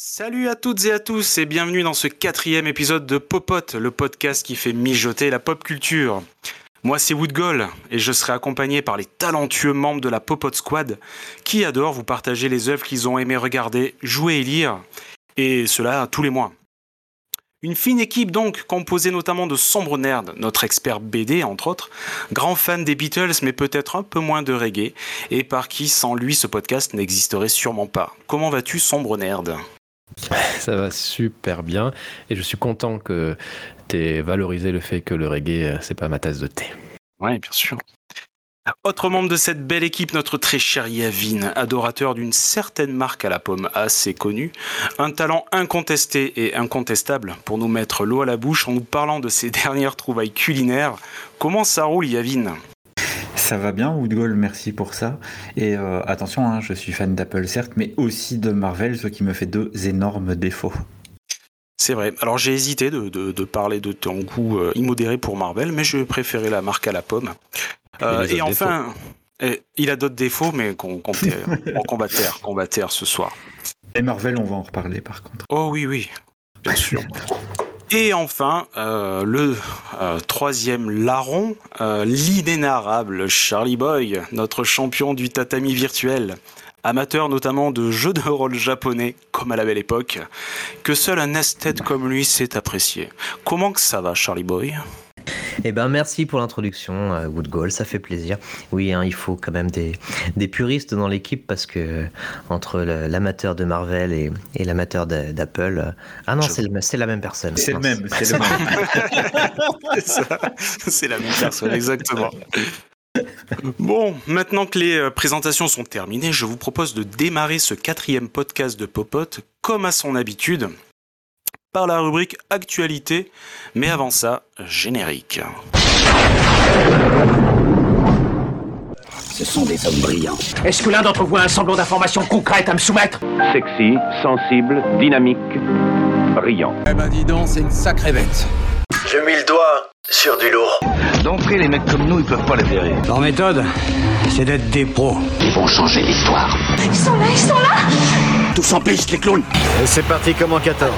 Salut à toutes et à tous et bienvenue dans ce quatrième épisode de Popote, le podcast qui fait mijoter la pop culture. Moi c'est Woodgall et je serai accompagné par les talentueux membres de la Popote Squad qui adorent vous partager les œuvres qu'ils ont aimé regarder, jouer et lire, et cela tous les mois. Une fine équipe donc, composée notamment de sombres nerds, notre expert BD entre autres, grand fan des Beatles mais peut-être un peu moins de reggae, et par qui sans lui ce podcast n'existerait sûrement pas. Comment vas-tu sombre nerd? Ça va super bien et je suis content que tu aies valorisé le fait que le reggae, euh, c'est pas ma tasse de thé. Oui, bien sûr. Autre membre de cette belle équipe, notre très cher Yavin, adorateur d'une certaine marque à la pomme assez connue, un talent incontesté et incontestable pour nous mettre l'eau à la bouche en nous parlant de ses dernières trouvailles culinaires. Comment ça roule Yavin? Ça va bien, Woodgall, merci pour ça. Et euh, attention, hein, je suis fan d'Apple certes, mais aussi de Marvel, ce qui me fait deux énormes défauts. C'est vrai. Alors j'ai hésité de, parler de ton goût euh, immodéré pour Marvel, mais je préférais la marque à la pomme. Euh, et, enfin, il a d'autres défauts, mais qu'on combattre, combattre ce soir. Et Marvel, on va en reparler par contre. Oh oui, oui, bien sûr. Et enfin, euh, le euh, troisième larron, euh, l'inénarrable Charlie Boy, notre champion du tatami virtuel, amateur notamment de jeux de rôle japonais, comme à la belle époque, que seul un esthète comme lui sait apprécier. Comment que ça va, Charlie Boy? Eh ben merci pour l'introduction, euh, Woodgall, ça fait plaisir. Oui, hein, il faut quand même des, des puristes dans l'équipe parce que entre l'amateur de Marvel et, et l'amateur d'Apple, euh, ah non, c'est la même personne. C'est le même, c'est le même. c'est la même personne, exactement. Bon, maintenant que les euh, présentations sont terminées, je vous propose de démarrer ce quatrième podcast de Popote comme à son habitude par la rubrique Actualité, mais avant ça, générique. Ce sont des hommes brillants. Est-ce que l'un d'entre vous a un semblant d'information concrète à me soumettre Sexy, sensible, dynamique, brillant. Eh ben dis donc, c'est une sacrée bête. Je mets le doigt sur du lourd. D'entrée, les mecs comme nous, ils peuvent pas les verrer. Leur méthode, c'est d'être des pros. Ils vont changer l'histoire. Ils sont là, ils sont là Tous en piste, les clowns Et c'est parti comme en 14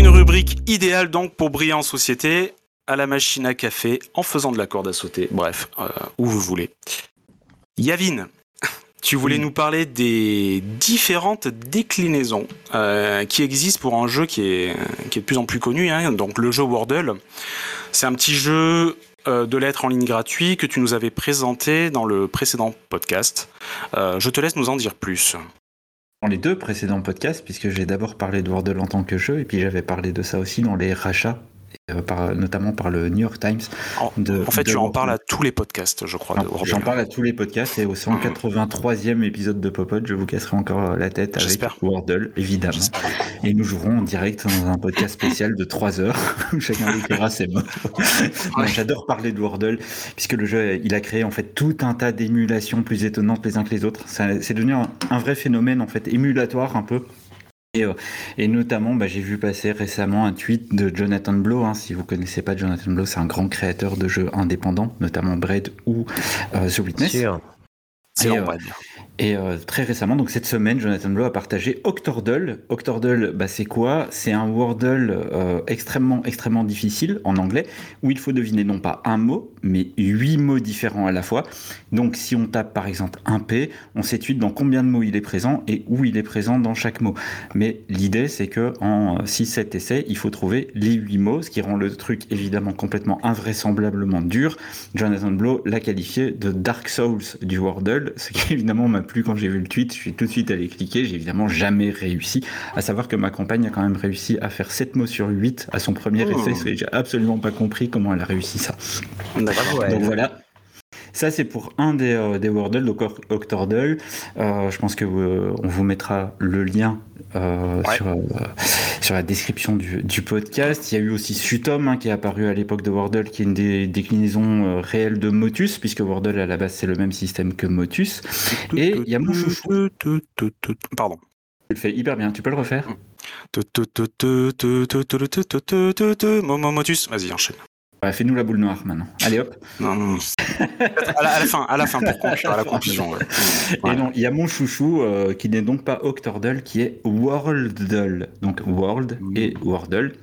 rubrique idéale donc pour briller en société, à la machine à café, en faisant de la corde à sauter, bref, euh, où vous voulez. Yavin, tu voulais nous parler des différentes déclinaisons euh, qui existent pour un jeu qui est, qui est de plus en plus connu, hein, donc le jeu Wordle. C'est un petit jeu euh, de lettres en ligne gratuit que tu nous avais présenté dans le précédent podcast. je te laisse nous en dire plus dans les deux précédents podcasts, puisque j'ai d'abord parlé de Wordle en tant que jeu, et puis j'avais parlé de ça aussi dans les rachats par, notamment par le New York Times. En, en fait, tu en parles à tous les podcasts, je crois. J'en parle à tous les podcasts et au 183e épisode de Popot, je vous casserai encore la tête avec Wordle, évidemment. Et nous jouerons en direct dans un podcast spécial de 3 heures où chacun dira ses mots. J'adore parler de Wordle puisque le jeu, il a créé en fait tout un tas d'émulations plus étonnantes les uns que les autres. C'est devenu un vrai phénomène en fait émulatoire un peu euh, et, notamment, bah, j'ai vu passer récemment un tweet de Jonathan Blow. Hein. si vous connaissez pas Jonathan Blow, c'est un grand créateur de jeux indépendants, notamment Bread ou euh, The Witness. C'est euh, et euh, très récemment, donc cette semaine, Jonathan Blow a partagé Octordle. Octordle, bah, c'est quoi? C'est un Wordle euh, extrêmement, extrêmement difficile en anglais, où il faut deviner non pas un mot, mais huit mots différents à la fois. Donc si on tape par exemple un P, on sait dans combien de mots il est présent et où il est présent dans chaque mot. Mais l'idée, c'est que en 6-7 essais, il faut trouver les huit mots, ce qui rend le truc évidemment complètement invraisemblablement dur. Jonathan Blow l'a qualifié de Dark Souls du Wordle, ce qui évidemment m'a plus quand j'ai vu le tweet. Je suis tout de suite allé cliquer. J'ai évidemment jamais réussi. À savoir que ma compagne a quand même réussi à faire 7 mots sur 8 à son premier oh. essai. J'ai absolument pas compris comment elle a réussi ça. Donc voilà. Ça, c'est pour un des, euh, des Wordle, donc Octordle. Euh, je pense que euh, on vous mettra le lien sur, sur la description du, du, podcast. Il y a eu aussi Sutom hein, qui est apparu à l'époque de Wordle, qui est une des déclinaisons réelles de Motus, puisque Wordle à la base c'est le même système que Motus. Et il y a mon chouchou. Pardon. Tu le fais hyper bien, tu peux le refaire Motus, vas-y, enchaîne. Ouais, Fais-nous la boule noire maintenant. Allez hop. Non, non. à, la, à, la, fin, à la fin pour conclure, à la conclusion. Ouais. Et non, il y a mon chouchou euh, qui n'est donc pas Octordle, qui est Worldle. Donc World et Wordle.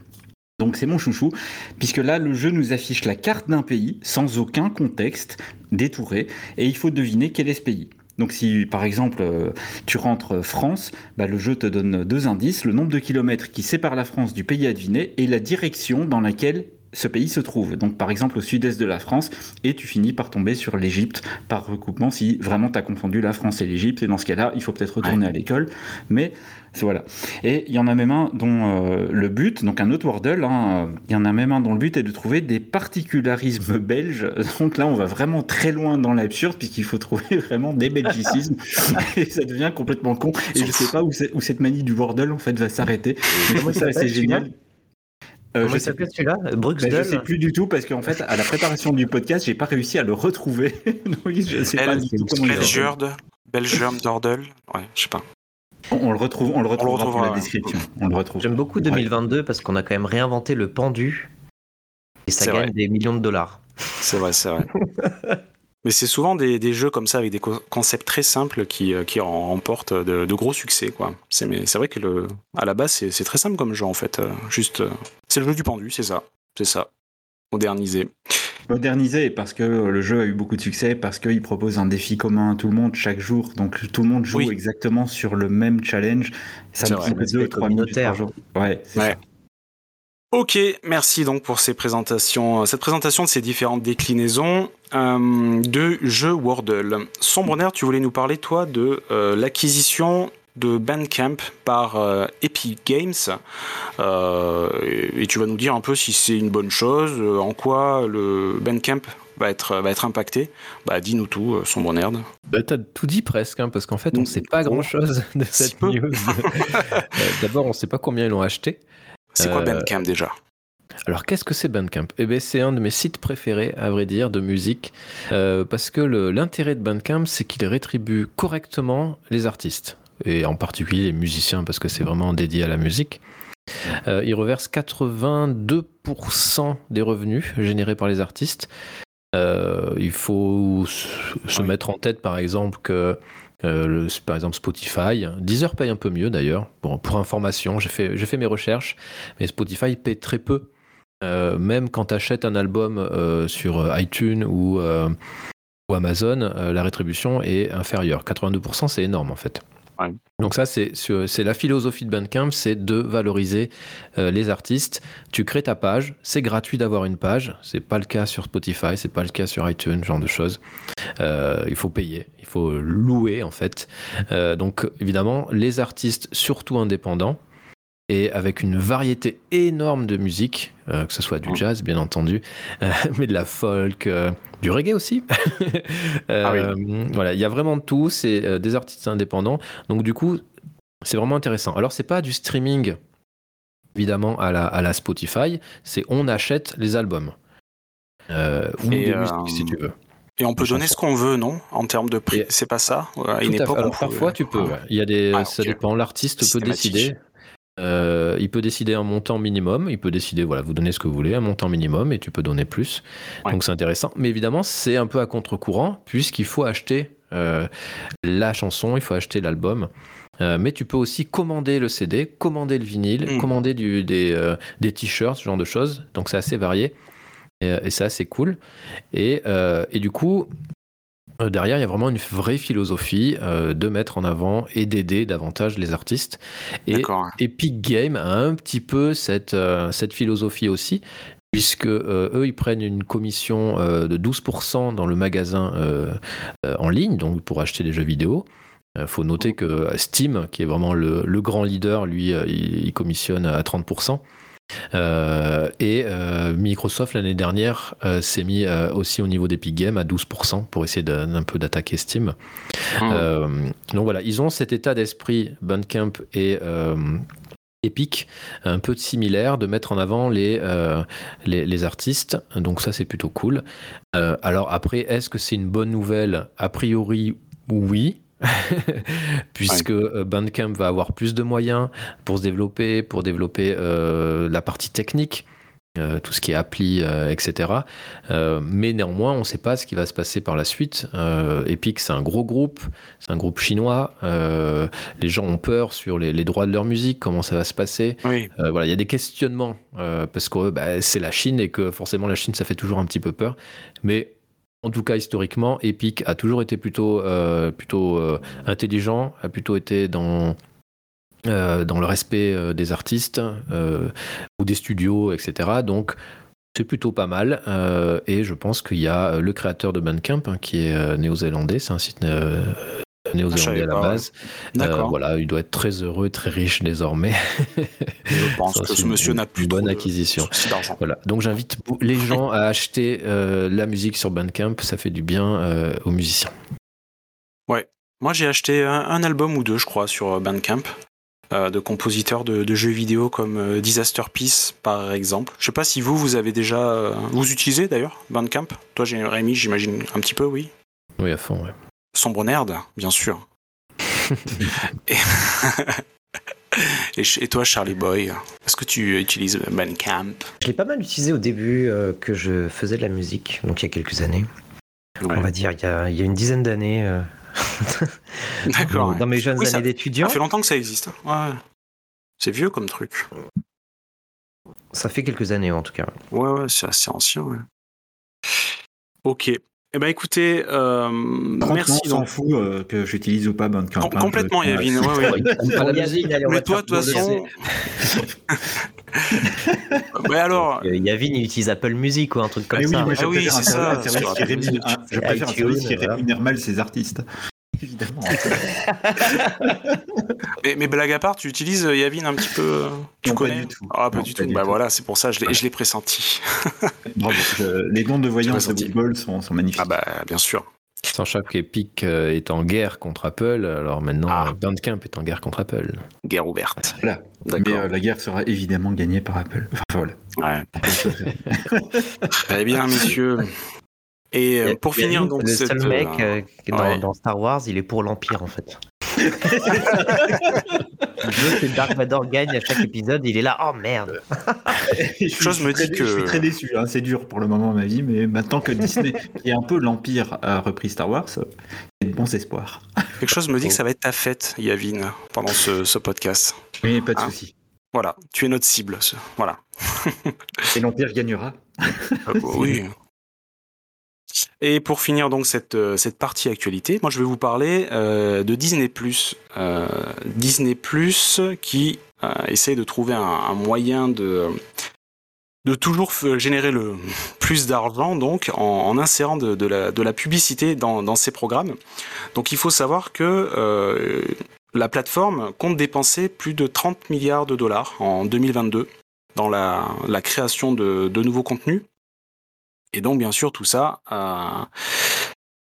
Donc c'est mon chouchou, puisque là le jeu nous affiche la carte d'un pays sans aucun contexte, détouré, et il faut deviner quel est ce pays. Donc si par exemple euh, tu rentres France, bah, le jeu te donne deux indices, le nombre de kilomètres qui sépare la France du pays à deviner et la direction dans laquelle ce pays se trouve. Donc par exemple au sud-est de la France, et tu finis par tomber sur l'Égypte par recoupement si vraiment tu as confondu la France et l'Égypte, et dans ce cas-là, il faut peut-être retourner ouais. à l'école. Mais voilà. Et il y en a même un dont euh, le but, donc un autre Wordle, hein, il y en a même un dont le but est de trouver des particularismes belges. Donc là, on va vraiment très loin dans l'absurde, puisqu'il faut trouver vraiment des belgicismes. et ça devient complètement con. Et je sais pas où, où cette manie du Wordle, en fait, va s'arrêter. ça, c'est génial. Euh, Comment je sais celui-là? Ben, Je sais plus du tout parce qu'en fait, à la préparation du podcast, j'ai pas réussi à le retrouver. Donc, je sais pas du tout comment Belgiurde, Belgium Dordel, ouais, je sais pas. On, le retrouve, on le retrouve dans la description. On le retrouve. J'aime beaucoup 2022 ouais. parce qu'on a quand même réinventé le pendu et ça gagne vrai. des millions de dollars. C'est vrai, c'est vrai. Mais c'est souvent des, des, jeux comme ça avec des concepts très simples qui, qui remportent de, de gros succès. quoi. C'est vrai que le, à la base, c'est très simple comme jeu en fait. Juste, c'est le jeu du pendu, c'est ça. C'est ça. Modernisé. Modernisé parce que le jeu a eu beaucoup de succès, parce qu'il propose un défi commun à tout le monde chaque jour. Donc tout le monde joue oui. exactement sur le même challenge. Ça ne prend que deux, trois minutes par jour. Ouais, ouais. Ok, merci donc pour ces présentations, cette présentation de ces différentes déclinaisons euh, de jeux Wordle. Sombrener, tu voulais nous parler toi de euh, l'acquisition de Bandcamp par euh, Epic Games euh, et, et, tu vas nous dire un peu si c'est une bonne chose, en quoi le Bandcamp va être, va être impacté. Bah, dis-nous tout, euh, sombre nerd. Bah, T'as tout dit presque, hein, parce qu'en fait, on ne sait pas grand-chose de cette si news. D'abord, on ne sait pas combien ils l'ont acheté. C'est quoi Bandcamp déjà? Alors qu'est-ce que c'est Bandcamp? Eh bien c'est un de mes sites préférés, à vrai dire, de musique, euh, parce que l'intérêt de Bandcamp, c'est qu'il rétribue correctement les artistes, et en particulier les musiciens, parce que c'est vraiment dédié à la musique. Euh, il reverse 82% des revenus générés par les artistes. Euh, il faut se mettre en tête, par exemple, que euh, le, par exemple Spotify, Deezer paye un peu mieux d'ailleurs. Bon, pour information, j'ai fait, fait mes recherches, mais Spotify paye très peu. Euh, même quand tu achètes un album euh, sur iTunes ou, ou Amazon, la rétribution est inférieure. 82%, c'est énorme en fait. Ouais. Donc ça, c'est la philosophie de Bandcamp, c'est de valoriser euh, les artistes. Tu crées ta page, c'est gratuit d'avoir une page. C'est pas le cas sur Spotify, c'est pas le cas sur iTunes, genre de choses. Euh, il faut payer, il faut louer en fait. Euh, donc évidemment, les artistes, surtout indépendants, et avec une variété énorme de musique, euh, que ce soit du jazz bien entendu, euh, mais de la folk, euh, du reggae aussi. ah oui. Voilà, il y a vraiment de tout, c'est des artistes indépendants, donc du coup c'est vraiment intéressant. Alors c'est pas du streaming évidemment à la, à la Spotify, c'est on achète les albums ou et des musiques si tu veux. Et on peut donner ce qu'on veut, non En termes de prix, c'est pas ça? À une époque, Alors, parfois, tu peux. Ouais. Il y a des, ah, ça dépend. L'artiste peut décider. Euh, il peut décider un montant minimum, il peut décider, voilà, vous donnez ce que vous voulez, un montant minimum, et tu peux donner plus. Ouais. Donc c'est intéressant. Mais évidemment, c'est un peu à contre-courant, puisqu'il faut acheter euh, la chanson, il faut acheter l'album. Euh, mais tu peux aussi commander le CD, commander le vinyle, mmh. commander du, des, des t-shirts, ce genre de choses. Donc c'est assez varié. Et, et c'est assez cool. Et, et du coup, Derrière, il y a vraiment une vraie philosophie euh, de mettre en avant et d'aider davantage les artistes. Et Epic Games a un petit peu cette, euh, cette philosophie aussi, puisque euh, eux, ils prennent une commission de 12% dans le magasin en ligne, donc pour acheter des jeux vidéo. Il faut noter que Steam, qui est vraiment le, le grand leader, lui, il, il commissionne à 30%. Euh, et euh, Microsoft l'année dernière euh, s'est mis aussi au niveau d'Epic Games à 12% pour essayer d'un peu d'attaquer Steam. Mmh. donc voilà, ils ont cet état d'esprit Bandcamp et Epic, un peu similaire, de mettre en avant les, les, les, artistes. Donc ça c'est plutôt cool. alors après, est-ce que c'est une bonne nouvelle? A priori, oui. puisque ouais. Bandcamp va avoir plus de moyens pour se développer, pour développer euh, la partie technique. euh, tout ce qui est appli, euh, etc. Euh, mais néanmoins, on ne sait pas ce qui va se passer par la suite. Epic, c'est un gros groupe, c'est un groupe chinois. les gens ont peur sur les, droits de leur musique, comment ça va se passer. voilà, il y a des questionnements parce que bah, c'est la Chine et que forcément la Chine, ça fait toujours un petit peu peur. Mais en tout cas, historiquement, Epic a toujours été plutôt, plutôt intelligent, a plutôt été dans euh, dans le respect euh, des artistes euh, ou des studios, etc. Donc c'est plutôt pas mal. et je pense qu'il y a le créateur de Bandcamp hein, qui est néo-zélandais, c'est un site néo-zélandais à la base. voilà, il doit être très heureux, très riche désormais. Je pense que ce monsieur n'a plus de bonne acquisition. Voilà. Donc j'invite les gens à acheter la musique sur Bandcamp, ça fait du bien aux musiciens. Ouais. Moi j'ai acheté un, album ou deux, je crois, sur Bandcamp. Euh, de compositeurs de, jeux vidéo comme euh, Disaster Peace par exemple. Je sais pas si vous, vous avez déjà... Euh, vous utilisez d'ailleurs Bandcamp? Toi Rémi, j'imagine un petit peu, oui? Oui, à fond, ouais. Sombre Nerd, bien sûr. et... et, toi Charlie Boy, est-ce que tu utilises Bandcamp? Je l'ai pas mal utilisé au début que je faisais de la musique, donc il y a quelques années. On va dire il y a, il y a une dizaine d'années D'accord. Dans mes jeunes années d'étudiant. Ça fait longtemps que ça existe. Ouais. C'est vieux comme truc. Ça fait quelques années en tout cas. Ouais, ouais, c'est assez ancien. Ouais. Ok. Eh ben écoutez, euh, merci. On s'en fout euh, que j'utilise ou pas Bandcamp. Com hein, complètement, Yavin. Ouais, ouais. Mais toi, de toute façon. Mais alors. Yavin, il utilise Apple Music ou un truc comme ça. Oui, ah oui, c'est ça. Je préfère un service qui rémunère mal ses artistes évidemment. mais, mais, blague à part, tu utilises euh, Yavin un petit peu euh, Tu connais pas du tout. Ah, pas du tout. bah voilà, c'est pour ça, je l'ai pressenti. les dons de voyance de Google sont, sont, magnifiques. Ah bah bien sûr. Sachant qu'Epic euh, est en guerre contre Apple, alors maintenant ah. Bandcamp est en guerre contre Apple. Guerre ouverte. Voilà. Mais la guerre sera évidemment gagnée par Apple. Enfin voilà. Ouais. Très bien, messieurs. Et euh, pour finir, donc, le seul mec euh, euh, dans, Star Wars, il est pour l'Empire en fait. je veux que Dark Vador gagne à chaque épisode, il est là, oh merde. Chose me dit que. Je suis très déçu, hein. c'est dur pour le moment ma vie, mais maintenant que Disney, qui est un peu l'Empire, a repris Star Wars, il y a de bons espoirs. Quelque chose me dit que ça va être ta fête, Yavin, pendant ce, podcast. Oui, pas de hein souci. Voilà, tu es notre cible. Voilà. Et l'Empire gagnera. oui. Et pour finir donc cette, euh, cette partie actualité, moi je vais vous parler euh, de Disney euh, Disney qui euh, essaie de trouver un, moyen de, de toujours générer le plus d'argent donc en, insérant de, la, de, la, publicité dans, dans, ses programmes. Donc il faut savoir que la plateforme compte dépenser plus de 30 milliards de dollars en 2022 dans la, la création de, de nouveaux contenus et donc, bien sûr, tout ça euh,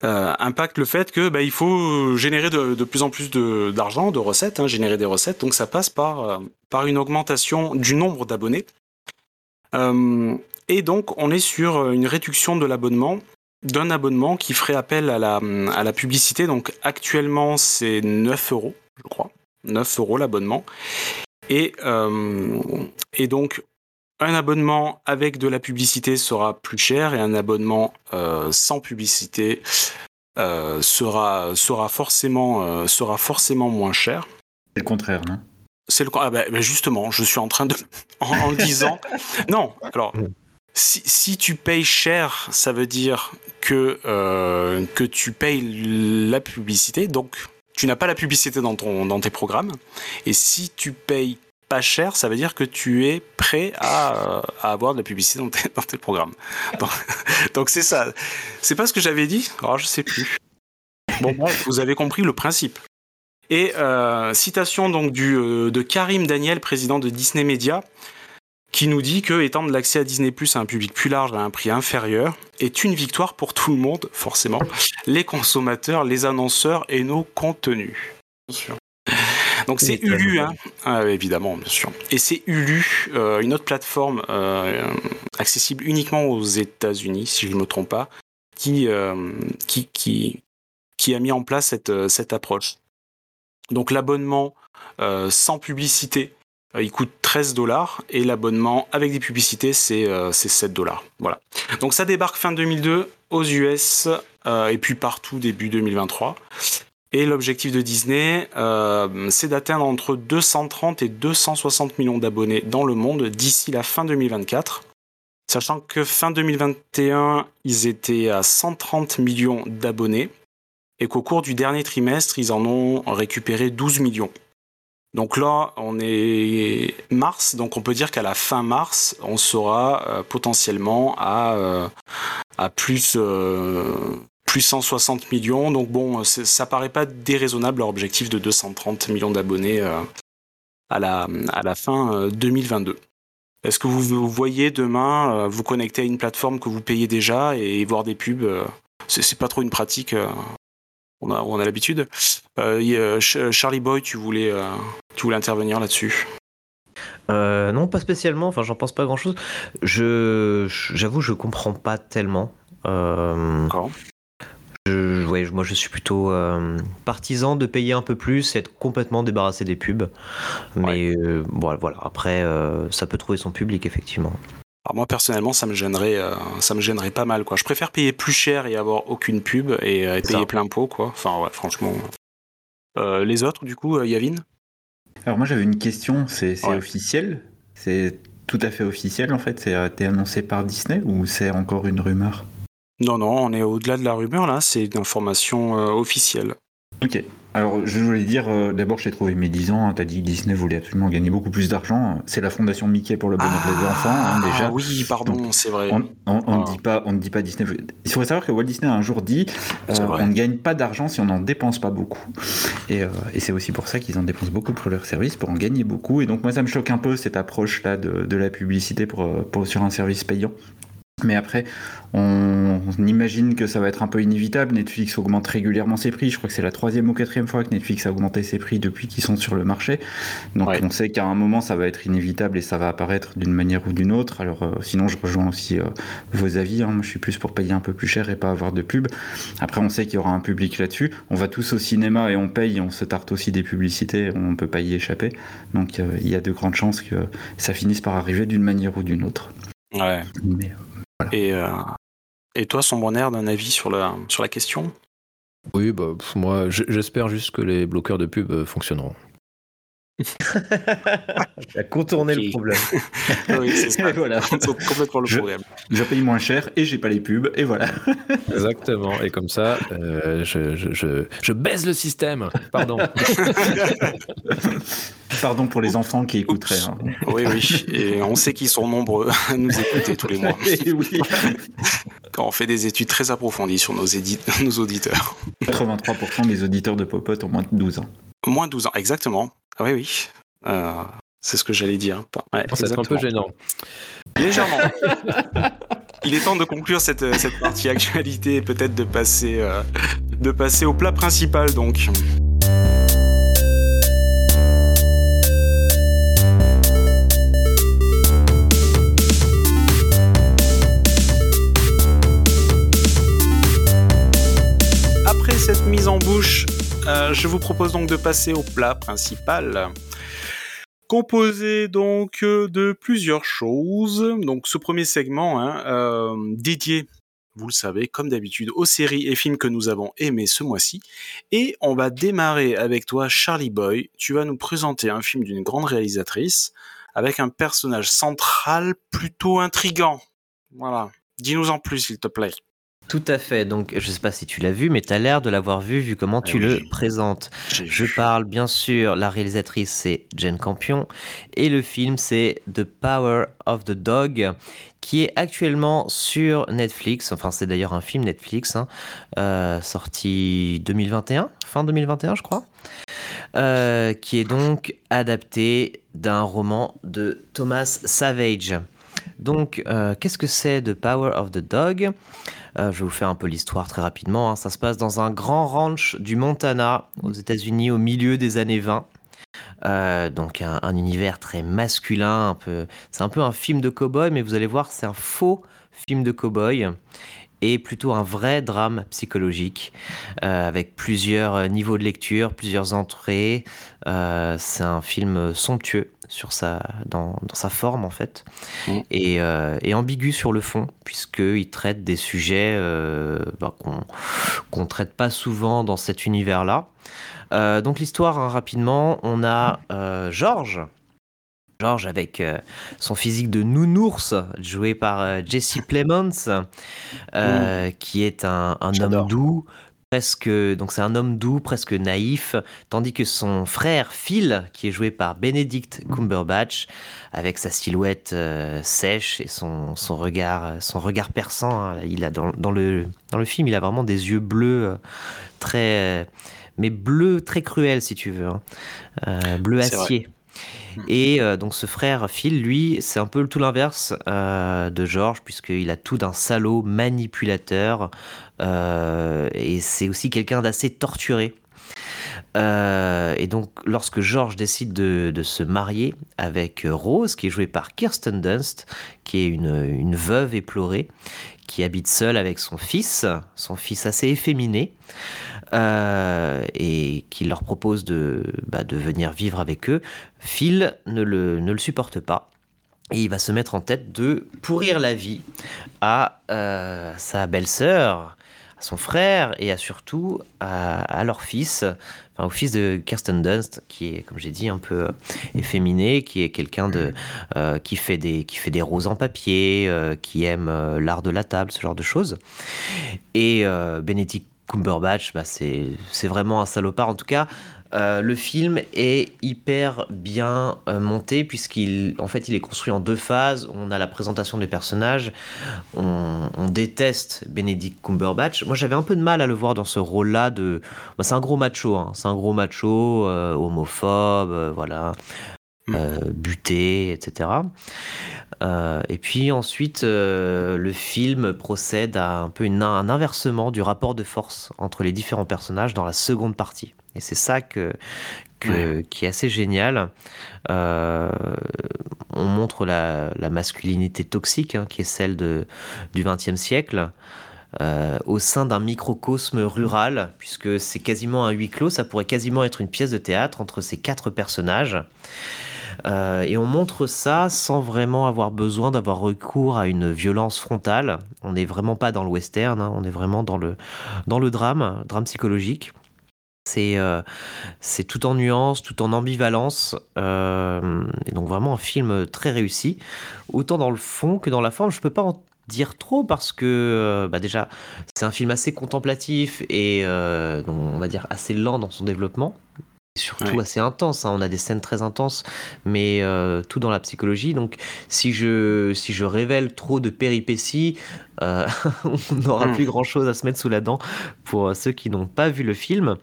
euh, impacte le fait que bah, il faut générer de, plus en plus d'argent, de, recettes, hein, générer des recettes. Donc, ça passe par, euh, par une augmentation du nombre d'abonnés. et donc, on est sur une réduction de l'abonnement d'un abonnement qui ferait appel à la, à la publicité. Donc actuellement, c'est 9 euros, je crois. 9 euros l'abonnement. Et, et donc, un abonnement avec de la publicité sera plus cher et un abonnement euh, sans publicité euh, sera, sera, forcément, euh, sera forcément moins cher. C'est le contraire, non? C'est le ah ben, ben justement, je suis en train de. En, disant. non, alors. Si, si, tu payes cher, ça veut dire que, que tu payes la publicité, donc tu n'as pas la publicité dans, ton, dans tes programmes. Et si tu payes pas cher, ça veut dire que tu es prêt à, euh, avoir de la publicité dans tes, programmes. Donc c'est ça. C'est pas ce que j'avais dit Alors oh, je sais plus. Bon, vous avez compris le principe. Et euh, citation donc du, euh, de Karim Daniel, président de Disney Media, qui nous dit que étendre l'accès à Disney Plus à un public plus large à un prix inférieur est une victoire pour tout le monde, forcément, les consommateurs, les annonceurs et nos contenus. Bien sûr. Donc c'est Ulu, hein. ah, évidemment, bien sûr. Et c'est Ulu, euh, une autre plateforme euh, accessible uniquement aux États-Unis, si je ne me trompe pas, qui, euh, qui, qui, qui, a mis en place cette, cette approche. Donc l'abonnement sans publicité il coûte 13 dollars et l'abonnement avec des publicités c'est 7 dollars. Voilà. Donc ça débarque fin 2002 aux US et puis partout début 2023. Et l'objectif de Disney, c'est d'atteindre entre 230 et 260 millions d'abonnés dans le monde d'ici la fin 2024. Sachant que fin 2021, ils étaient à 130 millions d'abonnés et qu'au cours du dernier trimestre, ils en ont récupéré 12 millions. Donc là, on est mars, donc on peut dire qu'à la fin mars, on sera euh, potentiellement à, euh, plus, euh, plus 160 millions. Donc bon, ça paraît pas déraisonnable leur objectif de 230 millions d'abonnés à, la, à la fin 2022. Est-ce que vous, voyez demain euh, vous connecter à une plateforme que vous payez déjà et, voir des pubs euh, C'est pas trop une pratique. Euh, on a, on a l'habitude. Charlie Boy, tu voulais, tu voulais intervenir là-dessus? Non, pas spécialement. Enfin, j'en pense pas grand-chose. Je, j'avoue, je comprends pas tellement. Moi je suis plutôt euh, partisan de payer un peu plus et être complètement débarrassé des pubs. Mais euh, voilà, après, euh, ça peut trouver son public effectivement. Alors moi personnellement, ça me gênerait, ça me gênerait pas mal quoi. Je préfère payer plus cher et avoir aucune pub et, payer plein pot quoi. Enfin ouais, franchement. les autres du coup, Yavin? Alors moi j'avais une question. C'est officiel? C'est tout à fait officiel en fait? C'est été annoncé par Disney ou c'est encore une rumeur? Non, non, on est au-delà de la rumeur là, c'est une information euh, officielle. Ok. Alors, je voulais dire, euh, d'abord, j'ai trouvé médisant. Tu as dit que Disney voulait absolument gagner beaucoup plus d'argent. C'est la fondation Mickey pour le bonheur des ah, enfants, hein, déjà. Oui, pardon, c'est vrai. On, ne dit pas, on ne dit pas Disney. Il faudrait savoir que Walt Disney a un jour dit euh, on ne gagne pas d'argent si on n'en dépense pas beaucoup. Et, c'est aussi pour ça qu'ils en dépensent beaucoup pour leur service, pour en gagner beaucoup. Et donc, moi, ça me choque un peu cette approche-là de, la publicité pour, pour, sur un service payant. Mais après, on, imagine que ça va être un peu inévitable. Netflix augmente régulièrement ses prix. Je crois que c'est la troisième ou quatrième fois que Netflix a augmenté ses prix depuis qu'ils sont sur le marché. Donc on sait qu'à un moment, ça va être inévitable et ça va apparaître d'une manière ou d'une autre. Alors euh, sinon, je rejoins aussi euh, vos avis. Hein. Moi, je suis plus pour payer un peu plus cher et pas avoir de pub. Après, on sait qu'il y aura un public là-dessus. On va tous au cinéma et on paye. On se tarte aussi des publicités. On ne peut pas y échapper. Donc euh, il y a de grandes chances que ça finisse par arriver d'une manière ou d'une autre. Ouais. Et, euh, et toi, d'un avis sur la, sur la question? Oui, bah, moi, j'espère juste que les bloqueurs de pub euh, fonctionneront. a contourné le problème. oui, c'est ça. voilà. complètement le problème. Je paye moins cher et j'ai pas les pubs et voilà. Exactement. Et comme ça, euh, je, je, je, baise le système. Pardon. Pardon pour les enfants qui écouteraient. Hein. Oui, oui. Et on sait qu'ils sont nombreux à nous écouter tous les mois. oui. Quand on fait des études très approfondies sur nos, nos auditeurs. 83% des auditeurs de Popote ont moins de 12 ans. Moins de 12 ans, exactement. Ah oui, oui. Euh, c'est ce que j'allais dire. Ouais, c'est un peu gênant. Légèrement. Il est temps de conclure cette, cette partie actualité et peut-être de passer, euh, de passer au plat principal donc. Après cette mise en bouche euh, je vous propose donc de passer au plat principal. Composé donc de plusieurs choses. Donc ce premier segment hein, euh, dédié, vous le savez, comme d'habitude, aux séries et films que nous avons aimés ce mois-ci. Et on va démarrer avec toi, Charlie Boy. Tu vas nous présenter un film d'une grande réalisatrice avec un personnage central plutôt intrigant. Voilà. Dis-nous en plus, s'il te plaît. Tout à fait. Donc, je ne sais pas si tu l'as vu, mais tu as l'air de l'avoir vu, vu comment tu le présentes. Je parle, bien sûr, la réalisatrice, c'est Jane Campion, et le film, c'est The Power of the Dog, qui est actuellement sur Netflix. Enfin, c'est d'ailleurs un film Netflix, hein, euh, sorti 2021, fin 2021, je crois. Euh, qui est donc adapté d'un roman de Thomas Savage. Donc, euh, qu'est-ce que c'est The Power of the Dog? Euh, je vais vous faire un peu l'histoire très rapidement. Hein. Ça se passe dans un grand ranch du Montana, aux États-Unis, au milieu des années 20. Euh, donc un, univers très masculin. C'est un peu un film de cow-boy, mais vous allez voir, c'est un faux film de cow-boy. Est plutôt un vrai drame psychologique avec plusieurs niveaux de lecture, plusieurs entrées. c'est un film somptueux sur sa, dans, sa forme en fait, mm. et, ambigu sur le fond, puisqu'il traite des sujets bah, qu'on ne traite pas souvent dans cet univers-là. donc l'histoire, hein, rapidement, on a Georges, George avec euh, son physique de nounours, joué par euh, Jesse Plemons, euh, qui est un, homme doux, presque donc c'est un homme doux, presque naïf, tandis que son frère Phil, qui est joué par Benedict Cumberbatch, avec sa silhouette sèche et son, son, regard son regard perçant, hein. il a dans, dans, le dans le film, il a vraiment des yeux bleus très mais bleu très cruel si tu veux, hein. bleu acier. Et euh, donc ce frère Phil, lui, c'est un peu tout l'inverse euh, de George, puisqu'il a tout d'un salaud manipulateur, euh, et c'est aussi quelqu'un d'assez torturé. et donc, lorsque George décide de, se marier avec Rose, qui est jouée par Kirsten Dunst, qui est une veuve éplorée, qui habite seule avec son fils, son fils assez efféminé, euh, et qui leur propose de, bah, de venir vivre avec eux, Phil ne le, supporte pas. Et il va se mettre en tête de pourrir la vie à euh, sa belle-sœur, à son frère et à surtout à, leur fils, enfin au fils de Kirsten Dunst, qui est, comme j'ai dit, un peu efféminé, qui est quelqu'un de euh, qui fait des qui fait des roses en papier, qui aime l'art de la table, ce genre de choses. Et Benedict Cumberbatch, bah c'est vraiment un salopard. En tout cas, euh, le film est hyper bien euh, monté puisqu'il en fait il est construit en deux phases. On a la présentation des personnages. On, déteste Benedict Cumberbatch. Moi j'avais un peu de mal à le voir dans ce rôle-là de. Bah, c'est un gros macho. Hein. C'est un gros macho euh, homophobe, voilà, mm. buté, etc. Euh, et puis ensuite, euh, le film procède à un peu un inversement du rapport de force entre les différents personnages dans la seconde partie. Et c'est ça que, qui est assez génial. Euh, on montre la, masculinité toxique, hein, qui est celle de, du XXe siècle. au sein d'un microcosme rural, puisque c'est quasiment un huis clos, ça pourrait quasiment être une pièce de théâtre entre ces quatre personnages. Euh, et on montre ça sans vraiment avoir besoin d'avoir recours à une violence frontale. On n'est vraiment pas dans le western, hein. on est vraiment dans le, dans le drame, drame psychologique. C'est euh, tout en nuances, tout en ambivalence. Euh, et donc vraiment un film très réussi, autant dans le fond que dans la forme. Je peux pas en dire trop parce que bah déjà c'est un film assez contemplatif et on va dire assez lent dans son développement surtout assez intense. Hein. On a des scènes très intenses, mais euh, tout dans la psychologie. Donc, si je, si je révèle trop de péripéties, euh, on n'aura hmm. plus grand chose à se mettre sous la dent pour ceux qui n'ont pas vu le film.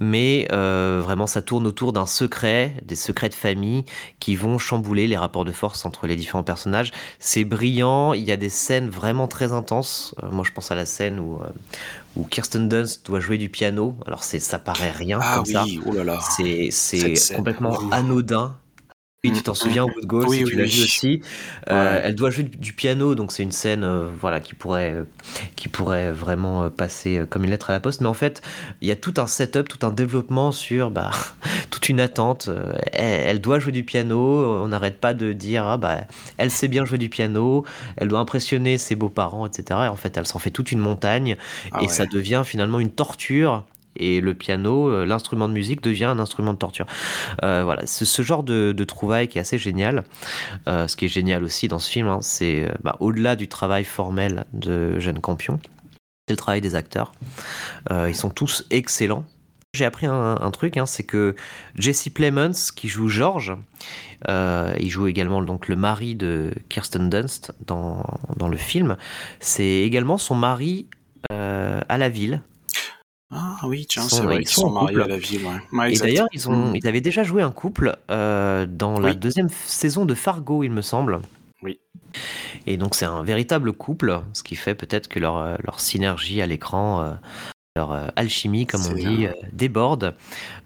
Mais euh, vraiment, ça tourne autour d'un secret, des secrets de famille qui vont chambouler les rapports de force entre les différents personnages. C'est brillant, il y a des scènes vraiment très intenses. moi, je pense à la scène où, où Kirsten Dunst doit jouer du piano. Alors ça paraît rien ah comme ça. Oh c'est complètement anodin oui, tu t'en souviens, Wood Goal, si tu l'as vu aussi. Euh, elle doit jouer du piano, donc c'est une scène euh, voilà, qui, pourrait, qui pourrait vraiment euh, passer comme une lettre à la poste. Mais en fait, il y a tout un setup, tout un développement sur bah, toute une attente. Elle, doit jouer du piano, on n'arrête pas de dire ah, bah, elle sait bien jouer du piano, elle doit impressionner ses beaux-parents, etc. Et en fait, elle s'en fait toute une montagne ah et ça devient finalement une torture et le piano, euh, l'instrument de musique devient un instrument de torture. Euh, voilà, c'est ce genre de, de trouvaille qui est assez génial. Euh, ce qui est génial aussi dans ce film, hein, c'est bah, au-delà du travail formel de Jeanne Campion, c'est le travail des acteurs. ils sont tous excellents. J'ai appris un, truc, hein, c'est que Jesse Plemons, qui joue George, il joue également donc le mari de Kirsten Dunst dans, dans le film. C'est également son mari à la ville ah oui, tiens, c'est vrai qu'ils sont, mariés à la ville. et d'ailleurs, ils, ont, mm. ils avaient déjà joué un couple euh, dans la deuxième saison de Fargo, il me semble. Oui. Et donc, c'est un véritable couple, ce qui fait peut-être que leur, leur synergie à l'écran euh, leur euh, alchimie, comme on dit, euh, déborde.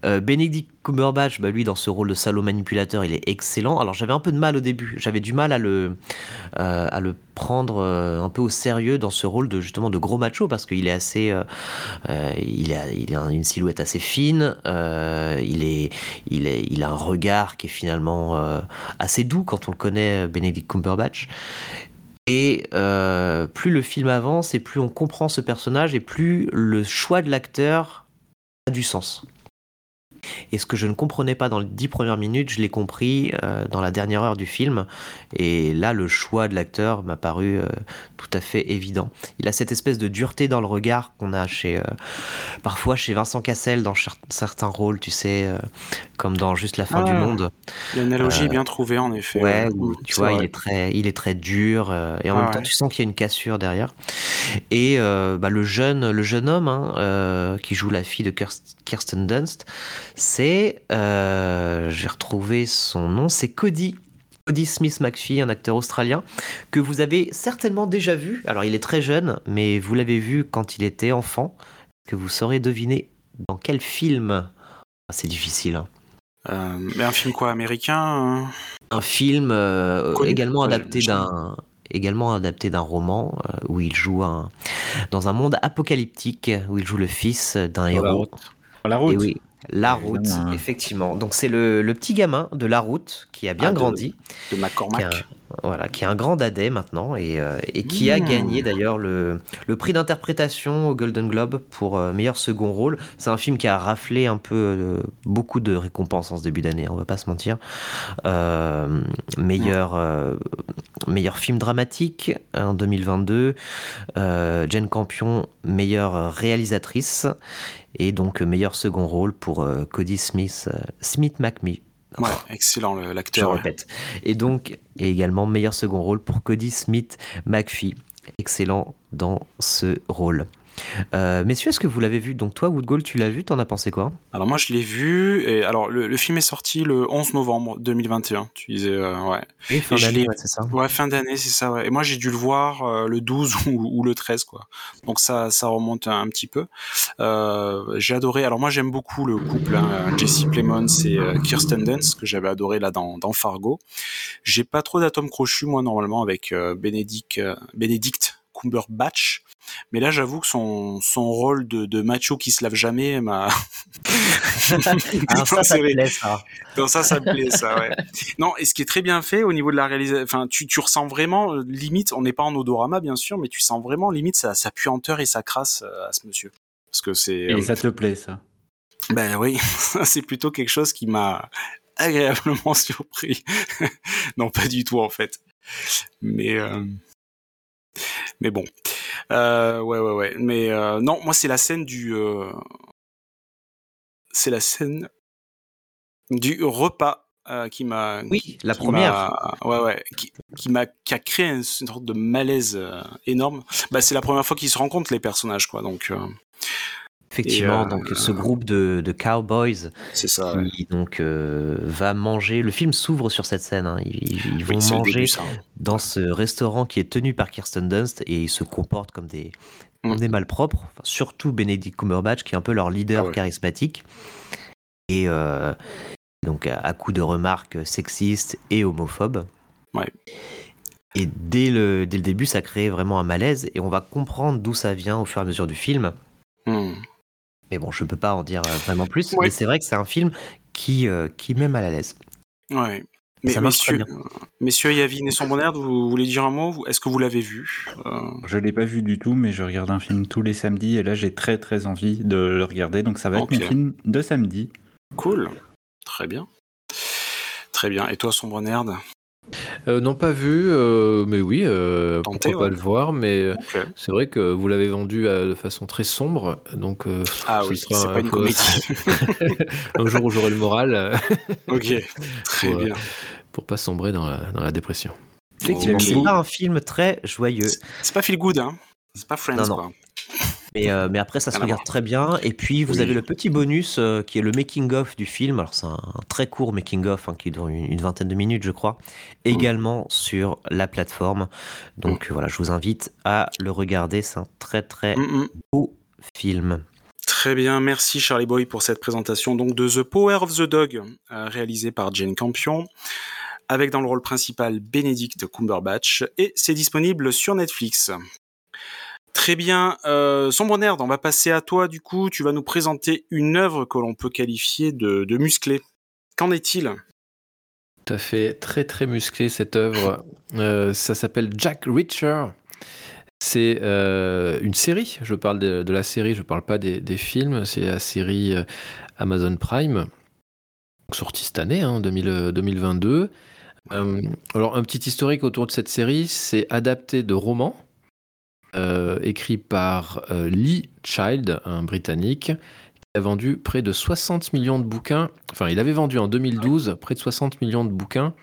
Euh, Benedict Cumberbatch, bah, lui, dans ce rôle de salaud manipulateur, il est excellent. Alors, j'avais un peu de mal au début. J'avais du mal à le, à le prendre un peu au sérieux dans ce rôle de justement de gros macho parce qu'il est assez, il a, il a une silhouette assez fine. il est, il est, il a un regard qui est finalement assez doux quand on le connaît, Benedict Cumberbatch. Et euh, plus le film avance et plus on comprend ce personnage et plus le choix de l'acteur a du sens. Et ce que je ne comprenais pas dans les dix premières minutes, je l'ai compris euh, dans la dernière heure du film. Et là, le choix de l'acteur m'a paru euh, tout à fait évident. Il a cette espèce de dureté dans le regard qu'on a chez, euh, parfois chez Vincent Cassel dans certains rôles, tu sais, comme dans Juste la fin du ah. monde. L'analogie est bien trouvée, en effet. Ouais, tu vois, il est, très, il est très dur. et en même temps, tu sens qu'il y a une cassure derrière. Et bah, le, jeune, le jeune homme hein, qui joue la fille de Kirsten Dunst, c'est, euh, j'ai retrouvé son nom, c'est Cody. Cody Smith McPhee, un acteur australien que vous avez certainement déjà vu. Alors il est très jeune, mais vous l'avez vu quand il était enfant. Que vous saurez deviner dans quel film ah, C'est difficile. Hein. Euh, mais un film quoi américain hein? Un film euh, également adapté d'un également adapté d'un roman où il joue un, dans un monde apocalyptique où il joue le fils d'un héros. La route. oui, la route, effectivement. Donc c'est le, petit gamin de La route qui a bien ah, grandi. De McCormack. voilà, qui est un grand dadais maintenant et, euh, qui a mmh. gagné d'ailleurs le, prix d'interprétation au Golden Globe pour euh, meilleur second rôle. C'est un film qui a raflé un peu euh, beaucoup de récompenses en ce début d'année, on va pas se mentir. meilleur, meilleur film dramatique en 2022. Jane Campion, meilleure réalisatrice et donc meilleur second rôle pour euh, Cody Smith, euh, Smith McMee. Ouais, excellent l'acteur. Je répète. Et donc, et également meilleur second rôle pour Cody Smith McPhee. Excellent dans ce rôle. Euh, messieurs, est-ce que vous l'avez vu? Donc toi, Woodgall, tu l'as vu, t'en as pensé quoi? Alors moi, je l'ai vu, et alors le, film est sorti le 11 novembre 2021, tu disais, euh, ouais. Et fin d'année, c'est ça Ouais, fin d'année, c'est ça, ouais. Et moi, j'ai dû le voir euh, le 12 ou, le 13, quoi. Donc ça, ça remonte un, petit peu. j'ai adoré, alors moi, j'aime beaucoup le couple, hein, Jesse Plemons et Kirsten Dunst, que j'avais adoré là dans, dans Fargo. J'ai pas trop d'atomes crochus, moi, normalement, avec Benedict, Benedict Cumberbatch. Mais là, j'avoue que son, son rôle de, de macho qui se lave jamais m'a. Ah, ça, ça me plaît, ça. Non, ça, ça me plaît, ça, ouais. Non, et ce qui est très bien fait au niveau de la réalisation, enfin, tu, tu ressens vraiment, euh, limite, on n'est pas en odorama, bien sûr, mais tu sens vraiment, limite, sa, sa puanteur et sa crasse euh, à ce monsieur. Parce que c'est. Et ça te plaît, ça Ben oui, c'est plutôt quelque chose qui m'a agréablement surpris. non, pas du tout, en fait. Mais. Euh, mais bon. Euh, ouais, ouais, ouais. Mais euh, non, moi, c'est la scène du. Euh, c'est la scène du repas qui m'a. Oui, la première. Ouais, ouais. Qui, m'a, qui a créé une, sorte de malaise énorme. Bah, c'est la première fois qu'ils se rencontrent, les personnages, quoi. Donc. Effectivement, donc ce groupe de, de cowboys ça, qui donc va manger. Le film s'ouvre sur cette scène. Hein. Ils, vont manger dans ce restaurant qui est tenu par Kirsten Dunst et ils se comportent comme des, mmh. des malpropres. surtout Benedict Cumberbatch qui est un peu leur leader ah charismatique. Et donc à, coup de remarques sexistes et homophobes. Ouais. Et dès le, dès le début, ça crée vraiment un malaise et on va comprendre d'où ça vient au fur et à mesure du film. Mmh. Mais bon, je peux pas en dire euh, vraiment plus. Mais c'est vrai que c'est un film qui, euh, qui met mal à l'aise. Ouais. Mais ça messieurs, messieurs Yavin et son bonheur, vous voulez dire un mot Est-ce que vous l'avez vu? Euh? Je l'ai pas vu du tout, mais je regarde un film tous les samedis et là j'ai très très envie de le regarder. Donc ça va être un film de samedi. Cool. Très bien. Très bien. Et toi, Sombre Nerd? Euh, non, pas vu, euh, mais oui, euh, pourquoi pas le voir, mais c'est vrai que vous l'avez vendu de façon très sombre, donc Ah oui, c'est pas une comédie. un jour où j'aurai le moral Ok, très bien. pour pas sombrer dans la, dans la dépression. Effectivement, c'est pas un film très joyeux. C'est pas feel good, hein. C'est pas Friends, quoi. Mais, euh, mais après, ça se regarde très bien. Et puis, vous avez le petit bonus euh, qui est le making-of du film. Alors, c'est un, très court making-of hein, qui dure une, vingtaine de minutes, je crois. Également sur la plateforme. Donc, voilà, je vous invite à le regarder. C'est un très, très beau film. Très bien, merci Charlie Boy pour cette présentation donc de The Power of the Dog, euh, réalisée par Jane Campion, avec dans le rôle principal Benedict Cumberbatch, et c'est disponible sur Netflix. Très bien, euh, Sombre Nerd, on va passer à toi du coup, tu vas nous présenter une œuvre que l'on peut qualifier de, musclée. Qu'en est-il? Tout à fait, très très musclé cette œuvre. Euh, ça s'appelle Jack Reacher. C'est euh, une série, je parle de, la série, je ne parle pas des, films, c'est la série euh, Amazon Prime, sortie cette année, hein, 2022. Euh, alors un petit historique autour de cette série, c'est adapté de romans, écrit par Lee Child, un Britannique, qui a vendu près de 60 millions de bouquins, enfin il avait vendu en 2012 près de 60 millions de bouquins,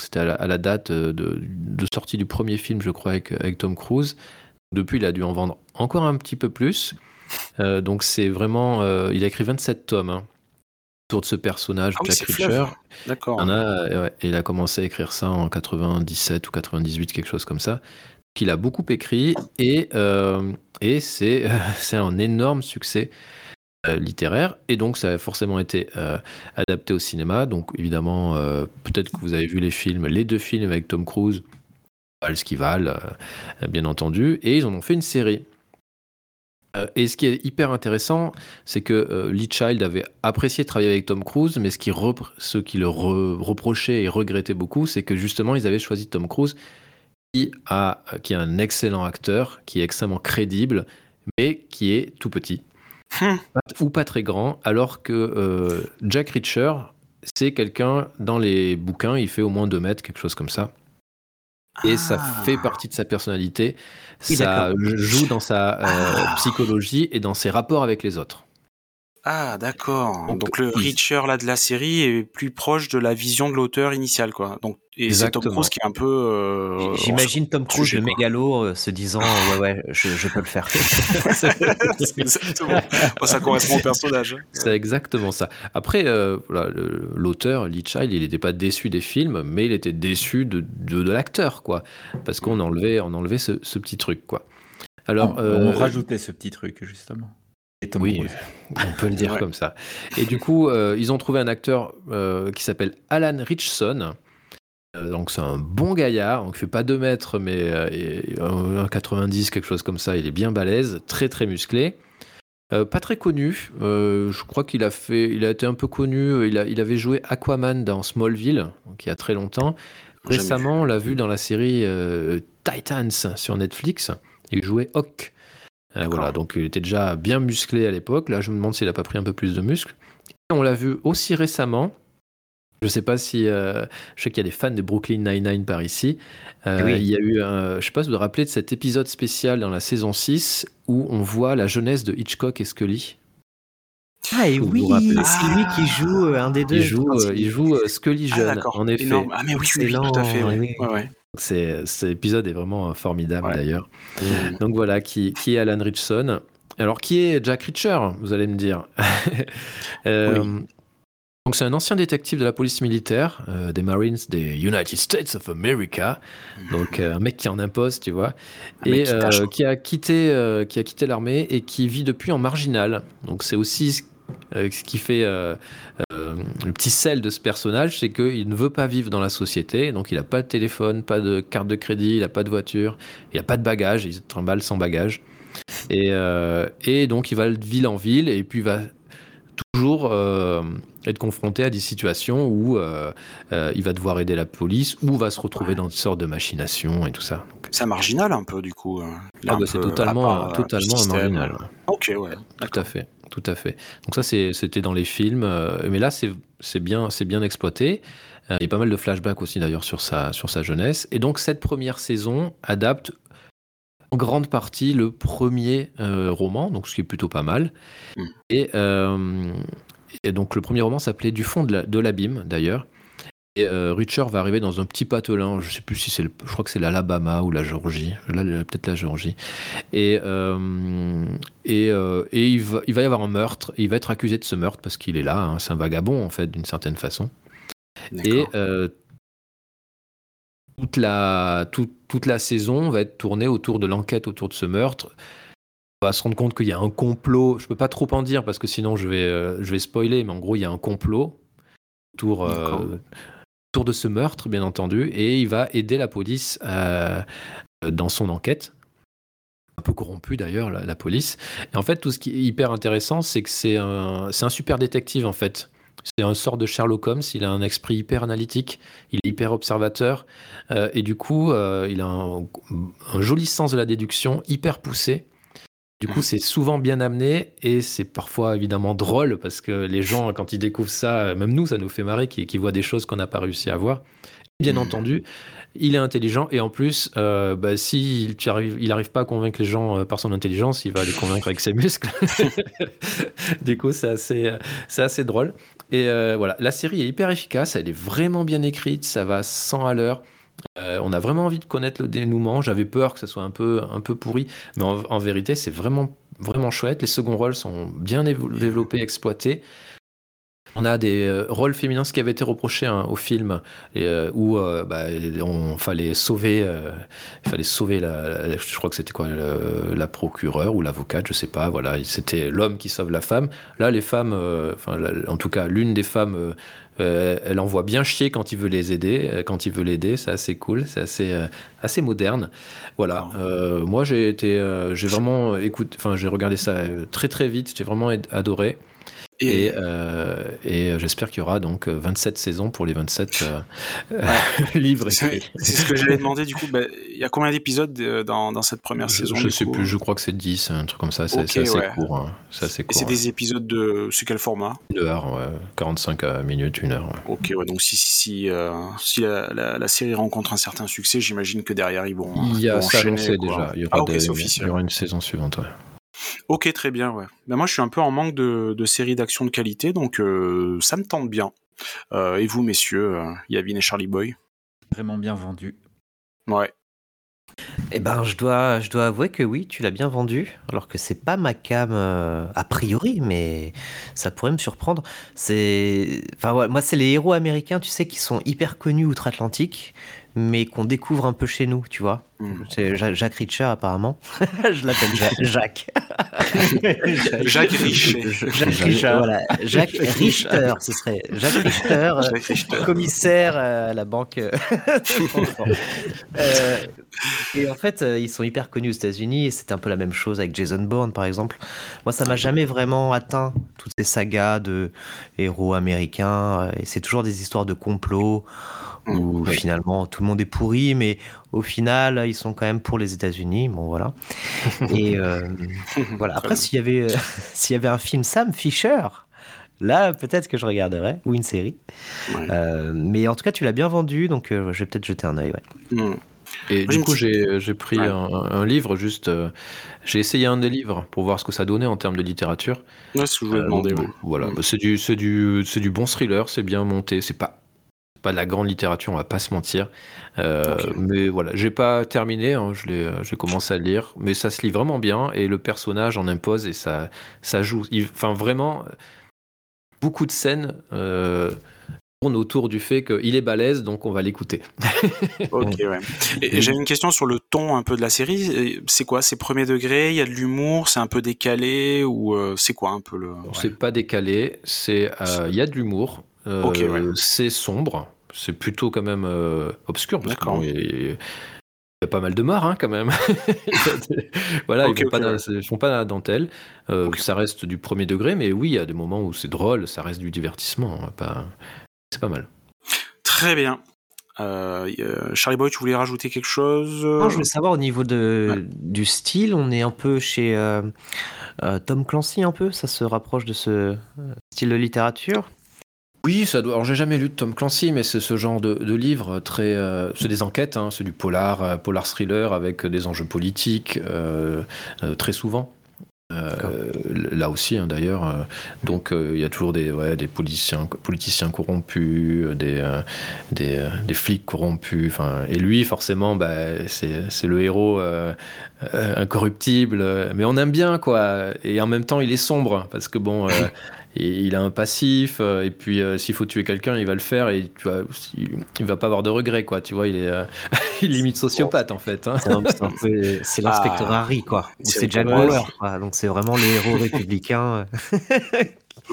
c'était à, la date euh, de, sortie du premier film, je crois, avec, Tom Cruise. Depuis, il a dû en vendre encore un petit peu plus. Euh, donc c'est vraiment... Euh, il a écrit 27 tomes hein, autour de ce personnage, ah Jack Reacher. D'accord. il a commencé à écrire ça en 97 ou 98, quelque chose comme ça. Qu'il a beaucoup écrit et, et c'est un énorme succès. Euh, littéraire et donc ça a forcément été euh, adapté au cinéma. Donc évidemment, euh, peut-être que vous avez vu les films, les deux films avec Tom Cruise, ce qui valent, bien entendu, et ils en ont fait une série. Et ce qui est hyper intéressant, c'est que Lee Child avait apprécié travailler avec Tom Cruise, mais ce qui, ce qui le reprochait et regrettait beaucoup, c'est que justement, ils avaient choisi Tom Cruise, a, qui est un excellent acteur, qui est extrêmement crédible, mais qui est tout petit. Hmm. ou pas très grand, alors que euh, Jack Reacher, c'est quelqu'un dans les bouquins, il fait au moins 2 mètres, quelque chose comme ça. Et ça ah. fait partie de sa personnalité, ça joue dans sa euh, ah. psychologie et dans ses rapports avec les autres. Ah, d'accord. Donc, le Reacher là de la série est plus proche de la vision de l'auteur initial, quoi. Donc et c'est Tom Cruise qui est un peu. Euh, j'imagine Tom Cruise, le mégalo, euh, se disant ouais ouais, je, peux le faire. exactement. ça correspond au personnage. Hein. C'est exactement ça. Après, euh, l'auteur Lee Child, il n'était pas déçu des films, mais il était déçu de, de, l'acteur, quoi, parce qu'on enlevait, on enlevait ce, ce, petit truc, quoi. Alors, on, on rajoutait ce petit truc justement oui, on peut le dire comme ça. Et du coup, euh, ils ont trouvé un acteur euh, qui s'appelle Alan Richson. Euh, donc c'est un bon gaillard, donc il fait pas 2 mètres, mais un 90, quelque chose comme ça. Il est bien balèze, très très musclé. pas très connu. je crois qu'il a fait, il a été un peu connu. Il, a, il avait joué Aquaman dans Smallville, donc il y a très longtemps. Récemment, on l'a vu dans la série Titans sur Netflix. Il jouait Hawk. Euh, voilà, donc il était déjà bien musclé à l'époque. Là, je me demande s'il n'a pas pris un peu plus de muscle. on l'a vu aussi récemment. Je ne sais pas si. Euh, je sais qu'il y a des fans de Brooklyn Nine-Nine par ici. Euh, il y a eu. je ne sais pas si vous vous rappelez de cet épisode spécial dans la saison 6 où on voit la jeunesse de Hitchcock et Scully. Ah, et oui, c'est lui qui joue un des deux. Il joue, il joue Scully ah, jeune, en effet. Ah, mais oui, oui, tout à fait. Oui. Ouais, cet épisode est vraiment euh, formidable d'ailleurs. Donc voilà, qui, qui, est Alan Richson. Alors qui est Jack Reacher, vous allez me dire. Euh, Donc c'est un ancien détective de la police militaire euh, des Marines des United States of America. Donc un mec qui en impose, tu vois, et qui, a quitté, qui a quitté l'armée et qui vit depuis en marginal. Donc c'est aussi euh, ce qui fait euh, euh, le petit sel de ce personnage, c'est qu'il ne veut pas vivre dans la société, donc il n'a pas de téléphone, pas de carte de crédit, il n'a pas de voiture, il n'a pas de bagages, il se trimballe sans bagages. Et, et, donc il va de ville en ville et puis il va toujours être confronté à des situations où il va devoir aider la police ou va se retrouver dans une sorte de machination et tout ça. C'est marginal un peu du coup. Ah bah, c'est totalement, totalement marginal. Ok, ouais. Tout à fait tout à fait. Donc ça, c'était dans les films, euh, mais là, c'est bien, bien exploité. Euh, il y a pas mal de flashbacks aussi d'ailleurs sur sa, sur sa jeunesse. Et donc cette première saison adapte en grande partie le premier euh, roman, donc ce qui est plutôt pas mal. Mm. Et, et, donc le premier roman s'appelait Du fond de l'abîme d'ailleurs. Et euh, va arriver dans un petit patelin, je sais plus si c'est, je crois que c'est l'Alabama ou la Géorgie, là peut-être la Géorgie. Et euh, et, euh, et il, va, il va y avoir un meurtre. il va être accusé de ce meurtre parce qu'il est là. Hein, c'est un vagabond en fait d'une certaine façon. Et toute la toute, toute la saison va être tournée autour de l'enquête autour de ce meurtre va se rendre compte qu'il y a un complot. Je peux pas trop en dire parce que sinon je vais, je vais spoiler, mais en gros, il y a un complot autour, autour de ce meurtre, bien entendu, et il va aider la police dans son enquête un peu corrompu d'ailleurs, la, police. Et en fait, tout ce qui est hyper intéressant, c'est que c'est un, un super détective en fait. C'est un sort de Sherlock Holmes, il a un esprit hyper analytique, il est hyper observateur, euh, et du coup, euh, il a un, joli sens de la déduction, hyper poussé. Du coup, c'est souvent bien amené et c'est parfois évidemment drôle parce que les gens, quand ils découvrent ça, même nous, ça nous fait marrer, qui, qui voient des choses qu'on n'a pas réussi à voir. Bien mmh. entendu, il est intelligent et en plus, euh, bah, s'il il n'arrive pas à convaincre les gens euh, par son intelligence, il va les convaincre avec ses muscles. du coup, c'est assez, c'est assez drôle. Et euh, voilà, la série est hyper efficace, elle est vraiment bien écrite, ça va 100 à l'heure. On a vraiment envie de connaître le dénouement. J'avais peur que ça soit un peu, un peu pourri, mais en, vérité, c'est vraiment, vraiment chouette. Les seconds rôles sont bien développés, exploités. On a des euh, rôles féminins, ce qui avait été reproché hein, au film, euh, où euh, bah, on fallait sauver, il fallait sauver la, je crois que c'était quoi, la, procureure ou l'avocate, je sais pas. Voilà, c'était l'homme qui sauve la femme. Là, les femmes, en tout cas, l'une des femmes. Elle envoie bien chier quand il veut les aider, quand il veut l'aider, c'est assez cool, c'est assez, assez moderne. Voilà. moi, j'ai été, j'ai vraiment écoute, enfin, j'ai regardé ça très très vite, j'ai vraiment adoré. Et, euh, et j'espère qu'il y aura donc 27 saisons pour les 27 euh, livres. C'est ce que j'allais demander du coup. Bah, il y a combien d'épisodes dans, dans, cette première saison Je ne sais plus, je crois que c'est 10, un truc comme ça. C'est assez, court, hein. Et c'est des épisodes de. C'est quel format? Une heure, 45 minutes, une heure. Ok, donc si, si, si, euh, si la, la, série rencontre un certain succès, j'imagine que derrière ils vont. Il y a ça déjà. Il y aura, ah, il y aura une saison suivante. Ouais. Ok, très bien, ouais. Ben moi, je suis un peu en manque de, de séries d'action de qualité, donc euh, ça me tente bien. Euh, et vous, messieurs, euh, Yavin et Charlie Boy? Vraiment bien vendu. Ouais. Eh ben, je dois, je dois avouer que oui, tu l'as bien vendu, alors que c'est pas ma cam a priori, mais ça pourrait me surprendre. C'est, enfin, moi, c'est les héros américains, tu sais, qui sont hyper connus outre-Atlantique, mais qu'on découvre un peu chez nous, tu vois. Hmm. C'est Jacques Richer, apparemment. je l'appelle Jacques. Jacques Richer. Jacques Richter, voilà. Jacques Richter, ce serait Jacques Richter, euh, commissaire euh, à la banque. euh, et en fait, ils sont hyper connus aux États-Unis et c'est un peu la même chose avec Jason Bourne, par exemple. Moi, ça m'a jamais vraiment atteint toutes ces sagas de héros américains. Et c'est toujours des histoires de complot où finalement tout le monde est pourri, mais au final ils sont quand même pour les États-Unis. Bon voilà. Et euh, voilà. Après, s'il y avait euh, s'il y avait un film Sam Fisher, là peut-être que je regarderais ou une série. Euh, mais en tout cas, tu l'as bien vendu, donc je vais peut-être jeter un œil. Mm. Et du coup, j'ai pris un, livre, juste. j'ai essayé un des livres pour voir ce que ça donnait en termes de littérature. Ouais, ce que je voulais demander. Voilà, bah, c'est du, du, du bon thriller, c'est bien monté, c'est pas pas de la grande littérature, on va pas se mentir. Euh, mais voilà, j'ai pas terminé, hein, euh, j'ai commencé à le lire, mais ça se lit vraiment bien et le personnage en impose et ça, ça joue. Enfin, vraiment, beaucoup de scènes euh, tournent autour du fait qu'il est balèze, donc on va l'écouter. ok, ouais. Et, j'ai une question sur le ton un peu de la série. C'est quoi? C'est premier degré Il y a de l'humour C'est un peu décalé Ou c'est quoi un peu le. C'est pas décalé, il y a de l'humour. C'est sombre, c'est plutôt quand même euh, obscur parce il, y a pas mal de morts hein, quand même. voilà, ils, ne font pas la dentelle. Euh, ça reste du premier degré, mais oui, il y a des moments où c'est drôle, ça reste du divertissement. Hein, pas... C'est pas mal. Très bien. Euh, Charlie Boy, tu voulais rajouter quelque chose? Non, je voulais savoir au niveau de, du style, on est un peu chez Tom Clancy, un peu, ça se rapproche de ce style de littérature? Oui, ça doit. Alors, j'ai jamais lu de Tom Clancy, mais c'est ce genre de, livre très. Euh, c'est des enquêtes, hein, c'est du polar, euh, polar thriller avec des enjeux politiques euh, très souvent. là aussi, hein, d'ailleurs. donc, il y a toujours des, ouais, des politiciens, politiciens corrompus, des, des, flics corrompus. Et lui, forcément, bah, c'est le héros incorruptible. Mais on aime bien, quoi. Et en même temps, il est sombre parce que bon. il a un passif, et puis s'il faut tuer quelqu'un, il va le faire et tu vois, il, va pas avoir de regrets, quoi. Tu vois, il est, il limite sociopathe en fait. Hein. C'est l'inspecteur ah, Harry, quoi. C'est Jack Bauer, Donc c'est vraiment les héros républicains.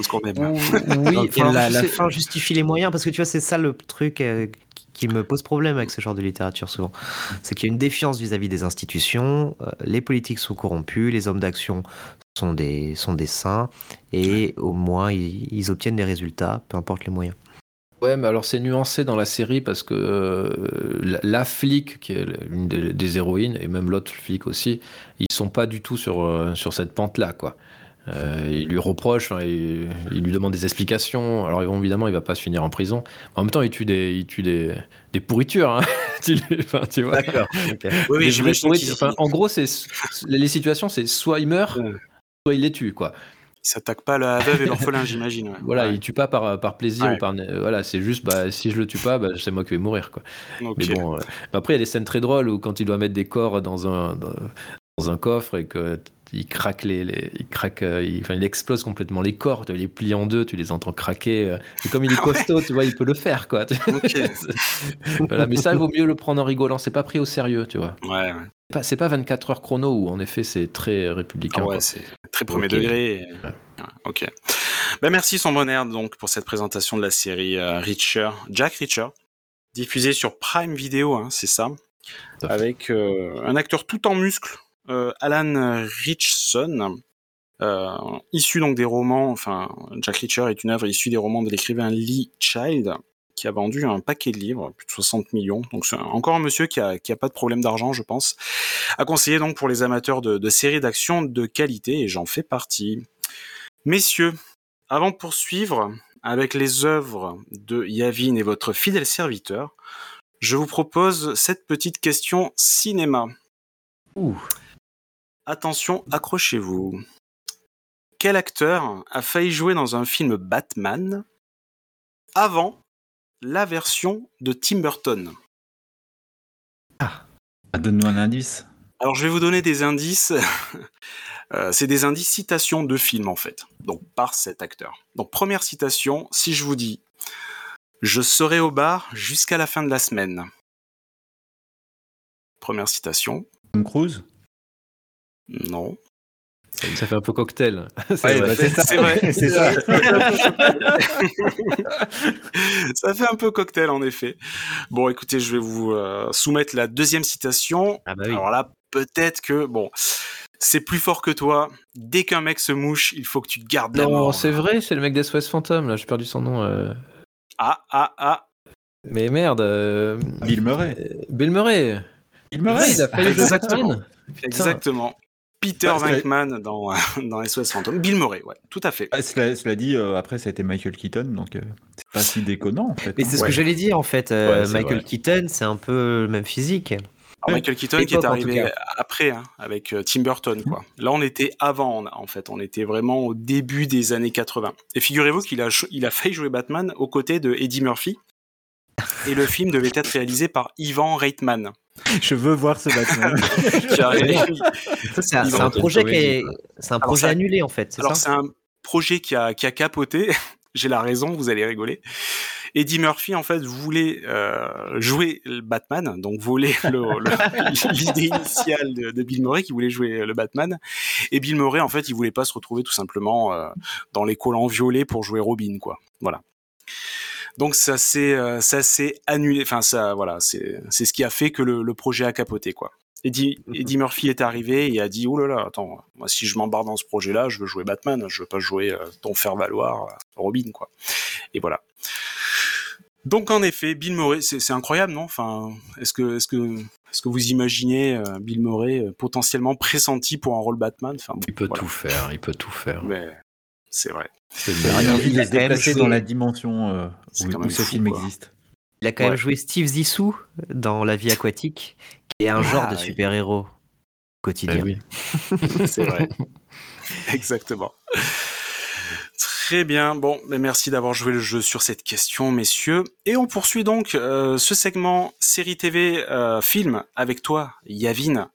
ce qu'on aime. Oui, la, la fin justifie les moyens parce que tu vois, c'est ça le truc qui me pose problème avec ce genre de littérature souvent. C'est qu'il y a une défiance vis-à-vis des institutions, euh, les politiques sont corrompus, les hommes d'action sont des, sont des saints, et au moins ils, obtiennent des résultats, peu importe les moyens. Ouais, mais alors c'est nuancé dans la série parce que euh, la, flic, qui est l'une des, héroïnes, et même l'autre flic aussi, ils sont pas du tout sur, euh, sur cette pente-là, quoi. Euh, il lui reproche, il, lui demande des explications. Alors évidemment, il va pas se finir en prison. En même temps, il tue des, il tue des, des pourritures. Hein. tu vois. D'accord. Oui, en gros, c'est les situations, c'est soit il meurt, soit il les tue, quoi. Il s'attaque pas à la veuve et l'orphelin, j'imagine. Voilà, il tue pas par, par plaisir ou par voilà, c'est juste bah si je le tue pas, bah, c'est moi qui vais mourir quoi. Mais bon, euh, après il y a des scènes très drôles où quand il doit mettre des corps dans un dans un coffre et que il craque les, il craque, euh, il, enfin, il explose complètement les corps, tu les plies en deux, tu les entends craquer. Euh. et comme il est ah costaud, tu vois, il peut le faire, quoi. voilà, mais ça, il vaut mieux le prendre en rigolant. C'est pas pris au sérieux, tu vois. Ouais, C'est pas 24 heures chrono où, en effet, c'est très républicain. Ah ouais, c'est très premier degré. Ok. Ben, merci, son bonheur, donc, pour cette présentation de la série euh, Richer, Jack Richer, diffusée sur Prime Video, hein, c'est ça, avec un acteur tout en muscles euh, Alan Richson, euh, issu donc des romans, enfin Jack Reacher est une œuvre issue des romans de l'écrivain Lee Child, qui a vendu un paquet de livres, plus de 60 millions. Donc c'est encore un monsieur qui a, qui a pas de problème d'argent, je pense. À conseiller donc pour les amateurs de, de séries d'action de qualité, et j'en fais partie. Messieurs, avant de poursuivre avec les œuvres de Yavin et votre fidèle serviteur, je vous propose cette petite question cinéma. Ouh. Attention, accrochez-vous. Quel acteur a failli jouer dans un film Batman avant la version de Tim Burton? Ah, donne-nous un indice. Alors je vais vous donner des indices. Euh, c'est des indices citations de films en fait, donc par cet acteur. Donc première citation, si je vous dis Je serai au bar jusqu'à la fin de la semaine. Première citation. Tom Cruise? Non. Ça fait un peu cocktail. c'est vrai. c'est ça. ça fait un peu cocktail en effet. Bon, écoutez, je vais vous euh, soumettre la deuxième citation. Ah bah oui. Alors là, peut-être que bon, c'est plus fort que toi. Dès qu'un mec se mouche, il faut que tu gardes la Non, c'est vrai, c'est le mec d'SOS Phantom. Là, j'ai perdu son nom. Euh. Ah ah ah. Mais merde. Euh, Bill Murray. Bill Murray. Bill Murray. il a fait Exactement. Exactement. Peter Venkman dans, dans SOS Phantom. Bill Murray, ouais, tout à fait. Ah, cela, dit, euh, après, ça a été Michael Keaton, donc euh, c'est pas si déconnant, en fait. Mais c'est ce que j'allais dire, en fait. Euh, Michael Keaton, c'est un peu le même physique. Michael Keaton qui est arrivé après, hein, avec Tim Burton, quoi. Là, on était avant, en fait. On était vraiment au début des années 80. Et figurez-vous qu'il a, il a failli jouer Batman aux côtés de Eddie Murphy. Et le film devait être réalisé par Ivan Reitman. Je veux voir ce Batman. c'est un, projet qui est, c'est un projet annulé en fait. Alors c'est un projet qui a, qui a capoté. J'ai la raison, vous allez rigoler. Eddie Murphy en fait voulait euh, jouer le Batman, donc voler l'idée initiale de, Bill Murray qui voulait jouer le Batman. Et Bill Murray en fait il voulait pas se retrouver tout simplement euh, dans les collants violets pour jouer Robin quoi. Voilà. Donc ça s'est euh, ça s'est annulé. Enfin ça voilà c'est c'est ce qui a fait que le, le projet a capoté quoi. Eddie, mhm. Eddie, Murphy est arrivé et a dit oh là là attends moi si je m'embarque dans ce projet là je veux jouer Batman je veux pas jouer euh, ton faire valoir euh, Robin quoi. Et voilà. Donc en effet Bill Murray c'est incroyable non? Enfin est-ce que est-ce que est-ce que vous imaginez euh, Bill Murray potentiellement pressenti pour un rôle Batman? Enfin, Il peut tout faire il peut tout faire. Mais c'est vrai. Il est déplacé dans la dimension euh, où, ce film existe. Il a quand même joué Steve Zissou dans La vie aquatique, qui est un genre de ah super-héros quotidien. Eh c'est vrai. Exactement. Très bien. Bon, mais merci d'avoir joué le jeu sur cette question, messieurs. Et on poursuit donc euh, ce segment série TV euh, film avec toi, Yavin.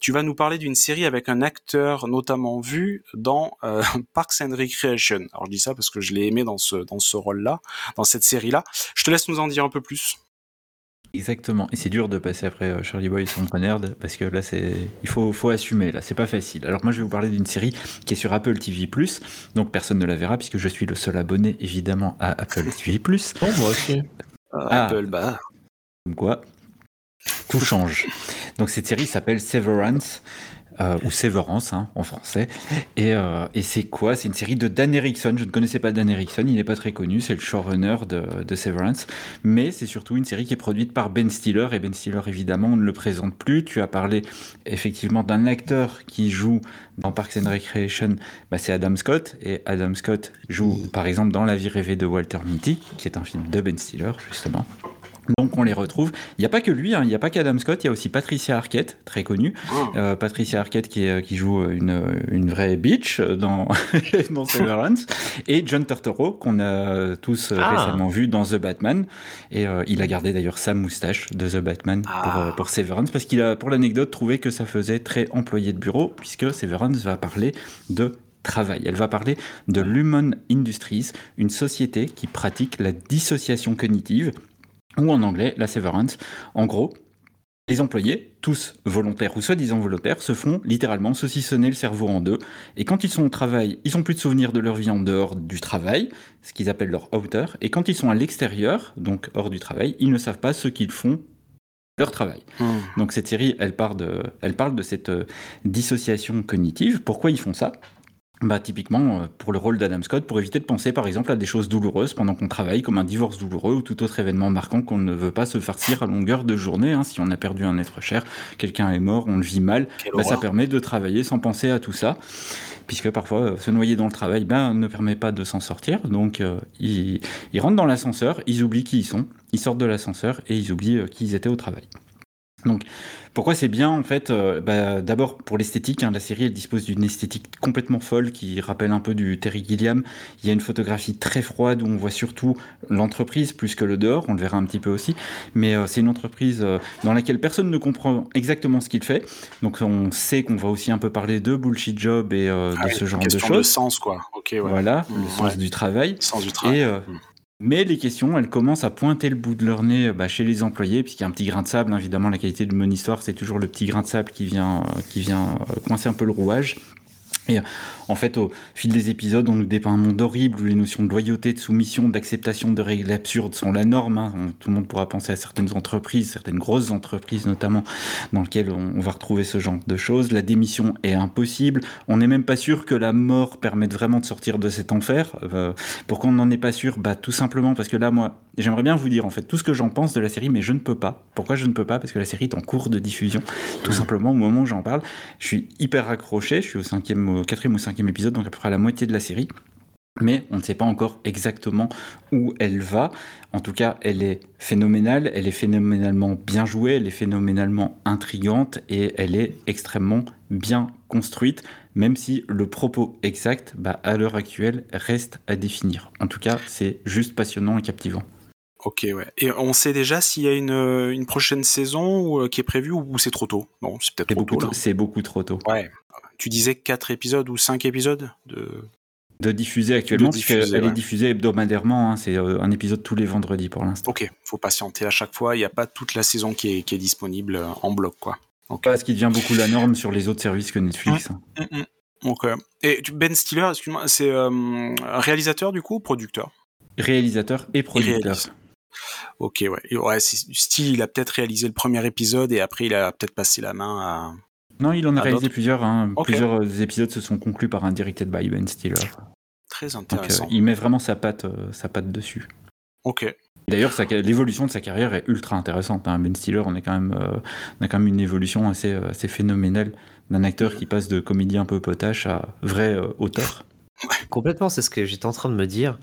Tu vas nous parler d'une série avec un acteur notamment vu dans euh, Parks and Recreation. Alors je dis ça parce que je l'ai aimé dans ce dans ce rôle-là, dans cette série-là. Je te laisse nous en dire un peu plus. Exactement. Et c'est dur de passer après euh, Charlie Boy et son nerd parce que là, c'est il faut, faut assumer. Là, c'est pas facile. Alors moi, je vais vous parler d'une série qui est sur Apple TV+. Donc personne ne la verra puisque je suis le seul abonné évidemment à Apple TV+. Oh, moi aussi. Ah, Apple, bah. Comme quoi, tout change. Donc cette série s'appelle Severance. Euh, ou Severance hein, en français. Et, euh, et c'est quoi? C'est une série de Dan Erickson. Je ne connaissais pas Dan Erickson, il n'est pas très connu, c'est le showrunner de, de Severance. Mais c'est surtout une série qui est produite par Ben Stiller. Et Ben Stiller, évidemment, on ne le présente plus. Tu as parlé effectivement d'un acteur qui joue dans Parks and Recreation, bah, c'est Adam Scott. Et Adam Scott joue par exemple dans La vie rêvée de Walter Mitty, qui est un film de Ben Stiller, justement. Donc on les retrouve. Il n'y a pas que lui, hein. il n'y a pas qu'Adam Scott, il y a aussi Patricia Arquette, très connue. Ah. Euh, Patricia Arquette qui, qui joue une, une, vraie bitch dans, dans Severance. Et John Turturro, qu'on a tous ah. récemment vu dans The Batman. Et euh, il a gardé d'ailleurs sa moustache de The Batman pour, ah. euh, pour, Severance, parce qu'il a, pour l'anecdote, trouvé que ça faisait très employé de bureau, puisque Severance va parler de travail. Elle va parler de Lumon Industries, une société qui pratique la dissociation cognitive ou en anglais la severance. En gros, les employés, tous volontaires ou soi-disant volontaires, se font littéralement saucissonner le cerveau en deux. Et quand ils sont au travail, ils n'ont plus de souvenirs de leur vie en dehors du travail, ce qu'ils appellent leur outer. Et quand ils sont à l'extérieur, donc hors du travail, ils ne savent pas ce qu'ils font leur travail. Mmh. Donc cette série, elle, parle de, elle parle de cette euh, dissociation cognitive. Pourquoi ils font ça? Bah, typiquement, euh, pour le rôle d'Adam Scott, pour éviter de penser par exemple à des choses douloureuses pendant qu'on travaille, comme un divorce douloureux ou tout autre événement marquant qu'on ne veut pas se farcir à longueur de journée. Hein. Si on a perdu un être cher, quelqu'un est mort, on le vit mal, bah, ça permet de travailler sans penser à tout ça. Puisque parfois, euh, se noyer dans le travail ben, ne permet pas de s'en sortir. Donc, euh, ils, ils, rentrent dans l'ascenseur, ils oublient qui ils sont, ils sortent de l'ascenseur et ils oublient qui ils étaient au travail. Donc, pourquoi c'est bien en fait euh, bah, D'abord pour l'esthétique, hein, la série elle dispose d'une esthétique complètement folle qui rappelle un peu du Terry Gilliam. Il y a une photographie très froide où on voit surtout l'entreprise plus que le dehors, on le verra un petit peu aussi. Mais euh, c'est une entreprise euh, dans laquelle personne ne comprend exactement ce qu'il fait. Donc on sait qu'on va aussi un peu parler de bullshit job et de ah ce genre de choses. Le sens quoi. Ok. Ouais. Voilà, le mmh, sens du travail. Sens du travail. Et, mmh. Mais les questions, elles commencent à pointer le bout de leur nez bah, chez les employés, puisqu'il y a un petit grain de sable. Évidemment, la qualité de mon histoire, c'est toujours le petit grain de sable qui vient, euh, qui vient euh, coincer un peu le rouage. En fait, au fil des épisodes, on nous dépeint un monde horrible où les notions de loyauté, de soumission, d'acceptation de règles absurdes sont la norme. Hein. Tout le monde pourra penser à certaines entreprises, certaines grosses entreprises notamment, dans lesquelles on, va retrouver ce genre de choses. La démission est impossible. On n'est même pas sûr que la mort permette vraiment de sortir de cet enfer. Euh, pourquoi on n'en est pas sûr Bah tout simplement parce que là, moi, j'aimerais bien vous dire en fait tout ce que j'en pense de la série, mais je ne peux pas. Pourquoi je ne peux pas? Parce que la série est en cours de diffusion. Tout simplement, au moment où j'en parle, je suis hyper accroché. Je suis au cinquième, au quatrième ou cinquième épisode, donc à peu près à la moitié de la série. Mais on ne sait pas encore exactement où elle va. En tout cas, elle est phénoménale, elle est phénoménalement bien jouée, elle est phénoménalement intrigante et elle est extrêmement bien construite, même si le propos exact, bah, à l'heure actuelle, reste à définir. En tout cas, c'est juste passionnant et captivant. Ok, ouais. Et on sait déjà s'il y a une, une prochaine saison ou, euh, qui est prévue ou c'est trop tôt? Non, c'est peut-être trop tôt. C'est beaucoup trop tôt. Ouais. Tu disais 4 épisodes ou 5 épisodes de... De diffuser actuellement, diffuser, elle est diffusée hebdomadairement. Hein, c'est euh, un épisode tous les vendredis pour l'instant. Ok, faut patienter à chaque fois. Il n'y a pas toute la saison qui est, qui est disponible euh, en bloc, quoi. Okay. Ce qui devient beaucoup la norme sur les autres services que Netflix. Mmh, mmh, mmh. Ok. Et Ben Stiller, excuse-moi, c'est euh, réalisateur du coup ou producteur? Réalisateur et producteur. Ok, ouais. ouais style, il a peut-être réalisé le premier épisode et après il a peut-être passé la main à. Non, il en a réalisé plusieurs. Hein. Plusieurs euh, épisodes se sont conclus par un directed by Ben Stiller. Très intéressant. Donc, euh, il met vraiment sa patte, euh, sa patte dessus. Ok. D'ailleurs, l'évolution de sa carrière est ultra intéressante. Hein. Ben Stiller, on, est quand même, on a quand même une évolution assez, assez phénoménale d'un acteur qui passe de comédie un peu potache à vrai auteur. Complètement, c'est ce que j'étais en train de me dire.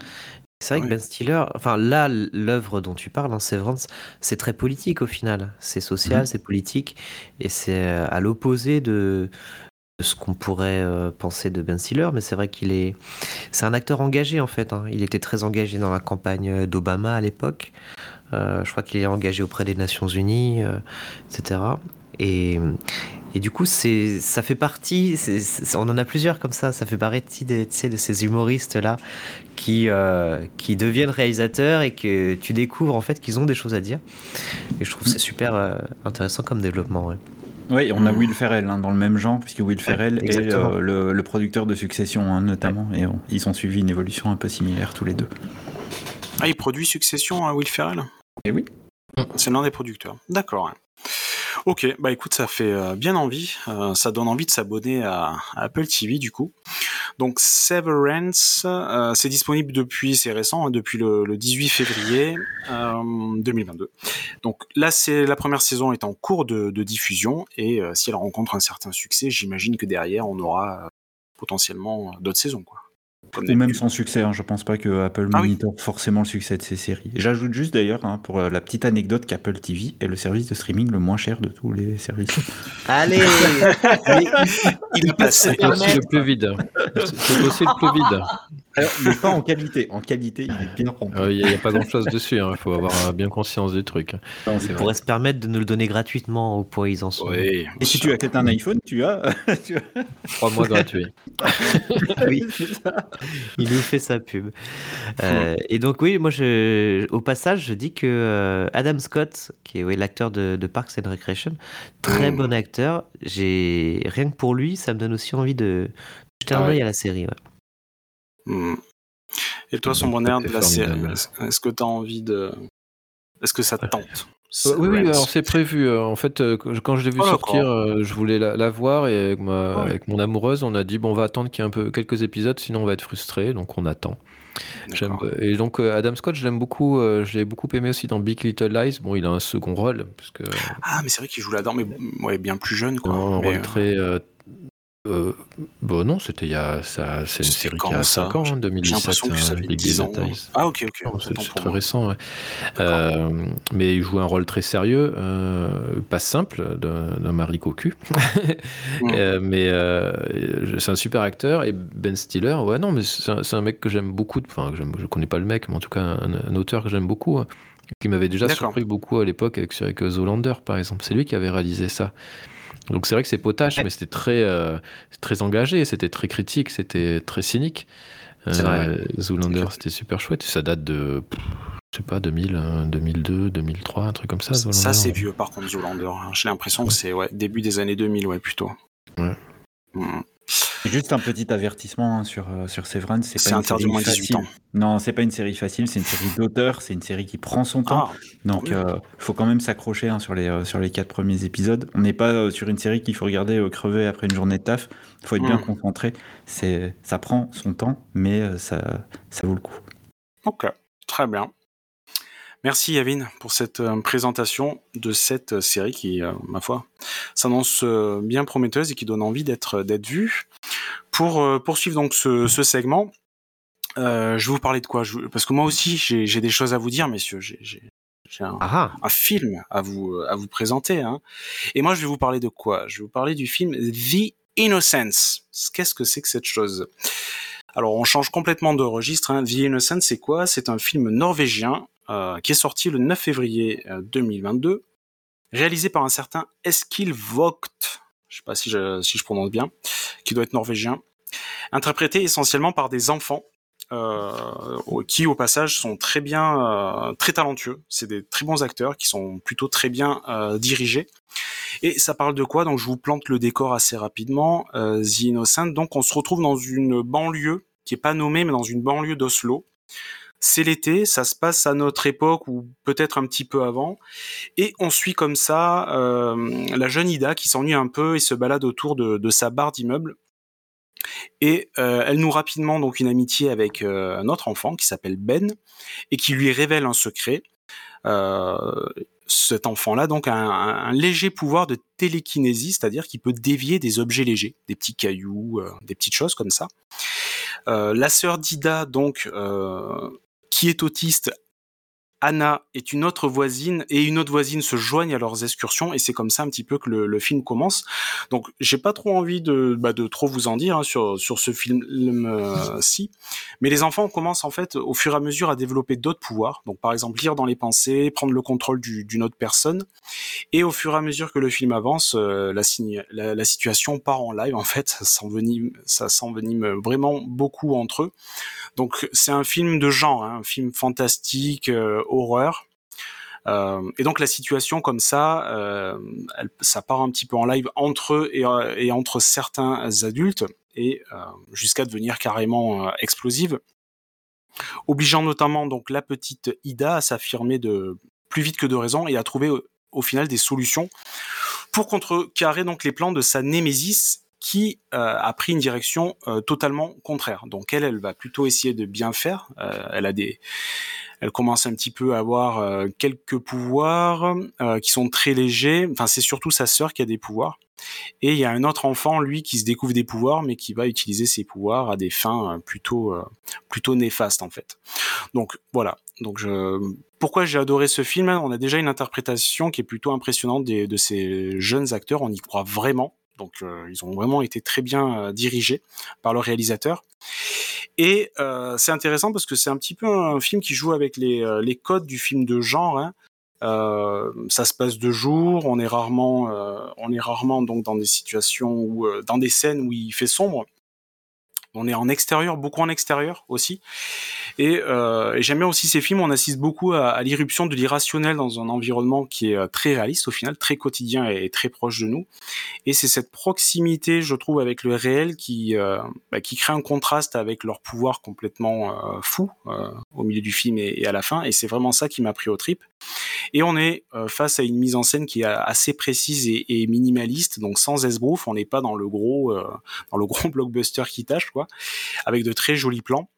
C'est vrai que Ben Stiller, enfin là, l'œuvre dont tu parles, hein, Severance, c'est très politique au final. C'est social, mmh c'est politique, et c'est euh, à l'opposé de, ce qu'on pourrait penser de Ben Stiller, mais c'est vrai qu'il est, c'est un acteur engagé en fait. Hein. Il était très engagé dans la campagne d'Obama à l'époque. je crois qu'il est engagé auprès des Nations Unies, etc. Et, et du coup, c'est, ça fait partie, on en a plusieurs comme ça, ça fait partie de, de ces humoristes-là qui, euh, qui deviennent réalisateurs et que tu découvres en fait qu'ils ont des choses à dire. Et je trouve c'est super euh, intéressant comme développement. Oui, on a mm. Will Ferrell hein, dans le même genre, puisque Will Ferrell est euh, le, producteur de Succession hein, notamment, et ils ont suivi une évolution un peu similaire tous les deux. Ah, il produit Succession, à hein, Will Ferrell? Eh oui. C'est l'un des producteurs. D'accord. Ok, bah écoute, ça fait euh, bien envie. Euh, ça donne envie de s'abonner à, Apple TV du coup. Donc Severance, euh, c'est disponible depuis, c'est récent, hein, depuis le, 18 février 2022. Donc là, c'est la première saison est en cours de, de diffusion et si elle rencontre un certain succès, j'imagine que derrière on aura potentiellement d'autres saisons quoi. Ou même sans succès, hein, je pense pas que Apple ah monitore forcément le succès de ces séries. J'ajoute juste d'ailleurs, hein, pour euh, la petite anecdote, qu'Apple TV est le service de streaming le moins cher de tous les services. Allez Il est passé. C'est aussi le plus vide. C'est aussi le plus vide. Alors, mais pas en qualité. En qualité, il est bien Il n'y a, pas grand chose dessus. Hein. Il faut avoir euh, bien conscience du truc. on pourrait se permettre de nous le donner gratuitement au point ils en sont. Et si tu achètes un iPhone, tu as. Trois mois gratuits. oui, il nous fait sa pub. Euh, et donc, oui, moi, je, au passage, je dis que euh, Adam Scott, qui est l'acteur de, Parks and Recreation, très mm. bon acteur. J'ai rien que pour lui, ça me donne aussi envie de jeter un ah œil à la série. Hmm. Et toi, son bonheur de la série, est-ce que tu as envie de. Est-ce que ça te tente euh, oui, oui, alors c'est prévu. Euh, en fait, euh, quand je l'ai vu oh, sortir, je voulais la, voir et avec, mon amoureuse, on a dit bon, on va attendre qu'il y ait un peu quelques épisodes, sinon on va être frustré, donc on attend. Et donc Adam Scott, je l'aime beaucoup. je l'ai beaucoup aimé aussi dans Big Little Lies. Bon, il a un second rôle parce que. Ah, mais c'est vrai qu'il joue là-dedans, mais ouais, bien plus jeune, quoi. Un rôle très euh, bon, non, c'était il y a. Ça, c'est une série qui a 5 ans, 2017. J'ai l'impression que ça fait 10 ans. Ah, ok, ok. C'est très récent. Euh, mais il joue un rôle très sérieux, euh, pas simple, d'un mari cocu. euh, mais c'est un super acteur. Et Ben Stiller, ouais, non, mais c'est un, mec que j'aime beaucoup. Enfin, je connais pas le mec, mais en tout cas, un, auteur que j'aime beaucoup. Hein, qui m'avait déjà surpris beaucoup à l'époque avec, avec Zoolander, par exemple. C'est lui qui avait réalisé ça. Donc c'est vrai que c'est potache, mais c'était très, euh, très engagé, c'était très critique, c'était très cynique. Euh, Zoolander, c'était super chouette. Ça date de, je sais pas, 2000, 2002, 2003, un truc comme ça. Ça, c'est vieux par contre, Zoolander. Hein. J'ai l'impression que c'est ouais, début des années 2000, ouais, plutôt. Ouais. Mm. Juste un petit avertissement hein, sur, euh, sur Severance. C'est interdit moins 18 ans. Non, c'est pas une série facile, c'est une série d'auteur, c'est une série qui prend son temps. Ah, Donc, il euh, faut quand même s'accrocher hein, sur, les, euh, sur les quatre premiers épisodes. On n'est pas sur une série qu'il faut regarder crever après une journée de taf. Il faut être bien mm. concentré. Ça prend son temps, mais ça, ça vaut le coup. Ok, très bien. Merci Yavin pour cette euh, présentation de cette euh, série qui, euh, ma foi, s'annonce bien prometteuse et qui donne envie d'être vue. Pour poursuivre donc ce, segment, je vais vous parler de quoi? Parce que moi aussi, j'ai des choses à vous dire, messieurs. J'ai un, ah. un, film à vous, à vous présenter. Hein. Et moi, je vais vous parler de quoi? Je vais vous parler du film The Innocence. Qu'est-ce que c'est que cette chose? Alors on change complètement de registre. Hein. The Innocence, c'est quoi? C'est un film norvégien euh, qui est sorti le 9 février 2022, euh, réalisé par un certain Eskil Vogt, je sais pas si je, si je prononce bien, qui doit être norvégien, interprété essentiellement par des enfants euh, qui au passage sont très bien, euh, très talentueux. C'est des très bons acteurs qui sont plutôt très bien euh, dirigés. Et ça parle de quoi? Donc je vous plante le décor assez rapidement. The Innocent. Donc on se retrouve dans une banlieue qui est pas nommée, mais dans une banlieue d'Oslo. C'est l'été, ça se passe à notre époque ou peut-être un petit peu avant, et on suit comme ça euh, la jeune Ida qui s'ennuie un peu et se balade autour de, sa barre d'immeuble. Et euh, elle noue rapidement donc une amitié avec euh, un autre enfant qui s'appelle Ben et qui lui révèle un secret. cet enfant-là donc a un, léger pouvoir de télékinésie, c'est-à-dire qu'il peut dévier des objets légers, des petits cailloux, des petites choses comme ça. la sœur d'Ida donc qui est autiste Anna est une autre voisine et une autre voisine se joignent à leurs excursions et c'est comme ça un petit peu que le, film commence. Donc j'ai pas trop envie de, bah, de trop vous en dire hein, sur, sur ce film-ci, mais les enfants commencent en fait au fur et à mesure à développer d'autres pouvoirs. Donc par exemple lire dans les pensées, prendre le contrôle d'une autre personne et au fur et à mesure que le film avance, euh, la, la, situation part en live en fait, ça s'envenime, ça s'envenime vraiment beaucoup entre eux. Donc c'est un film de genre, hein, un film fantastique. Euh, horreur. Euh, et donc la situation comme ça, euh, ça part un petit peu en live entre eux et, entre certains adultes et jusqu'à devenir carrément explosive, obligeant notamment donc la petite Ida à s'affirmer de plus vite que de raison et à trouver au, final des solutions pour contrecarrer donc les plans de sa némésis qui a pris une direction totalement contraire. Donc elle, elle va plutôt essayer de bien faire. elle a des, elle commence un petit peu à avoir euh, quelques pouvoirs euh, qui sont très légers. Enfin, c'est surtout sa sœur qui a des pouvoirs. Et il y a un autre enfant, lui, qui se découvre des pouvoirs, mais qui va utiliser ses pouvoirs à des fins euh, plutôt, plutôt néfastes, en fait. Donc, voilà. Donc, je... pourquoi j'ai adoré ce film? On a déjà une interprétation qui est plutôt impressionnante de ces jeunes acteurs. On y croit vraiment. Donc, ils ont vraiment été très bien dirigés par le réalisateur. Et euh, c'est intéressant parce que c'est un petit peu un film qui joue avec les, euh, codes du film de genre. Hein. Euh, ça se passe de jour, on est rarement, euh, on est rarement donc dans des situations euh, dans des scènes où il fait sombre. On est en extérieur, beaucoup en extérieur aussi. Et, euh, et j'aime bien aussi ces films, on assiste beaucoup à, l'irruption de l'irrationnel dans un environnement qui est euh, très réaliste au final, très quotidien et très proche de nous. Et c'est cette proximité, je trouve, avec le réel qui, euh, bah, qui crée un contraste avec leur pouvoir complètement euh, fou euh, au milieu du film et, à la fin. Et c'est vraiment ça qui m'a pris au trip. Et on est face à une mise en scène qui est assez précise et, et minimaliste, donc sans esbrouf, on n'est pas dans le gros, dans le gros blockbuster qui tâche, quoi, avec de très jolis plans.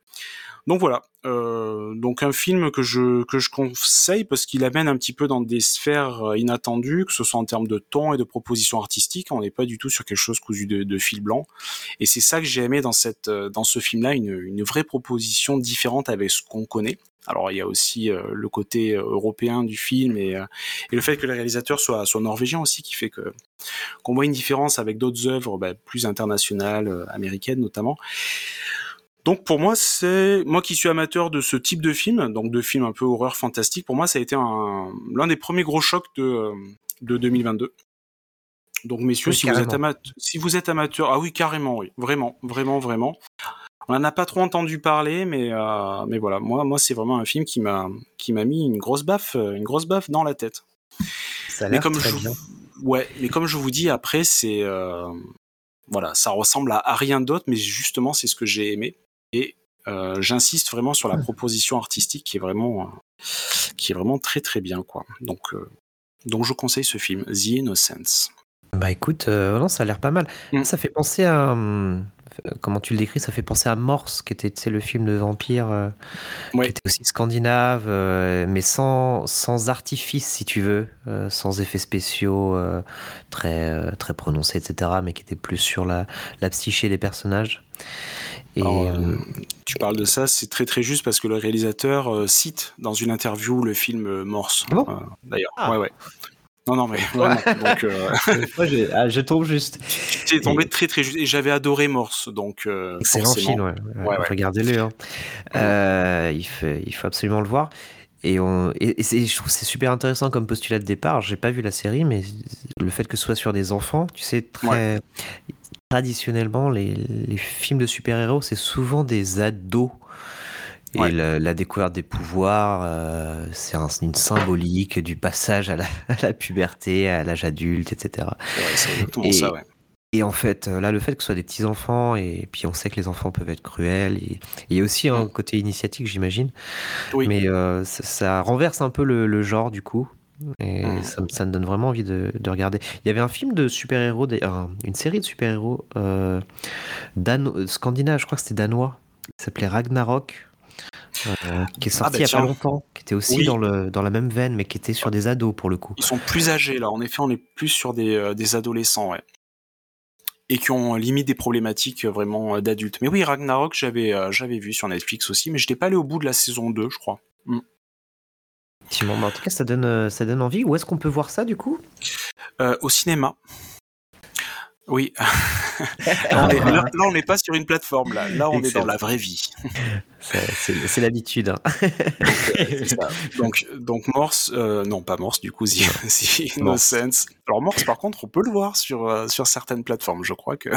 Donc voilà, euh, donc un film que je que je conseille parce qu'il amène un petit peu dans des sphères euh, inattendues, que ce soit en termes de ton et de propositions artistiques. On n'est pas du tout sur quelque chose cousu de, fil blanc. Et c'est ça que j'ai aimé dans cette euh, dans ce film-là, une, une vraie proposition différente avec ce qu'on connaît. Alors il y a aussi le côté européen du film et, et, le fait que le réalisateur soit, soit norvégien aussi qui fait que qu'on voit une différence avec d'autres œuvres bah, plus internationales, américaines notamment. Donc pour moi, c'est moi qui suis amateur de ce type de film, donc de films un peu horreur fantastique. Pour moi, ça a été l'un des premiers gros chocs de, de 2022. Donc messieurs, oui, si vous êtes amateur, si vous êtes amateur, ah oui carrément, oui, vraiment, vraiment, vraiment. On n'en a pas trop entendu parler, mais euh, mais voilà, moi, moi c'est vraiment un film qui m'a qui m'a mis une grosse baffe, une grosse baffe dans la tête. Ça a l'air très je, bien. Ouais, mais comme je vous dis, après c'est euh, voilà, ça ressemble à, à rien d'autre, mais justement c'est ce que j'ai aimé. Et euh, j'insiste vraiment sur la proposition artistique qui est vraiment, euh, qui est vraiment très très bien quoi. Donc, euh, donc je conseille ce film, The Innocence. Bah écoute, euh, non, ça a l'air pas mal. Mm. Ça fait penser à comment tu le décris, ça fait penser à Morse, qui était le film de vampire, euh, ouais. qui était aussi scandinave, euh, mais sans, sans artifice, si tu veux, euh, sans effets spéciaux très, très prononcés, etc., mais qui était plus sur la, la psyché des personnages. Et Alors, tu parles de ça, c'est très très juste parce que le réalisateur cite dans une interview le film Morse. Bon D'ailleurs, ah. ouais, ouais. Non, non, mais vraiment. donc, euh... ah, je tombe juste. J'ai tombé et... très très juste et j'avais adoré Morse, donc. Euh, Excellent film, ouais. ouais, ouais. Regardez-le. Hein. Euh, il, faut, il faut absolument le voir. Et, on, et, et je trouve c'est super intéressant comme postulat de départ. J'ai pas vu la série, mais le fait que ce soit sur des enfants, tu sais, très traditionnellement, les, les films de super-héros, c'est souvent des ados. Et ouais. la, la, découverte des pouvoirs, euh, c'est un, une symbolique du passage à la, à la puberté, à l'âge adulte, etc. Ouais, c'est exactement et, ça, ouais. Et en fait, là, le fait que ce soit des petits enfants, et puis on sait que les enfants peuvent être cruels, et il y a aussi un côté initiatique, j'imagine. Oui. Mais euh, ça, ça, renverse un peu le, le genre, du coup. Et mmh. ça, ça, me donne vraiment envie de, de, regarder. Il y avait un film de super-héros, une série de super-héros euh, scandinave, je crois que c'était danois, qui s'appelait Ragnarok. Euh, qui est sorti ah bah, il y a pas longtemps, qui était aussi oui. dans, le, dans la même veine, mais qui était sur des ados pour le coup. Ils sont plus âgés là, en effet, on est plus sur des, euh, des adolescents, ouais. Et qui ont limite des problématiques euh, vraiment d'adultes. Mais oui, Ragnarok, j'avais euh, j'avais vu sur Netflix aussi, mais je n'étais pas allé au bout de la saison 2, je crois. Mm. Effectivement, en tout cas, ça donne, ça donne envie. Où est-ce qu'on peut voir ça du coup? Au cinéma. Oui. là, on n'est pas sur une plateforme. Là, là on est dans la vraie vie. C'est l'habitude. Hein. donc, donc Morse, euh, non pas Morse, du coup, The, Innocence. Alors Morse, par contre, on peut le voir sur, euh, sur certaines plateformes. Je crois que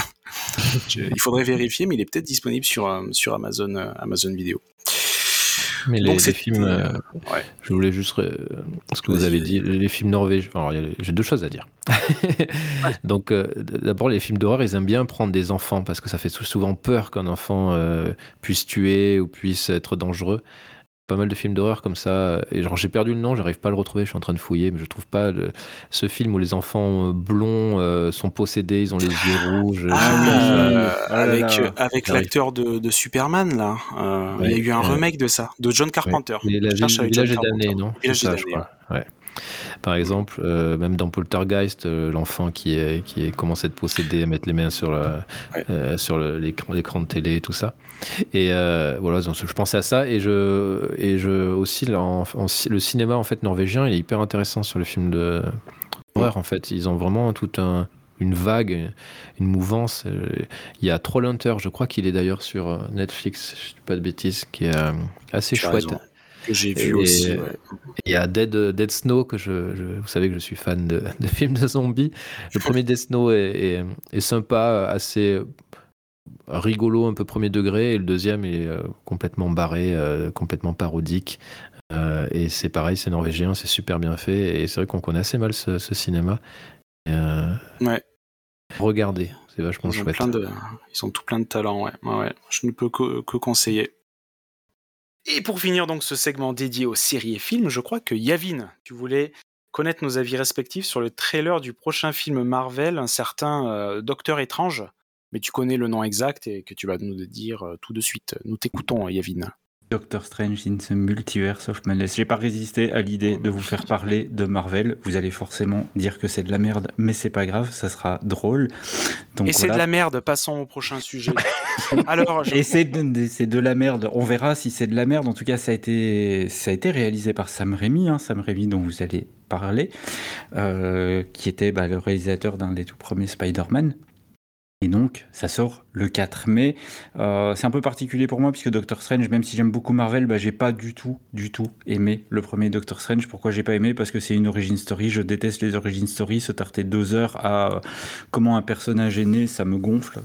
il faudrait vérifier, mais il est peut-être disponible sur, euh, sur Amazon, Amazon Vidéo. Mais les, films, euh, je voulais juste ce que vous avez dit, les films norvégiens. J'ai deux choses à dire. Donc, euh, d'abord, les films d'horreur, ils aiment bien prendre des enfants parce que ça fait souvent peur qu'un enfant euh, puisse tuer ou puisse être dangereux pas mal de films d'horreur comme ça. Et genre, j'ai perdu le nom, j'arrive pas à le retrouver, je suis en train de fouiller, mais je trouve pas ce film où les enfants euh, blonds euh, sont possédés, ils ont les yeux rouges. Ah, ah avec, avec l'acteur de, de, Superman, là. Euh, il y a eu un remake de ça, de John Carpenter. Ouais. La, Village d'années, non? Village ça, je crois. Ouais. Par exemple, euh, même dans Poltergeist, euh, l'enfant qui, est, qui est, commence à être possédé, à mettre les mains sur, euh, sur l'écran de télé, tout ça. Et voilà, je pensais à ça. Et, je, et je, aussi, le cinéma en fait, norvégien il est hyper intéressant sur le film de horreur. En fait, ils ont vraiment toute un, une vague, une mouvance. Il y a Trollhunter, je crois qu'il est d'ailleurs sur Netflix, je ne dis pas de bêtises, qui est assez chouette que j'ai vu aussi. Il y a Dead, Dead Snow, que je, vous savez que je suis fan de, films de zombies. Le premier Dead Snow est, est, sympa, assez rigolo, un peu premier degré, et le deuxième est euh, complètement barré, euh, complètement parodique. Euh, et c'est pareil, c'est norvégien, c'est super bien fait, et c'est vrai qu'on connaît assez mal ce, cinéma. ouais. Regardez, c'est vachement ils chouette. de, ils ont tout plein de talents, ouais. ouais, Je ne peux que, que conseiller. Et pour finir donc ce segment dédié aux séries et films, je crois que Yavin, tu voulais connaître nos avis respectifs sur le trailer du prochain film Marvel, un certain euh, Docteur Étrange, mais tu connais le nom exact et que tu vas nous dire euh, tout de suite. Nous t'écoutons, Yavin. Doctor Strange in the Multiverse of Madness. J'ai pas résisté à l'idée de vous faire parler de Marvel. Vous allez forcément dire que c'est de la merde, mais c'est pas grave, ça sera drôle. Donc, Et c'est de la merde, passons au prochain sujet. Alors, Et c'est de, de, la merde, on verra si c'est de la merde. En tout cas, ça a été, ça a été réalisé par Sam Raimi, hein, Sam Raimi dont vous allez parler, euh, qui était bah, le réalisateur d'un des tout premiers Spider-Man. Et donc, ça sort le 4 mai. Euh, c'est un peu particulier pour moi, puisque Doctor Strange, même si j'aime beaucoup Marvel, bah, j'ai pas du tout, du tout aimé le premier Doctor Strange. Pourquoi j'ai pas aimé? Parce que c'est une origin story. Je déteste les origin stories. Se tarter deux heures à comment un personnage est né, ça me gonfle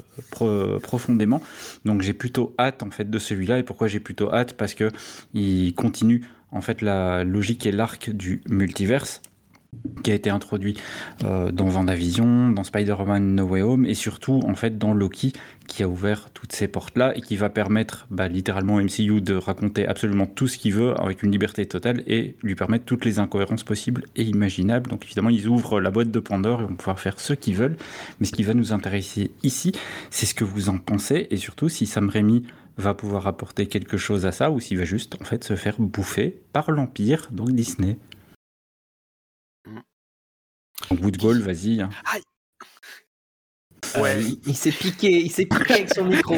profondément. Donc, j'ai plutôt hâte, en fait, de celui-là. Et pourquoi j'ai plutôt hâte? Parce que il continue, en fait, la logique et l'arc du multiverse qui a été introduit euh, dans Vendavision, dans Spider-Man No Way Home et surtout en fait dans Loki qui a ouvert toutes ces portes-là et qui va permettre bah, littéralement au MCU de raconter absolument tout ce qu'il veut avec une liberté totale et lui permettre toutes les incohérences possibles et imaginables. Donc évidemment ils ouvrent la boîte de Pandore et vont pouvoir faire ce qu'ils veulent. Mais ce qui va nous intéresser ici, c'est ce que vous en pensez et surtout si Sam Raimi va pouvoir apporter quelque chose à ça ou s'il va juste se faire bouffer par l'Empire, donc Disney. Woodgall, vas-y. Hein. Ouais. il, s'est piqué, il s'est piqué avec son micro.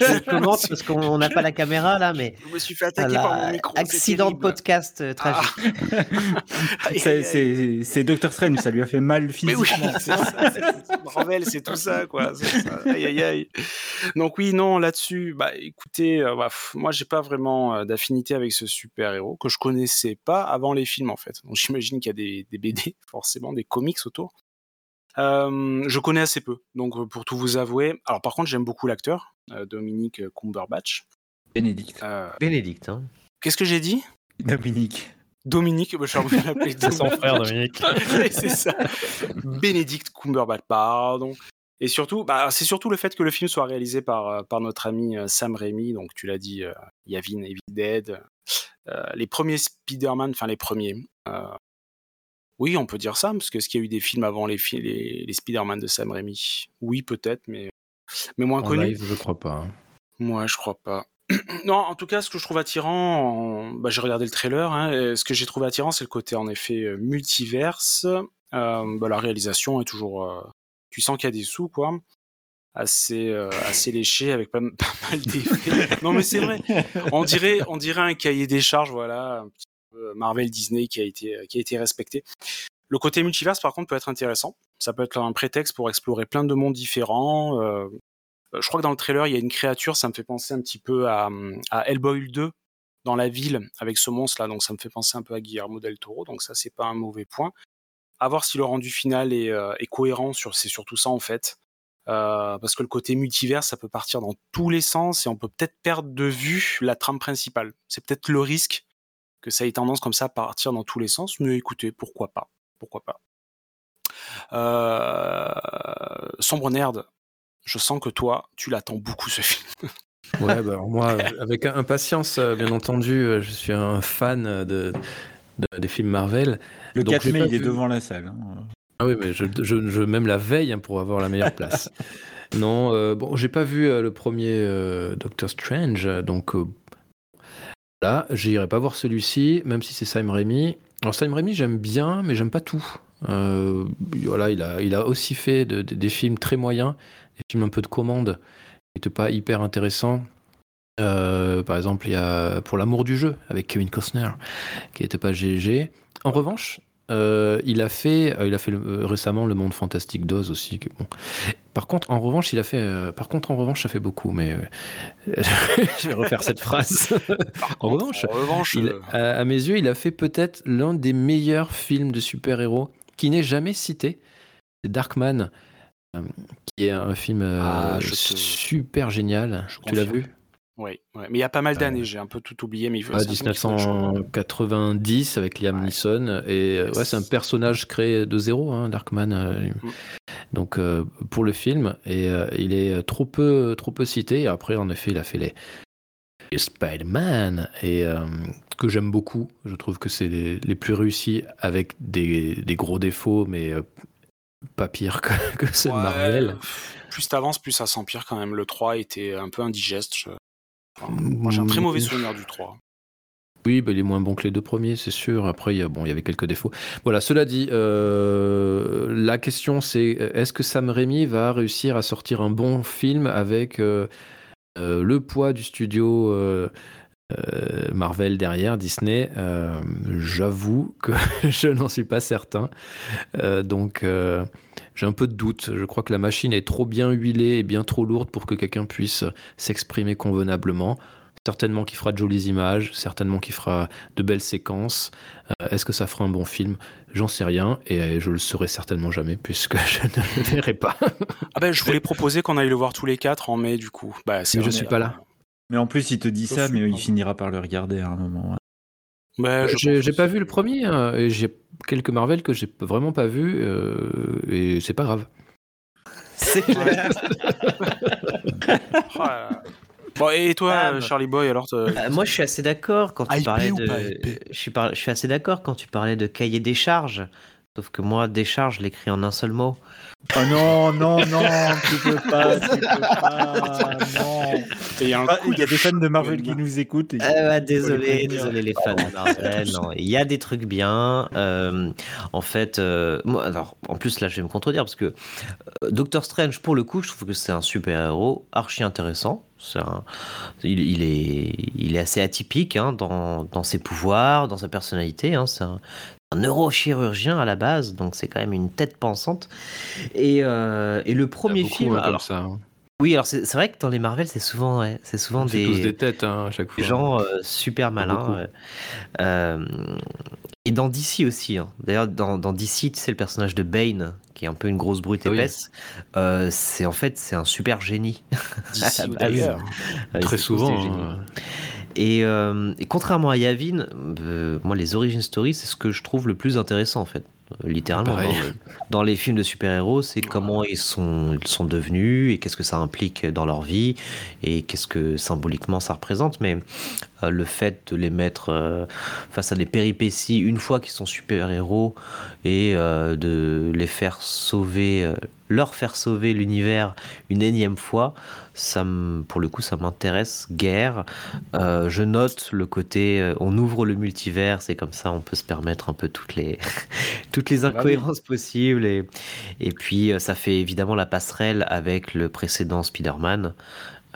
Je commente parce qu'on n'a pas la caméra là, mais. Je me suis fait attaquer par mon micro. Accident de podcast euh, tragique. Ah. c'est Doctor Strange, ça lui a fait mal physiquement. Mais oui, c'est ça. C'est tout ça, quoi. Aïe, aïe, aïe. Donc oui, non, là-dessus, bah écoutez, euh, bah, moi j'ai pas vraiment euh, d'affinité avec ce super-héros que je connaissais pas avant les films en fait. Donc j'imagine qu'il y a des, des BD, forcément, des comics autour. Euh, je connais assez peu, donc euh, pour tout vous avouer. Alors par contre, j'aime beaucoup l'acteur, euh, Dominique Cumberbatch. Bénédicte. Bénédicte, hein. Qu'est-ce que j'ai dit? Dominique. Dominique, bah, je suis l'appeler C'est son frère Dominique. c'est ça. Bénédicte Cumberbatch, pardon. Et surtout, bah, c'est surtout le fait que le film soit réalisé par, par notre ami Sam Raimi, donc tu l'as dit, Yavin Evil Dead, les premiers Spider-Man, enfin les premiers, oui, on peut dire ça, parce que ce qu'il y a eu des films avant les, les, les Spider-Man de Sam Raimi? Oui, peut-être, mais, mais moins connu. je crois pas. Hein. Moi, je crois pas. non, en tout cas, ce que je trouve attirant, bah, j'ai regardé le trailer, hein, ce que j'ai trouvé attirant, c'est le côté en effet euh, multiverse. Euh, bah, la réalisation est toujours. Euh, tu sens qu'il y a des sous, quoi. Assez, assez léché, avec pas, pas mal d'effets. non, mais c'est vrai. On dirait, on dirait un cahier des charges, voilà, Marvel Disney qui a été qui a été respecté. Le côté multiverse, par contre, peut être intéressant. Ça peut être un prétexte pour explorer plein de mondes différents. je crois que dans le trailer, il y a une créature, ça me fait penser un petit peu à, à Hellboy 2, dans la ville, avec ce monstre-là. Donc ça me fait penser un peu à Guillermo del Toro. Donc ça, c'est pas un mauvais point. À voir si le rendu final est, est cohérent sur, c'est surtout ça, en fait. parce que le côté multivers, ça peut partir dans tous les sens et on peut peut-être perdre de vue la trame principale. C'est peut-être le risque que ça ait tendance comme ça à partir dans tous les sens, mais écoutez, pourquoi pas Pourquoi pas euh... Sombre Nerd, je sens que toi, tu l'attends beaucoup ce film. ouais, bah moi, avec impatience, euh, bien entendu, euh, je suis un fan de, des films Marvel. Le 4 mai, il est devant la salle. Hein. Ah oui, mais je, je, même la veille hein, pour avoir la meilleure place. non, euh, bon, j'ai pas vu le premier Doctor Strange, donc là, j'irai pas voir celui-ci, même si c'est Sam Raimi. Alors Sam Raimi, j'aime bien, mais j'aime pas tout. voilà, il a, aussi fait des films très moyens, des films un peu de commande, qui n'étaient pas hyper intéressants. par exemple, il y a Pour l'amour du jeu avec Kevin Costner, qui n'était pas GG. En revanche, euh, il a fait, euh, il a fait euh, récemment le Monde Fantastique d'Oz aussi. Bon. Par contre, en revanche, il a fait. par contre, en revanche, ça fait beaucoup. Mais je vais refaire cette phrase. en revanche, à, mes yeux, il a fait peut-être l'un des meilleurs films de super-héros qui n'est jamais cité. C'est Darkman, qui est un film ah, super génial. tu l'as vu? Oui, mais il y a pas mal d'années, j'ai un peu tout oublié, mais il faut. 1990 avec Liam Neeson et euh, ouais, c'est un personnage créé de zéro, hein, Darkman. Euh, mm. Donc euh, pour le film et il est trop peu, trop peu cité. après, en effet, il a fait les, Spider-Man et que j'aime beaucoup. Je trouve que c'est les, plus réussis avec des, des gros défauts, mais pas pire que, que de Marvel. Plus t'avances, plus ça s'empire quand même. Le 3 était un peu indigeste. Je moi, j'ai un très mauvais souvenir du 3. Oui, bah, il est moins bon que les deux premiers, c'est sûr. Après, il y, a, bon, il y avait quelques défauts. Voilà, cela dit, euh, la question c'est est-ce que Sam Raimi va réussir à sortir un bon film avec euh, euh, le poids du studio Marvel derrière, Disney? J'avoue que je n'en suis pas certain. donc, j'ai un peu de doute. Je crois que la machine est trop bien huilée et bien trop lourde pour que quelqu'un puisse s'exprimer convenablement. Certainement qu'il fera de jolies images, certainement qu'il fera de belles séquences. Euh, est-ce que ça fera un bon film? J'en sais rien et je le saurai certainement jamais puisque je ne le verrai pas. ah ben, je voulais proposer qu'on aille le voir tous les quatre en mai du coup. Bah, mais je suis pas là. Mais en plus, il te dit ça, mais il finira par le regarder à un moment. Bah, j'ai pas vu le premier, hein, et j'ai quelques Marvel que j'ai vraiment pas vu, euh, et c'est pas grave. C'est clair. bon, et toi, ah, bah. Charlie Boy, alors euh, Moi, je suis assez d'accord quand tu parlais de. Je suis, je suis assez d'accord quand tu parlais de cahier des charges. Sauf que moi, décharge, je l'écris en un seul mot. Oh non, non, non, tu peux pas, tu peux pas, non. Il y a, des fans de Marvel qui nous écoutent. Ah désolé, désolé les fans de Marvel. non, il y a des trucs bien. Euh, en fait, euh, moi, alors, en plus là, je vais me contredire parce que euh, Doctor Strange, pour le coup, je trouve que c'est un super héros archi intéressant. Un, il, il, est, il est assez atypique hein, dans, dans, ses pouvoirs, dans sa personnalité. Hein, c'est un, neurochirurgien à la base, donc c'est quand même une tête pensante. Et, euh, et le premier film. alors, ça. Hein. Oui, alors c'est vrai que dans les Marvel, c'est souvent, c'est souvent des, tous des têtes hein, à chaque fois. gens euh, super malins. Euh, et dans DC aussi. Hein. D'ailleurs, dans, dans, DC, tu sais, le personnage de Bane, qui est un peu une grosse brute ah épaisse, c'est en fait c'est un super génie. DC, Très souvent. Euh, et, contrairement à Yavin, euh, moi, les origin stories, c'est ce que je trouve le plus intéressant, en fait. Euh, littéralement. Dans, les films de super-héros, c'est comment ils sont, ils sont devenus et qu'est-ce que ça implique dans leur vie et qu'est-ce que symboliquement ça représente. Mais le fait de les mettre face à des péripéties une fois qu'ils sont super-héros et de les faire sauver, leur faire sauver l'univers une énième fois, ça pour le coup, ça m'intéresse guère. Euh, je note le côté, euh, on ouvre le multivers, c'est comme ça, on peut se permettre un peu toutes les, toutes les ah bah incohérences possibles. Et, et puis, euh, ça fait évidemment la passerelle avec le précédent Spider-Man.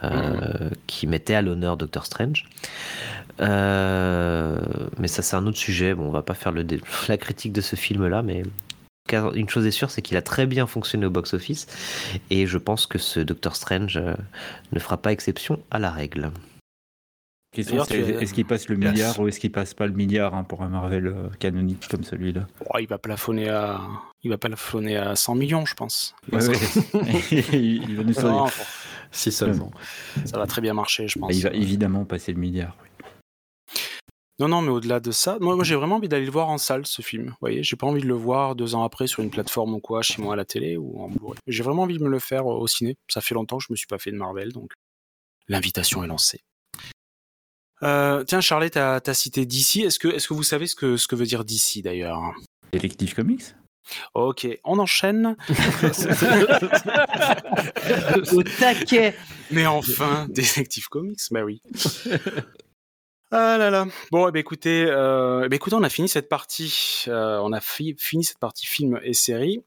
Mmh. qui mettait à l'honneur Doctor Strange. mais ça, c'est un autre sujet. Bon, on va pas faire le la critique de ce film-là, mais une chose est sûre, c'est qu'il a très bien fonctionné au box-office, et je pense que ce Doctor Strange ne fera pas exception à la règle. Est-ce qu'il passe le milliard ou est-ce qu'il passe pas le milliard hein, pour un Marvel euh, canonique comme celui-là? Oh, Il va plafonner à, il va plafonner à 100 millions, je pense. il va nous Si seulement. Ça va très bien marcher, je pense. Il va évidemment passer le milliard. Non, non, mais au-delà de ça, moi, moi j'ai vraiment envie d'aller le voir en salle, ce film. Vous voyez, j'ai pas envie de le voir deux ans après sur une plateforme ou quoi, chez moi à la télé ou en Blu-ray. J'ai vraiment envie de me le faire euh, au ciné. Ça fait longtemps que je me suis pas fait de Marvel, donc l'invitation est lancée. Euh, tiens, Charlotte, tu as, cité DC. Est-ce que, est que vous savez ce que, ce que veut dire DC d'ailleurs? Detective Comics? Ok, on enchaîne. Au taquet Mais enfin, Detective Comics, bah oui. Ah là là. Bon, eh ben, écoutez, euh, eh ben, écoutez, on a fini cette partie. Euh, on a fini cette partie film et série.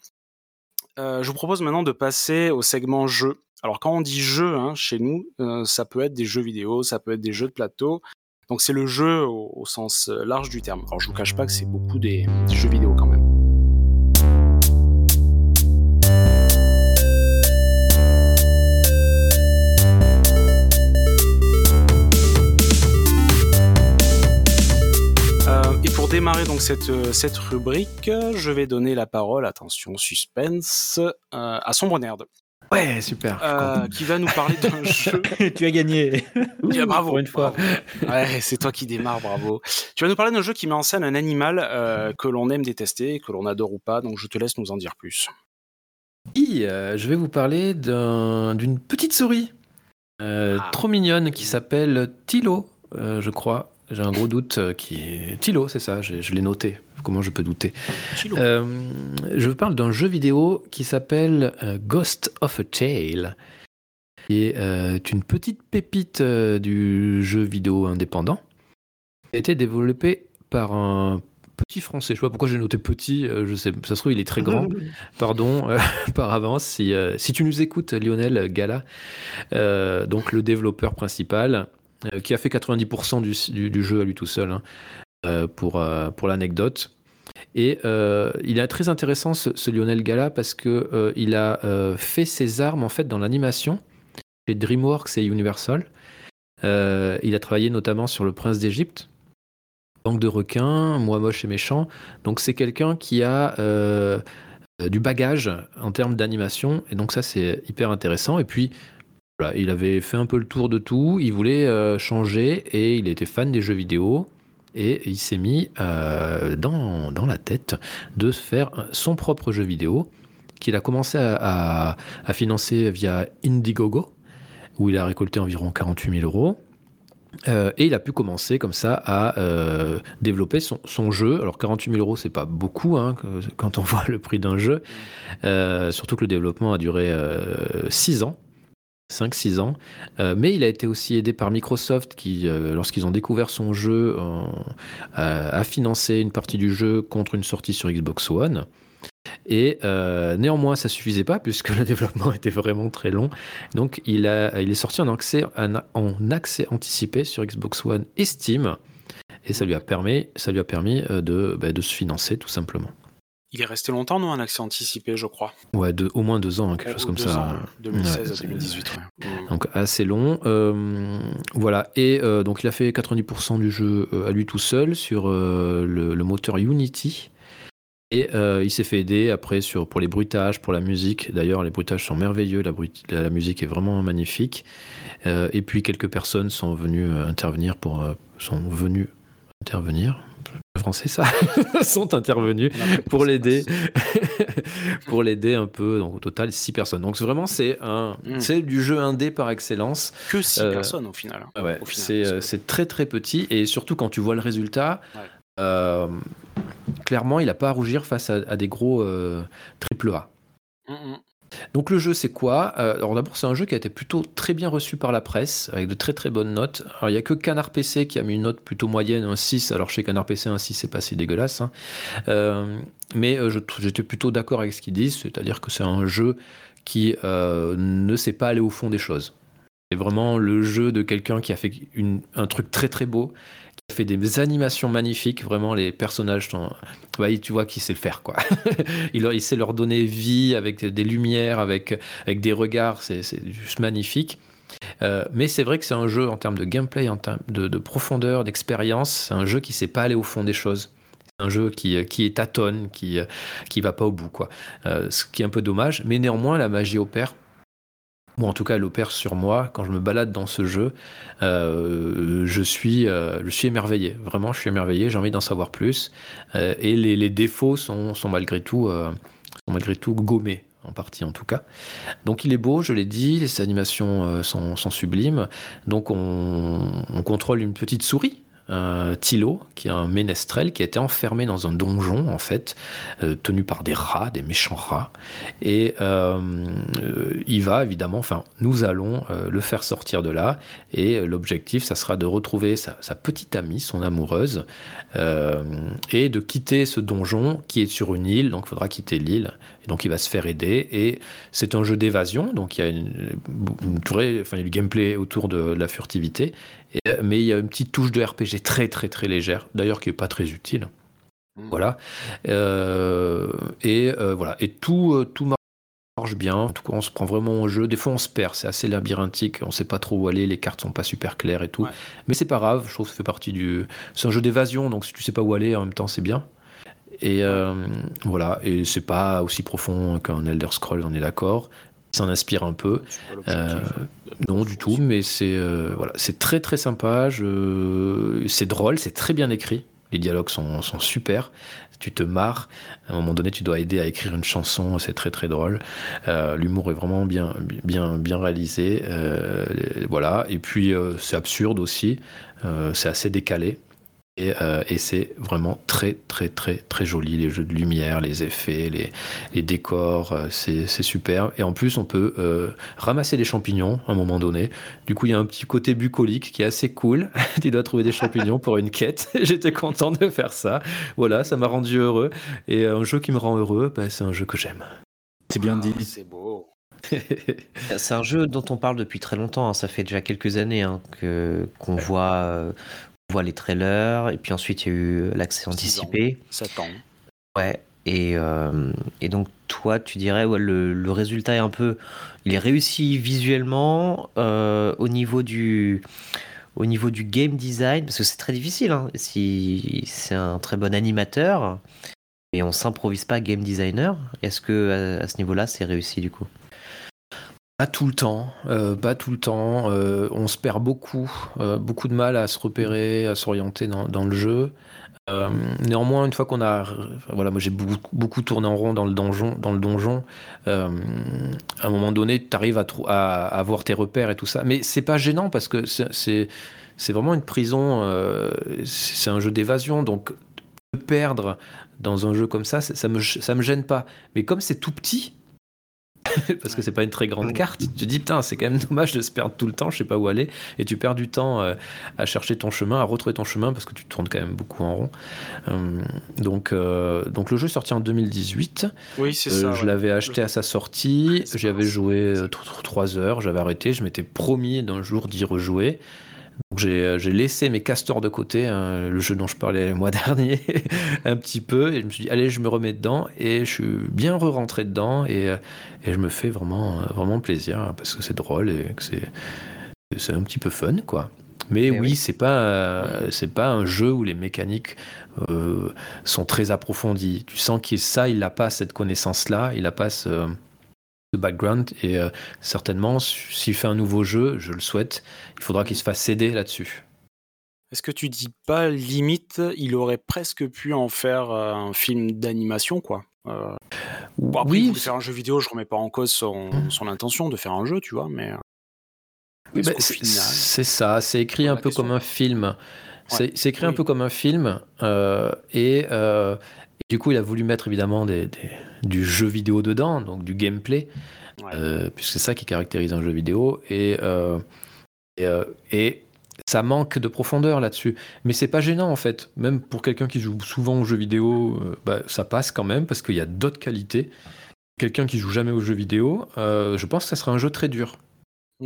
je vous propose maintenant de passer au segment jeu. Alors quand on dit jeu hein, chez nous, euh, ça peut être des jeux vidéo, ça peut être des jeux de plateau. Donc c'est le jeu au, sens euh, large du terme. Alors je vous cache pas que c'est beaucoup des, jeux vidéo quand même. Démarrer donc cette, cette rubrique, je vais donner la parole, attention suspense, à Sombre Nerd. Ouais, super. Euh, qui va nous parler d'un jeu. tu as gagné. bravo. Pour une fois. Ouais, c'est toi qui démarre, bravo. Tu vas nous parler d'un jeu qui met en scène un animal euh, que l'on aime détester, que l'on adore ou pas. Donc je te laisse nous en dire plus. Oui, euh, je vais vous parler d'une petite souris ah. trop mignonne qui s'appelle Tilo, je crois. J'ai un gros doute qui est Tilo, c'est ça. Je l'ai noté Comment je peux douter euh, Je vous parle d'un jeu vidéo qui s'appelle euh, Ghost of a Tale, qui est euh, une petite pépite du jeu vidéo indépendant, qui a été développé par un petit français. Je sais pas pourquoi j'ai noté petit, je sais, ça se trouve il est très grand. Pardon par avance si, si tu nous écoutes, Lionel Gala, donc le développeur principal, qui a fait 90% du, jeu à lui tout seul. Hein. Euh, pour, euh, pour l'anecdote. Et euh, il est très intéressant ce, Lionel Gala parce que il a fait ses armes en fait dans l'animation chez DreamWorks et Universal. il a travaillé notamment sur Le Prince d'Égypte, Banque de requins, Moi moche et méchant. Donc c'est quelqu'un qui a du bagage en termes d'animation et donc ça c'est hyper intéressant. Et puis il avait fait un peu le tour de tout, il voulait changer et il était fan des jeux vidéo et il s'est mis euh, dans, la tête de faire son propre jeu vidéo qu'il a commencé à, financer via Indiegogo, où il a récolté environ 48 000 euros. Euh, et il a pu commencer comme ça à euh, développer son, son, jeu. Alors 48 000 euros, c'est pas beaucoup hein, quand on voit le prix d'un jeu. surtout que le développement a duré 6 ans. 5-6 ans. Euh, mais il a été aussi aidé par Microsoft qui, euh, lorsqu'ils ont découvert son jeu, a financé une partie du jeu contre une sortie sur Xbox One. Et euh, néanmoins, ça suffisait pas puisque le développement était vraiment très long. Donc, il, a, il est sorti en accès, en accès anticipé sur Xbox One et Steam. Et ça lui a permis, ça lui a permis de, bah, de se financer tout simplement. Il est resté longtemps, non Un accès anticipé, je crois. Ouais, au moins deux ans, quelque chose comme ça. 2016 à 2018. Donc assez long. Euh, voilà. Et euh, donc il a fait 90% du jeu euh, à lui tout seul sur le, moteur Unity. Et il s'est fait aider après sur, pour les bruitages, pour la musique. D'ailleurs, les bruitages sont merveilleux, la, la musique est vraiment magnifique. et puis quelques personnes sont venues intervenir pour sont venues intervenir français ça sont intervenus pour l'aider. pour l'aider un peu donc au total six personnes. Donc vraiment c'est un hmm. c'est du jeu indé par excellence. Que six euh, personnes au final, ouais, euh, c'est très très petit. Et surtout quand tu vois le résultat euh, clairement il n'a pas à rougir face à, des gros triple A. Hmm, hmm. Donc le jeu c'est quoi? Euh, Alors d'abord c'est un jeu qui a été plutôt très bien reçu par la presse, avec de très très bonnes notes. Alors il n'y a que Canard PC qui a mis une note plutôt moyenne, un 6. Alors chez Canard PC un 6 c'est pas si dégueulasse. Hein. Euh, mais euh, j'étais plutôt d'accord avec ce qu'ils disent, c'est-à-dire que c'est un jeu qui ne sait pas aller au fond des choses. C'est vraiment le jeu de quelqu'un qui a fait un truc très très beau, fait des animations magnifiques. Vraiment, les personnages sont. tu vois qu'il sait le faire, quoi. il, sait leur donner vie avec des lumières, avec, avec des regards. C'est juste magnifique. Euh, mais c'est vrai que c'est un jeu en termes de gameplay, en termes de, profondeur, d'expérience. C'est un jeu qui sait pas aller au fond des choses. Un jeu qui, qui est tâtonne, qui qui va pas au bout, quoi. Euh, ce qui est un peu dommage. Mais néanmoins, la magie opère ou en tout cas elle opère sur moi. Quand je me balade dans ce jeu euh, je suis je suis émerveillé. Vraiment je suis émerveillé. J'ai envie d'en savoir plus. Et les, défauts sont, sont malgré tout sont malgré tout gommés en partie en tout cas. Donc il est beau, je l'ai dit, les animations euh, sont, sublimes. Donc on, on, contrôle une petite souris euh, Tilo, qui est un ménestrel qui a été enfermé dans un donjon, en fait, euh, tenu par des rats, des méchants rats. Et euh, il va, évidemment, enfin, nous allons le faire sortir de là. Et l'objectif, ça sera de retrouver sa, petite amie, son amoureuse, et de quitter ce donjon qui est sur une île. Donc, il faudra quitter l'île. Et donc, il va se faire aider. Et c'est un jeu d'évasion. Donc, il y a une, a du gameplay autour de la furtivité. Euh, mais il y a une petite touche de RPG très très très légère, d'ailleurs qui n'est pas très utile. Hmm. Voilà. Euh, et euh, voilà. Et tout, tout marche bien. En tout cas, on se prend vraiment au jeu. Des fois, on se perd. C'est assez labyrinthique. On ne sait pas trop où aller. Les cartes sont pas super claires et tout. Mais c'est pas grave. Je trouve que ça fait partie du. C'est un jeu d'évasion. Donc, si tu sais pas où aller, en même temps, c'est bien. Et voilà. Et c'est pas aussi profond qu'un Elder Scroll, on est d'accord s'en inspire un peu. Euh, non, du tout, mais c'est euh, voilà, c'est très très sympa. C'est drôle, c'est très bien écrit. Les dialogues sont, sont, super. Tu te marres. À un moment donné, tu dois aider à écrire une chanson. C'est très très drôle. Euh, l'humour est vraiment bien bien bien réalisé. voilà. Et puis c'est absurde aussi. c'est assez décalé. Euh, et, c'est vraiment très, très, très, très joli. Les jeux de lumière, les effets, les, décors, euh, c'est super. Et en plus, on peut euh, ramasser des champignons à un moment donné. Du coup, il y a un petit côté bucolique qui est assez cool. tu dois trouver des champignons pour une quête. J'étais content de faire ça. Voilà, ça m'a rendu heureux. Et un jeu qui me rend heureux, bah, c'est un jeu que j'aime. C'est bien dit. Ah, c'est beau. c'est un jeu dont on parle depuis très longtemps. Hein. Ça fait déjà quelques années hein, que qu'on voit voit les trailers, et puis ensuite il y a eu l'accès anticipé. 7 ans. Ouais, et, euh, et, donc toi, tu dirais ouais, le, le, résultat est un peu, il est réussi visuellement euh, au niveau du au niveau du game design, parce que c'est très difficile. Hein, si c'est un très bon animateur et on s'improvise pas game designer, est-ce que à ce niveau-là, c'est réussi du coup? Pas tout le temps, euh, pas tout le temps. Euh, on se perd beaucoup, euh, beaucoup de mal à se repérer, à s'orienter dans, le jeu. néanmoins, une fois qu'on a, voilà, moi j'ai beaucoup, beaucoup, tourné en rond dans le donjon, dans le donjon. à un moment donné, tu arrives à, à, voir tes repères et tout ça, mais c'est pas gênant parce que c'est vraiment une prison. c'est un jeu d'évasion, donc perdre dans un jeu comme ça, ça me ça me gêne pas. Mais comme c'est tout petit parce que c'est pas une très grande carte. Tu te dis, putain, c'est quand même dommage de se perdre tout le temps, je sais pas où aller, et tu perds du temps euh, à chercher ton chemin, à retrouver ton chemin, parce que tu tournes quand même beaucoup en rond. Euh, donc, euh, donc le jeu est sorti en 2018. Oui, c'est ça. Je l'avais acheté à sa sortie, j'y avais joué 3 heures, j'avais arrêté, je m'étais promis d'un jour d'y rejouer. Euh, j'ai laissé mes castors de côté, hein, le jeu dont je parlais le mois dernier, un petit peu, et je me suis dit, allez, je me remets dedans, et je suis bien re-rentré dedans, et, euh, et, je me fais vraiment, euh, vraiment plaisir, hein, parce que c'est drôle, et que c'est un petit peu fun, quoi. Mais eh oui, c'est pas c'est pas un jeu où les mécaniques sont très approfondies. Tu sens qu'il ça, il n'a pas cette connaissance là, il n'a pas ce, de background et euh, certainement s'il fait un nouveau jeu, je le souhaite, il faudra qu'il se fasse céder là-dessus. Est-ce que tu dis pas limite, il aurait presque pu en faire euh, un film d'animation quoi euh, oui, faire un jeu vidéo, je remets pas en cause son, mmh. intention de faire un jeu, tu vois, mais. Bah, c'est ça, c'est écrit un peu comme un film. C'est écrit un peu comme un film et, du coup, il a voulu mettre évidemment des, du jeu vidéo dedans, donc du gameplay, euh, puisque c'est ça qui caractérise un jeu vidéo. Et, euh, euh, et, ça manque de profondeur là-dessus. Mais c'est pas gênant en fait. Même pour quelqu'un qui joue souvent aux jeux vidéo, bah, ça passe quand même parce qu'il y a d'autres qualités. Quelqu'un qui joue jamais aux jeux vidéo, je pense que ça serait un jeu très dur.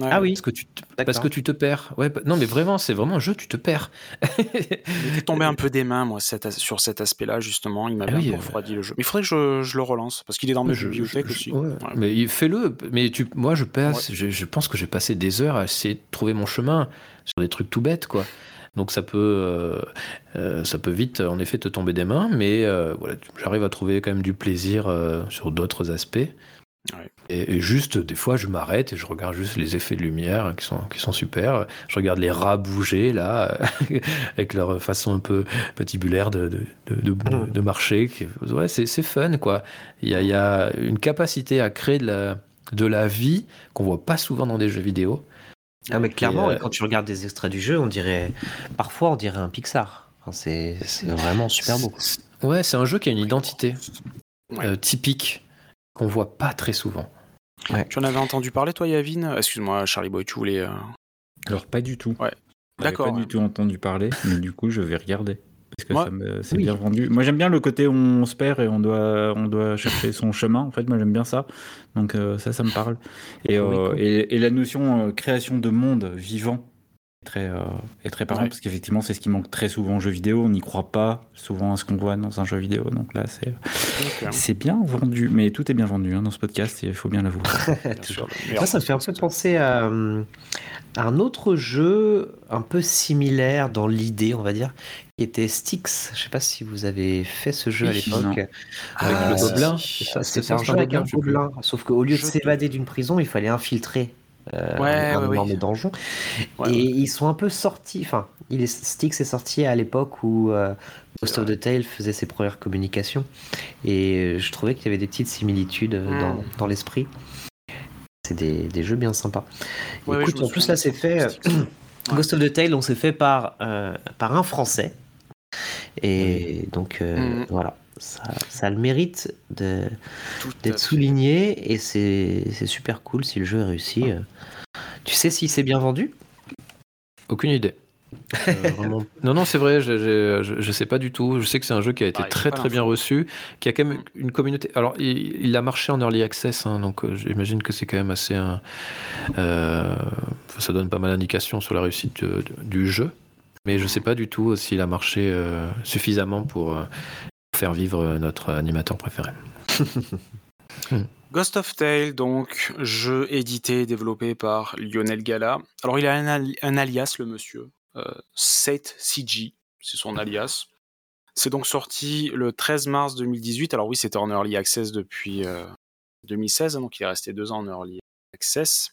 Ah oui. Parce que tu te, parce que tu te perds. Ouais, non, mais vraiment, c'est vraiment un jeu, tu te perds. Il est tombé un peu des mains, moi, sur cet aspect-là, justement. Il m'avait ah oui, refroidi le jeu. Mais il faudrait que je, je le relance, parce qu'il est dans mes bibliothèques aussi. Ouais. Mais fais-le. Mais tu, moi, je, passe, je, je, pense que j'ai passé des heures à essayer de trouver mon chemin sur des trucs tout bêtes, quoi. Donc ça peut, euh, euh, ça peut vite, en effet, te tomber des mains, mais euh, voilà, j'arrive à trouver quand même du plaisir sur d'autres aspects. Et, juste, des fois, je m'arrête et je regarde juste les effets de lumière qui sont, qui sont super. Je regarde les rats bouger, là, avec leur façon un peu patibulaire de, de, de, de marcher. Ouais, c'est fun, quoi. Il y a, il y a une capacité à créer de la, de la vie qu'on voit pas souvent dans des jeux vidéo. Ah, mais clairement, euh, quand tu regardes des extraits du jeu, on dirait. Parfois, on dirait un Pixar. Enfin, c'est vraiment super beau. Ouais, c'est un jeu qui a une identité euh, typique qu'on voit pas très souvent. Tu en avais entendu parler, toi, Yavin? Excuse-moi, Charlie Boy, tu voulais. Euh, Alors, pas du tout. Ouais. D'accord. Pas du tout entendu parler, mais du coup, je vais regarder. Parce que c'est bien vendu. Moi, j'aime bien le côté où on se perd et on doit, on doit chercher son chemin. En fait, moi, j'aime bien ça. Donc, euh, ça, ça me parle. Et, euh, et, et, la notion création de monde vivant très, euh, est très parlant parce qu'effectivement, c'est ce qui manque très souvent en jeu vidéo. On n'y croit pas souvent à ce qu'on voit dans un jeu vidéo. Donc là, c'est c'est bien vendu. Mais tout est bien vendu hein, dans ce podcast, il faut bien l'avouer. ça, ça me fait un peu penser à, un autre jeu un peu similaire dans l'idée, on va dire, qui était Styx. Je sais pas si vous avez fait ce jeu à l'époque. Avec ah, le gobelin. C'est un jeu avec un gobelin. Sauf qu'au lieu de s'évader d'une prison, il fallait infiltrer euh, ouais, des donjons. et ils sont un peu sortis. Enfin, il est, Styx est sorti à l'époque où euh, Ghost of the Tale faisait ses premières communications. Et je trouvais qu'il y avait des petites similitudes euh, dans, hmm. dans l'esprit. C'est des, des, jeux bien sympas. Écoute, en plus là, c'est fait. Ghost of the Tale, on s'est fait par, par un Français. Et donc, hmm. voilà ça, ça, a le mérite d'être souligné et c'est super cool si le jeu est réussi. Euh. Tu sais s'il s'est bien vendu? Aucune idée. Euh, non, non, c'est vrai, je, je, sais pas du tout. Je sais que c'est un jeu qui a été ah, très très bien reçu, qui a quand même une communauté. Alors, il, a marché en early access, hein, donc euh, j'imagine que c'est quand même assez. ça donne pas mal d'indications sur la réussite du jeu. Mais je sais pas du tout s'il a marché suffisamment pour faire vivre notre animateur préféré. Ghost of Tale, donc, jeu édité et développé par Lionel Gala. Alors, il a un, alias, le monsieur. Euh, Seth CG, c'est son alias. C'est donc sorti le 13 mars 2018. Alors, oui, c'était en early access depuis 2016, euh, donc il est resté deux ans en early access.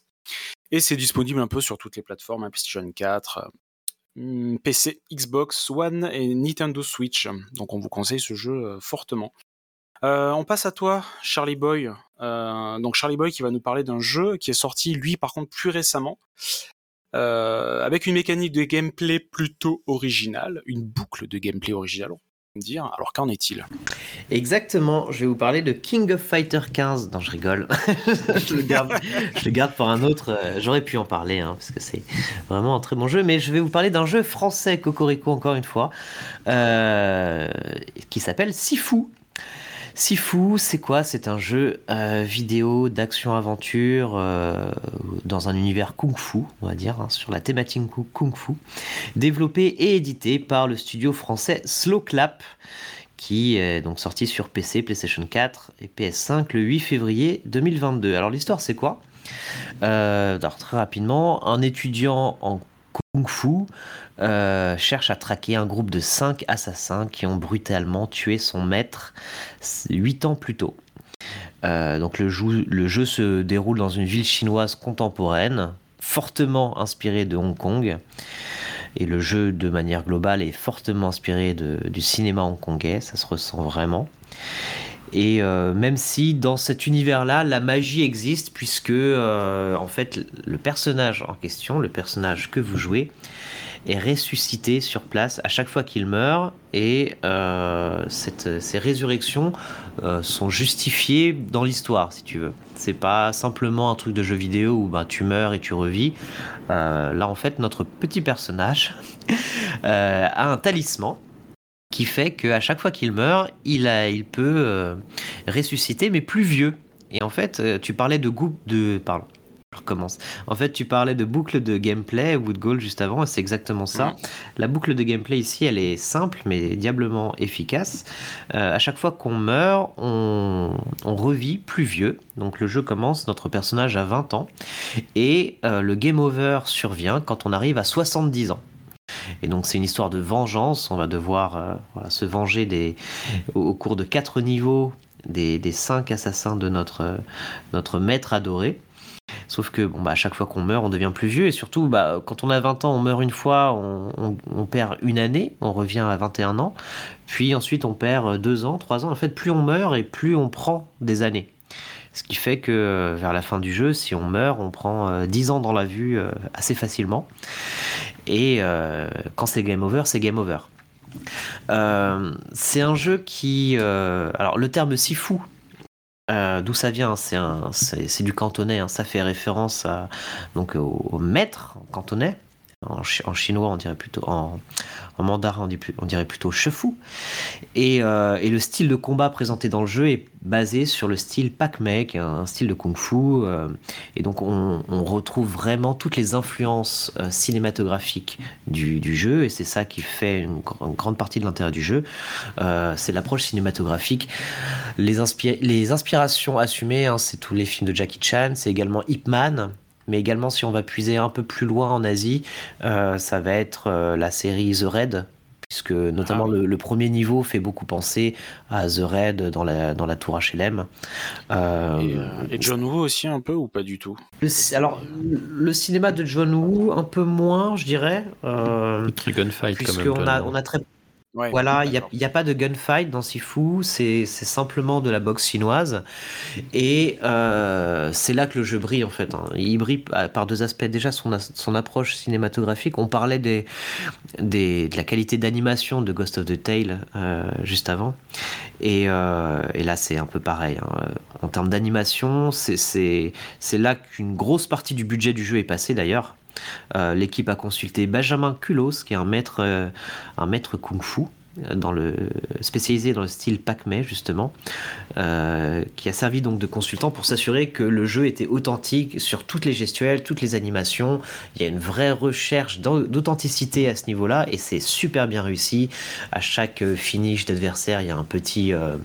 Et c'est disponible un peu sur toutes les plateformes, hein, PlayStation 4, Mmh, PC, Xbox One et Nintendo Switch. Donc on vous conseille ce jeu euh, fortement. Euh, on passe à toi, Charlie Boy. Euh, donc Charlie Boy qui va nous parler d'un jeu qui est sorti, lui, par contre, plus récemment, avec une mécanique de gameplay plutôt originale, une boucle de gameplay originale, dire. Alors qu'en est-il? Exactement, je vais vous parler de King of Fighter 15. Non, je rigole. je, le garde, pour un autre. Euh, j'aurais pu en parler, hein, parce que c'est vraiment un très bon jeu. Mais je vais vous parler d'un jeu français, Cocorico, encore une fois, euh, qui s'appelle Sifu. Sifu, c'est quoi? C'est un jeu euh, vidéo d'action-aventure euh, dans un univers kung-fu, on va dire, hein, sur la thématique kung-fu, développé et édité par le studio français Slow Clap, qui est donc sorti sur PC, PlayStation 4 et PS5 le 8 février 2022. Alors l'histoire, c'est quoi? Euh, Très rapidement, un étudiant en kung-fu euh, cherche à traquer un groupe de 5 assassins qui ont brutalement tué son maître 8 ans plus tôt. Euh, donc le jeu se déroule dans une ville chinoise contemporaine, fortement inspirée de Hong Kong. Et le jeu, de manière globale, est fortement inspiré du cinéma hongkongais, ça se ressent vraiment. Et euh, même si dans cet univers-là, la magie existe, puisque en fait, le personnage en question, le personnage que vous jouez, est ressuscité sur place à chaque fois qu'il meurt et euh, ces résurrections euh, sont justifiées dans l'histoire si tu veux. C'est pas simplement un truc de jeu vidéo où bah, tu meurs et tu revis. Euh, là en fait notre petit personnage a un talisman qui fait qu'à chaque fois qu'il meurt, il, a, il peut ressusciter mais plus vieux. Et en fait, tu parlais de goût de, pardon, recommence. En fait, tu parlais de boucle de gameplay, Wood Gold juste avant, c'est exactement ça. La boucle de gameplay ici, elle est simple mais diablement efficace. Euh, à chaque fois qu'on meurt, on, revit plus vieux. Donc le jeu commence, notre personnage a 20 ans, et euh, le game over survient quand on arrive à 70 ans. Et donc c'est une histoire de vengeance. On va devoir euh, se venger des, au, cours de quatre niveaux des, des cinq assassins de notre, notre maître adoré. Sauf que bon, bah, à chaque fois qu'on meurt, on devient plus vieux. Et surtout, bah, quand on a 20 ans, on meurt une fois, on, perd une année, on revient à 21 ans. Puis ensuite, on perd deux ans, trois ans. En fait, plus on meurt et plus on prend des années. Ce qui fait que euh, vers la fin du jeu, si on meurt, on prend 10 euh, ans dans la vue euh, assez facilement. Et quand c'est game over, c'est game over. c'est un jeu qui... alors le terme sifu euh, d'où ça vient C'est du cantonais, hein. ça fait référence à, au, maître cantonais. En, chinois, on dirait plutôt en, mandarin, on dirait plutôt chefou. Euh, et, le style de combat présenté dans le jeu est basé sur le style Pac Mei, un style de kung fu. Euh, et donc, on, retrouve vraiment toutes les influences cinématographiques du, jeu, et c'est ça qui fait une, grande partie de l'intérêt du jeu. c'est l'approche cinématographique les, les inspirations assumées, hein, c'est tous les films de Jackie Chan, c'est également Ip Man, mais également si on va puiser un peu plus loin en Asie, euh, ça va être euh, la série The Raid, puisque notamment ah le, premier niveau fait beaucoup penser à The Raid dans la, dans la tour HLM. Euh, et, John Woo aussi un peu ou pas du tout? Alors, le cinéma de John Woo, un peu moins, je dirais. Euh, gunfight quand même. On a, on a très voilà, il n'y a, pas de gunfight dans Sifu, c'est simplement de la boxe chinoise. Et euh, c'est là que le jeu brille en fait. Hein. Il brille par deux aspects. Déjà, son, son approche cinématographique. On parlait des, des de la qualité d'animation de Ghost of the Tale euh, juste avant. Et, euh, et là, c'est un peu pareil. Hein. En termes d'animation, c'est là qu'une grosse partie du budget du jeu est passée d'ailleurs. Euh, l'équipe a consulté Benjamin Culos, qui est un maître, euh, un maître kung-fu, dans le, spécialisé dans le style Pac-Man justement, euh, qui a servi donc de consultant pour s'assurer que le jeu était authentique sur toutes les gestuelles, toutes les animations. Il y a une vraie recherche d'authenticité à ce niveau-là et c'est super bien réussi. À chaque finish d'adversaire, il y a un petit, euh,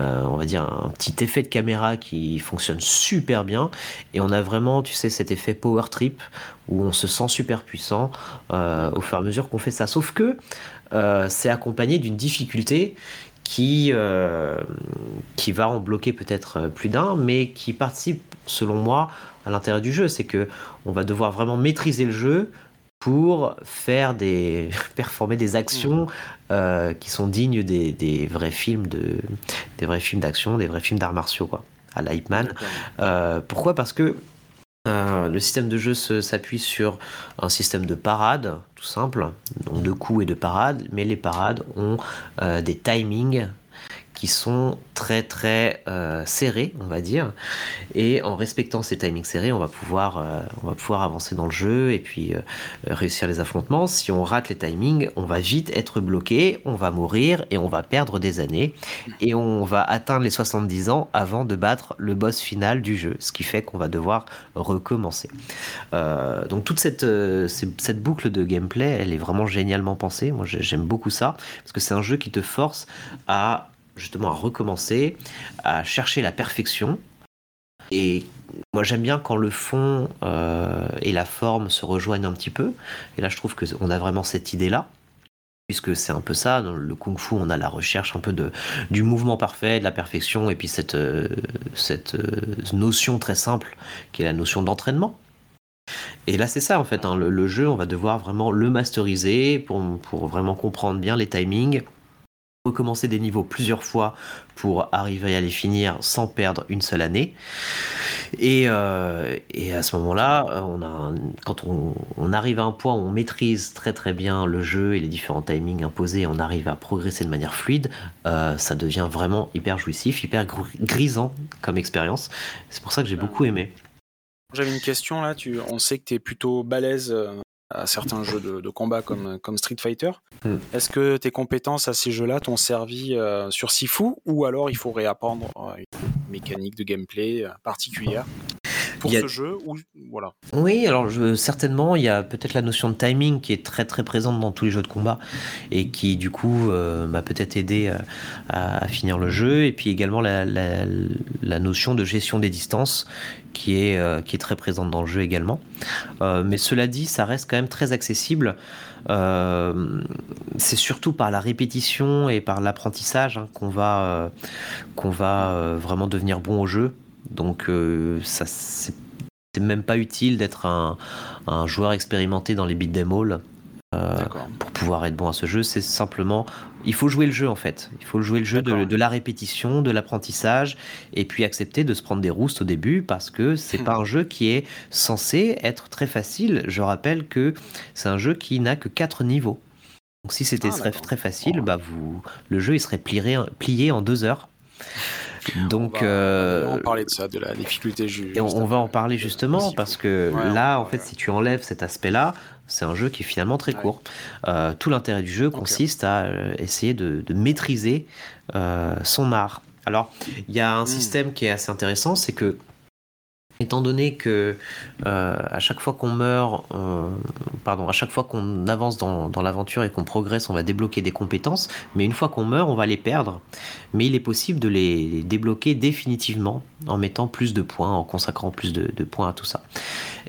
euh, on va dire un petit effet de caméra qui fonctionne super bien et on a vraiment, tu sais, cet effet power trip où on se sent super puissant au fur et à mesure qu'on fait ça. Sauf que euh, c'est accompagné d'une difficulté qui, euh, qui va en bloquer peut-être plus d'un, mais qui participe, selon moi, à l'intérieur du jeu. C'est que on va devoir vraiment maîtriser le jeu pour faire des performer des actions euh, qui sont dignes des, vrais films de des vrais films d'action, des vrais films d'arts martiaux quoi, à la pourquoi? Parce que euh, le système de jeu s'appuie sur un système de parade, tout simple, donc de coups et de parades, mais les parades ont euh, des timings qui sont très très euh, serrés, on va dire. Et en respectant ces timings serrés, on va pouvoir, euh, on va pouvoir avancer dans le jeu et puis euh, réussir les affrontements. Si on rate les timings, on va vite être bloqué, on va mourir et on va perdre des années. Et on va atteindre les 70 ans avant de battre le boss final du jeu, ce qui fait qu'on va devoir recommencer. donc toute cette, cette boucle de gameplay, elle est vraiment génialement pensée. Moi j'aime beaucoup ça, parce que c'est un jeu qui te force à justement à recommencer, à chercher la perfection. Et moi j'aime bien quand le fond euh, et la forme se rejoignent un petit peu. Et là je trouve qu'on a vraiment cette idée-là. Puisque c'est un peu ça, dans le kung fu, on a la recherche un peu de, du mouvement parfait, de la perfection, et puis cette, euh, cette euh, notion très simple qui est la notion d'entraînement. Et là, c'est ça en fait. Hein, le, le, jeu, on va devoir vraiment le masteriser pour, pour vraiment comprendre bien les timings, recommencer des niveaux plusieurs fois pour arriver à les finir sans perdre une seule année. Et, euh, et à ce moment-là, on a quand on, arrive à un point où on maîtrise très très bien le jeu et les différents timings imposés, on arrive à progresser de manière fluide, euh, ça devient vraiment hyper jouissif, hyper grisant comme expérience. C'est pour ça que j'ai beaucoup aimé. J'avais une question là, tu, on sait que tu es plutôt balèze euh, à certains jeux de, combat comme, comme Street Fighter. Hmm. Est-ce que tes compétences à ces jeux-là t'ont servi euh, sur Sifu ou alors il faut réapprendre euh, une mécanique de gameplay euh, particulière? Pour ce jeu ou voilà. Oui, alors je, certainement, il y a peut-être la notion de timing qui est très très présente dans tous les jeux de combat et qui du coup euh, m'a peut-être aidé euh, à, finir le jeu. Et puis également la, la, notion de gestion des distances qui est, euh, qui est très présente dans le jeu également. mais cela dit, ça reste quand même très accessible. c'est surtout par la répétition et par l'apprentissage hein, qu'on va, qu'on va vraiment devenir bon au jeu. Donc ça c'est même pas utile d'être un, joueur expérimenté dans les beat'em all euh, pour pouvoir être bon à ce jeu. C'est simplement, il faut jouer le jeu en fait. Il faut jouer le jeu de, la répétition, de l'apprentissage, et puis accepter de se prendre des roustes au début parce que c'est pas un jeu qui est censé être très facile. Je rappelle que c'est un jeu qui n'a que 4 niveaux. Donc si c'était ah, très, facile, bah vous, le jeu il serait plié, plié en deux heures. Donc, on va, euh, parler de ça, de la difficulté. Et on, va en parler justement parce que là, en fait, si tu enlèves cet aspect-là, c'est un jeu qui est finalement très court. Euh, tout l'intérêt du jeu consiste à euh, essayer de, maîtriser son art. Alors, il y a un hmm. système qui est assez intéressant, c'est que Étant donné que euh, à chaque fois qu'on meurt, pardon, à chaque fois qu'on avance dans, l'aventure et qu'on progresse, on va débloquer des compétences, mais une fois qu'on meurt, on va les perdre. Mais il est possible de les débloquer définitivement en mettant plus de points, en consacrant plus de, points à tout ça.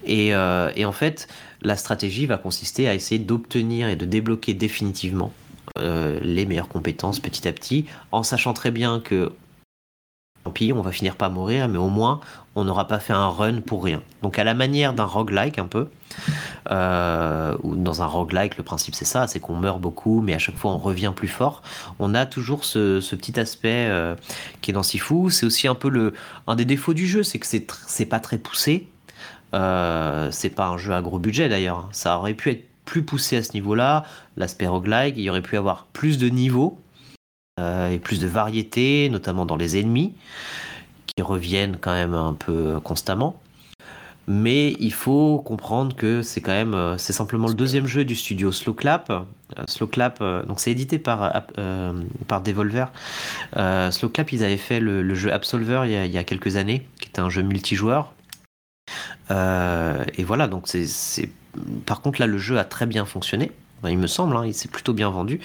Et, euh, et, en fait, la stratégie va consister à essayer d'obtenir et de débloquer définitivement euh, les meilleures compétences petit à petit, en sachant très bien que tant pis, on va finir par mourir, mais au moins, on n'aura pas fait un run pour rien. Donc à la manière d'un roguelike un peu, euh, ou dans un roguelike, le principe c'est ça, c'est qu'on meurt beaucoup, mais à chaque fois on revient plus fort. On a toujours ce, petit aspect euh, qui est dans Sifu. C'est aussi un peu le, un des défauts du jeu, c'est que c'est, c'est pas très poussé. Euh, c'est pas un jeu à gros budget d'ailleurs. Ça aurait pu être plus poussé à ce niveau-là. L'aspect roguelike, il y aurait pu avoir plus de niveaux et plus de variété, notamment dans les ennemis, qui reviennent quand même un peu constamment. Mais il faut comprendre que c'est quand même, euh, c'est simplement le deuxième jeu du studio Slow Clap. Euh, donc c'est édité par, Devolver. Slow Clap, ils avaient fait le, jeu Absolver il y, a, il y, a, quelques années, qui était un jeu multijoueur. et voilà, donc c'est, par contre là, le jeu a très bien fonctionné il me semble, hein, il s'est plutôt bien vendu.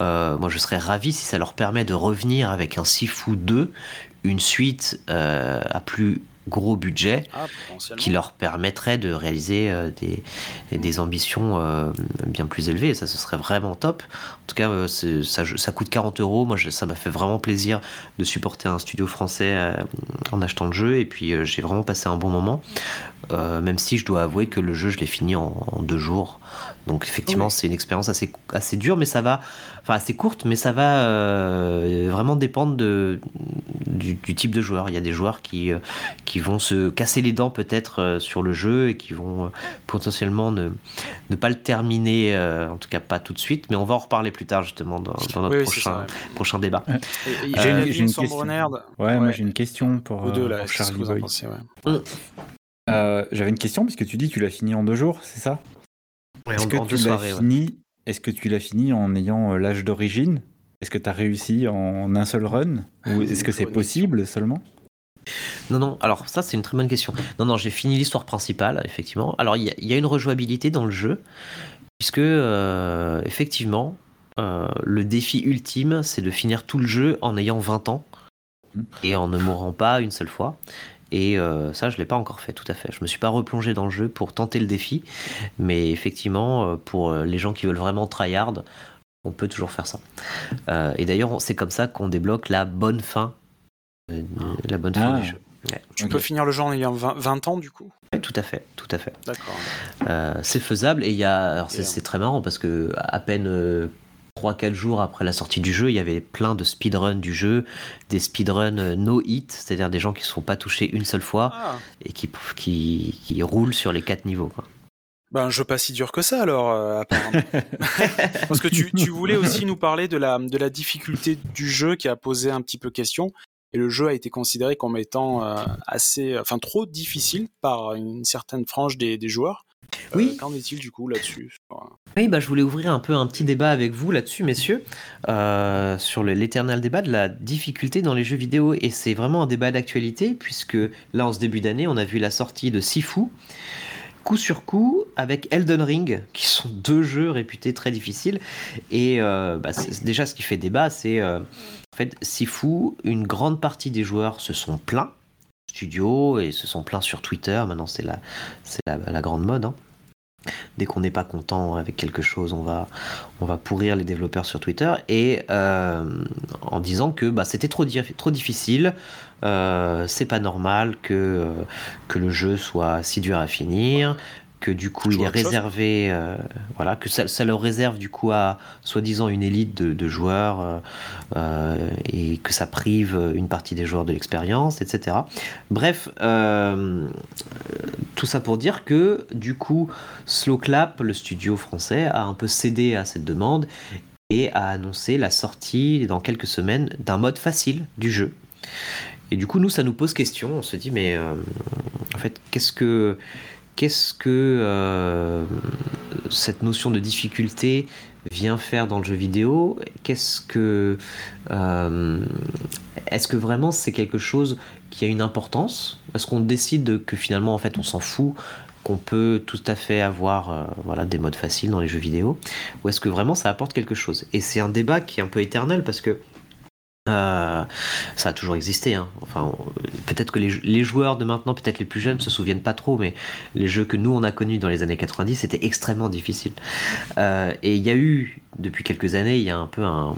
Euh, moi, je serais ravi si ça leur permet de revenir avec un Sifu 2, une suite euh, à plus gros budget ah, qui leur permettrait de réaliser euh, des, des, ambitions bien plus élevées. ça, ce serait vraiment top. En tout cas, ça, ça, coûte 40 euros. Moi, ça m'a fait vraiment plaisir de supporter un studio français en achetant le jeu. Et puis, j'ai vraiment passé un bon moment. même si je dois avouer que le jeu, je l'ai fini en, en deux jours. Donc effectivement, c'est une expérience assez, assez dure, mais ça va, enfin assez courte, mais ça va euh, vraiment dépendre de, du, type de joueur. Il y a des joueurs qui, euh, qui vont se casser les dents peut-être euh, sur le jeu et qui vont potentiellement ne, ne pas le terminer, en tout cas pas tout de suite, mais on va en reparler plus tard justement dans, notre prochain, prochain débat. J'ai une, une, question. Ouais, moi j'ai une question pour, Charlie Boy. Mm. J'avais une question puisque tu dis que tu l'as fini en deux jours, c'est ça? Est-ce que, tu l'as fini... Est-ce que tu l'as fini en ayant euh, l'âge d'origine? Est-ce que tu as réussi en un seul run? Ou est-ce que c'est possible seulement? Non, non, alors ça c'est une très bonne question. Non, non, j'ai fini l'histoire principale, effectivement. Alors il y, a une rejouabilité dans le jeu, puisque euh, effectivement, euh, le défi ultime c'est de finir tout le jeu en ayant 20 ans mmh. et en ne mourant pas une seule fois. Et euh, ça, je ne l'ai pas encore fait, tout à fait. Je ne me suis pas replongé dans le jeu pour tenter le défi. Mais effectivement, euh, pour euh, les gens qui veulent vraiment tryhard, on peut toujours faire ça. et d'ailleurs, c'est comme ça qu'on débloque la bonne fin, la bonne fin ah. du jeu. Tu peux finir le jeu en ayant 20, ans, du coup? Tout à fait, tout à fait. D'accord. c'est faisable et il y a, c'est très marrant parce que à peine 3-4 jours après la sortie du jeu, il y avait plein de speedruns du jeu, des speedruns euh, no hit, c'est-à-dire des gens qui ne se sont pas touchés une seule fois ah. et qui, qui, roulent sur les 4 niveaux. Quoi. Ben, un jeu pas si dur que ça alors, euh, apparemment. Parce que tu, tu, voulais aussi nous parler de la, de la difficulté du jeu qui a posé un petit peu question. Et le jeu a été considéré comme étant euh, assez, enfin trop difficile par une certaine frange des, des joueurs. Oui. Qu'en est-il du coup là-dessus Oui, bah, je voulais ouvrir un peu un petit débat avec vous là-dessus, messieurs, sur l'éternel débat de la difficulté dans les jeux vidéo. Et c'est vraiment un débat d'actualité, puisque là, en ce début d'année, on a vu la sortie de Sifu, coup sur coup avec Elden Ring, qui sont deux jeux réputés très difficiles. Et euh, bah, déjà, ce qui fait débat, c'est euh, en fait Sifu, une grande partie des joueurs se sont plaints et se sont plaints sur Twitter. Maintenant, c'est la, c'est la, grande mode. Hein. Dès qu'on n'est pas content avec quelque chose, on va, on va pourrir les développeurs sur Twitter et euh, en disant que bah, c'était trop, trop difficile, euh, c'est pas normal que, euh, que le jeu soit si dur à finir, que du coup il est réservé, euh, voilà, que ça, ça, leur réserve du coup à soi-disant une élite de, joueurs euh, euh, et que ça prive une partie des joueurs de l'expérience, etc. Bref, tout ça pour dire que du coup Slow Clap, le studio français, a un peu cédé à cette demande et a annoncé la sortie dans quelques semaines d'un mode facile du jeu. Et du coup, nous, ça nous pose question. On se dit, mais en fait, qu'est-ce que Qu'est-ce que euh, cette notion de difficulté vient faire dans le jeu vidéo? Qu'est-ce que euh, est-ce que vraiment c'est quelque chose qui a une importance? Est-ce qu'on décide que finalement en fait on s'en fout qu'on peut tout à fait avoir euh, des modes faciles dans les jeux vidéo? Ou est-ce que vraiment ça apporte quelque chose? Et c'est un débat qui est un peu éternel parce que euh, ça a toujours existé. Hein. Enfin, peut-être que les, joueurs de maintenant, peut-être les plus jeunes, se souviennent pas trop, mais les jeux que nous on a connus dans les années 90, c'était extrêmement difficile. Euh, et il y a eu, depuis quelques années, il y a un peu un,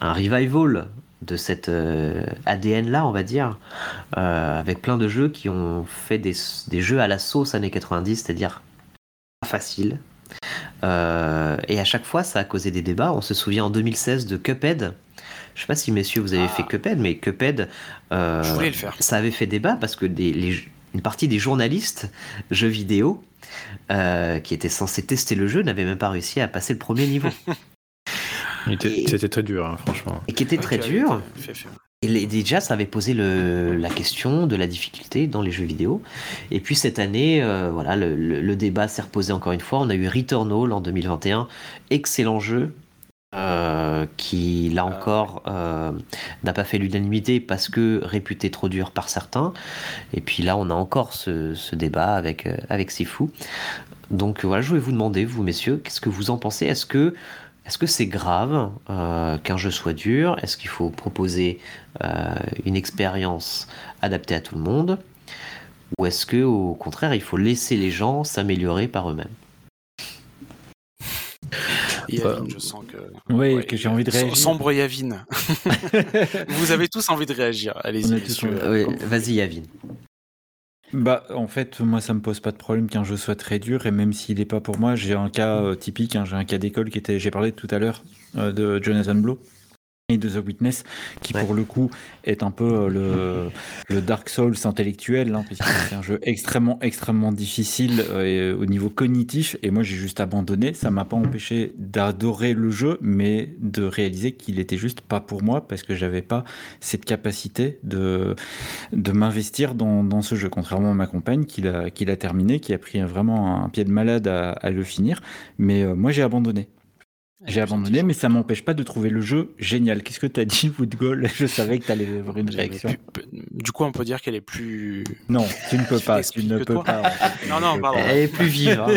revival de cet euh, ADN-là, on va dire, avec plein de jeux qui ont fait des, jeux à la sauce années 90, c'est-à-dire facile. et à chaque fois, ça a causé des débats. On se souvient en 2016 de Cuphead, je sais pas si messieurs vous avez fait ah. Cuphead, mais Cuphead, euh, le faire. ça avait fait débat parce que une partie des journalistes jeux vidéo euh, qui étaient censés tester le jeu n'avaient même pas réussi à passer le premier niveau. C'était très dur, hein, franchement. Et qui était très dur. Et déjà, ça avait posé la question de la difficulté dans les jeux vidéo. Et puis cette année, euh, voilà, le, le débat s'est reposé encore une fois. On a eu Returnal en 2021, excellent jeu, euh, qui là encore euh, n'a pas fait l'unanimité parce que réputé trop dur par certains. Et puis là, on a encore ce, débat avec, euh, avec Sifu. Donc voilà, je voulais vous demander, vous messieurs, qu'est-ce que vous en pensez? Est-ce que est-ce que c'est grave qu'un jeu soit dur? Est-ce qu'il faut proposer une expérience adaptée à tout le monde? Ou est-ce que au contraire, il faut laisser les gens s'améliorer par eux-mêmes? Yavin, je sens que. Oui, que j'ai envie de réagir. Sombre Yavin. Vous avez tous envie de réagir. Allez-y, Vas-y, Yavin. Bah, en fait, moi, ça me pose pas de problème qu'un jeu soit très dur, et même s'il n'est pas pour moi, j'ai un cas euh, typique, hein, j'ai un cas d'école qui était, j'ai parlé tout à l'heure euh, de Jonathan Blow, de The Witness, qui pour le coup est un peu euh, le, le Dark Souls intellectuel, hein, puisque c'est un jeu extrêmement, extrêmement difficile euh, au niveau cognitif, et moi j'ai juste abandonné. Ça m'a pas empêché d'adorer le jeu, mais de réaliser qu'il était juste pas pour moi, parce que j'avais pas cette capacité de, de m'investir dans, dans, ce jeu, contrairement à ma compagne qui l'a qui terminé, qui a pris vraiment un pied de malade à, à le finir, mais euh, moi j'ai abandonné. J'ai abandonné, mais ça m'empêche pas de trouver le jeu génial. Qu'est-ce que tu as dit, Woodgall Je savais que tu allais avoir une réaction. Du coup, on peut dire qu'elle est plus. Non, tu ne peux pas. Tu ne peux pas. non, non, pardon. Elle est plus vive. Hein.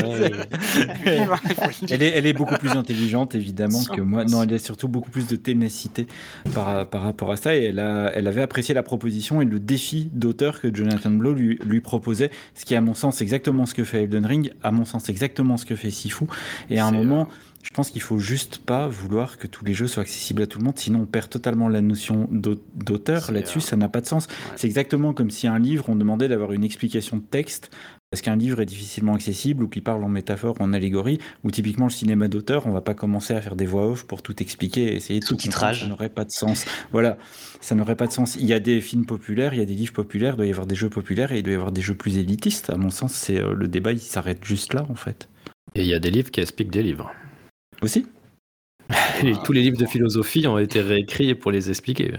elle, est, elle est beaucoup plus intelligente, évidemment, que moi. Non, elle a surtout beaucoup plus de ténacité par, par rapport à ça. Et elle, a, elle avait apprécié la proposition et le défi d'auteur que Jonathan Blow lui, lui proposait. Ce qui, à mon sens, exactement ce que fait Elden Ring. À mon sens, exactement ce que fait Sifu. Et à un moment. Pense qu'il faut juste pas vouloir que tous les jeux soient accessibles à tout le monde, sinon on perd totalement la notion d'auteur là-dessus, ça n'a pas de sens. C'est exactement comme si un livre, on demandait d'avoir une explication de texte parce qu'un livre est difficilement accessible ou qu'il parle en métaphore, en allégorie, ou typiquement le cinéma d'auteur, on va pas commencer à faire des voix off pour tout expliquer et essayer de tout titrage. Ça n'aurait pas de sens. Voilà, ça n'aurait pas de sens. Il y a des films populaires, il y a des livres populaires, il doit y avoir des jeux populaires et il doit y avoir des jeux plus élitistes. À mon sens, c'est euh, le débat, il s'arrête juste là en fait. Et il y a des livres qui expliquent des livres. Aussi Tous les livres de philosophie ont été réécrits pour les expliquer.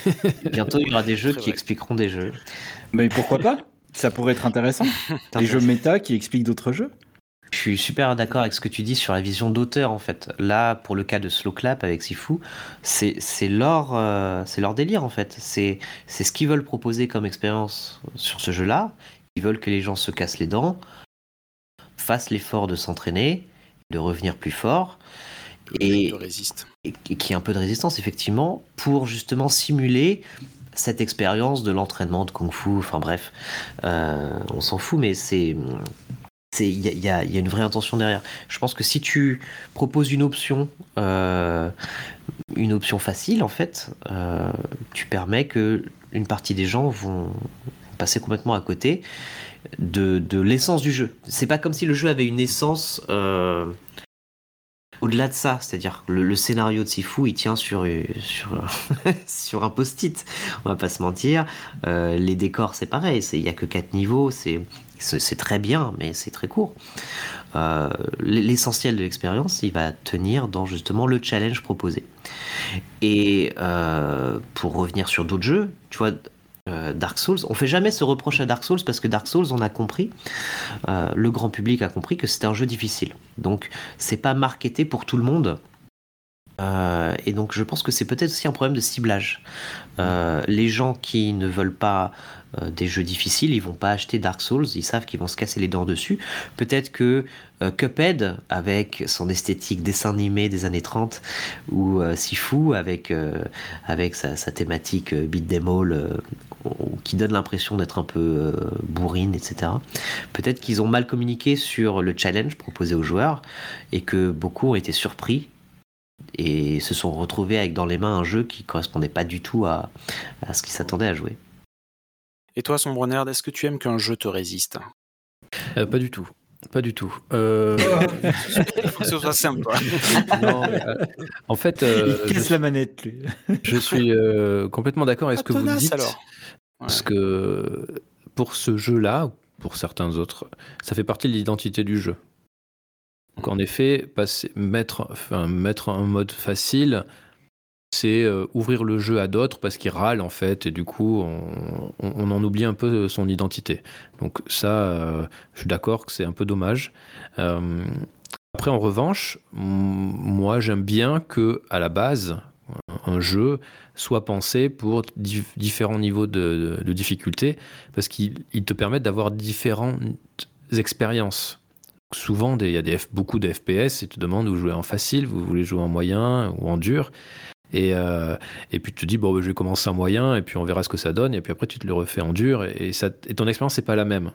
Bientôt, il y aura des jeux qui expliqueront des jeux. Mais pourquoi pas? Ça pourrait être intéressant. Des jeux méta qui expliquent d'autres jeux. Je suis super d'accord avec ce que tu dis sur la vision d'auteur en fait. Là, pour le cas de Slow Clap avec Sifu, c'est leur, euh, c'est leur délire en fait. C'est ce qu'ils veulent proposer comme expérience sur ce jeu-là. Ils veulent que les gens se cassent les dents, fassent l'effort de s'entraîner, de revenir plus fort. Et, résiste. et qui ait un peu de résistance effectivement pour justement simuler cette expérience de l'entraînement de kung fu, enfin bref, euh, on s'en fout, mais c'est il y, a, une vraie intention derrière. Je pense que si tu proposes une option, euh, une option facile en fait, euh, tu permets que une partie des gens vont passer complètement à côté de, de l'essence du jeu. C'est pas comme si le jeu avait une essence au-delà de ça, c'est-à-dire le, le, scénario de Sifu, il tient sur, sur, sur un post-it, on va pas se mentir. Euh, les décors, c'est pareil, il n'y a que quatre niveaux, c'est très bien, mais c'est très court. Euh, l'essentiel de l'expérience, il va tenir dans justement le challenge proposé. Et euh, pour revenir sur d'autres jeux, tu vois, euh, Dark Souls. On fait jamais ce reproche à Dark Souls parce que Dark Souls, on a compris, euh, le grand public a compris que c'était un jeu difficile. Donc, c'est pas marketé pour tout le monde. Euh, et donc, je pense que c'est peut-être aussi un problème de ciblage. les gens qui ne veulent pas euh, des jeux difficiles, ils vont pas acheter Dark Souls, ils savent qu'ils vont se casser les dents dessus. Peut-être que euh, Cuphead, avec son esthétique dessin animé des années 30, ou euh, Sifu, avec, avec sa, thématique beat them all, qui donne l'impression d'être un peu bourrine, etc. Peut-être qu'ils ont mal communiqué sur le challenge proposé aux joueurs, et que beaucoup ont été surpris et se sont retrouvés avec dans les mains un jeu qui correspondait pas du tout à, à ce qu'ils s'attendaient à jouer. Et toi, Sombronerd, est-ce que tu aimes qu'un jeu te résiste? Euh, Pas du tout. Pas du tout. Euh... Il faut que ce soit simple. Euh, en fait, euh, il casse la manette. Lui. je suis complètement d'accord avec ce que vous dites. Alors. Parce que pour ce jeu-là, pour certains autres, ça fait partie de l'identité du jeu. Donc en effet, mettre, un mode facile, c'est euh, ouvrir le jeu à d'autres parce qu'ils râlent en fait et du coup on, en oublie un peu son identité. Donc ça, euh, je suis d'accord que c'est un peu dommage. Euh, après en revanche, moi j'aime bien que à la base un jeu soit pensé pour différents niveaux de, difficulté parce qu'il te permet d'avoir différentes expériences. Souvent, il y a beaucoup de FPS et tu demandes vous jouez en facile, vous voulez jouer en moyen ou en dur. Et, euh, puis tu te dis, bon, bah, je vais commencer en moyen, et puis on verra ce que ça donne, et puis après tu te le refais en dur, et, ton expérience, c'est pas la même.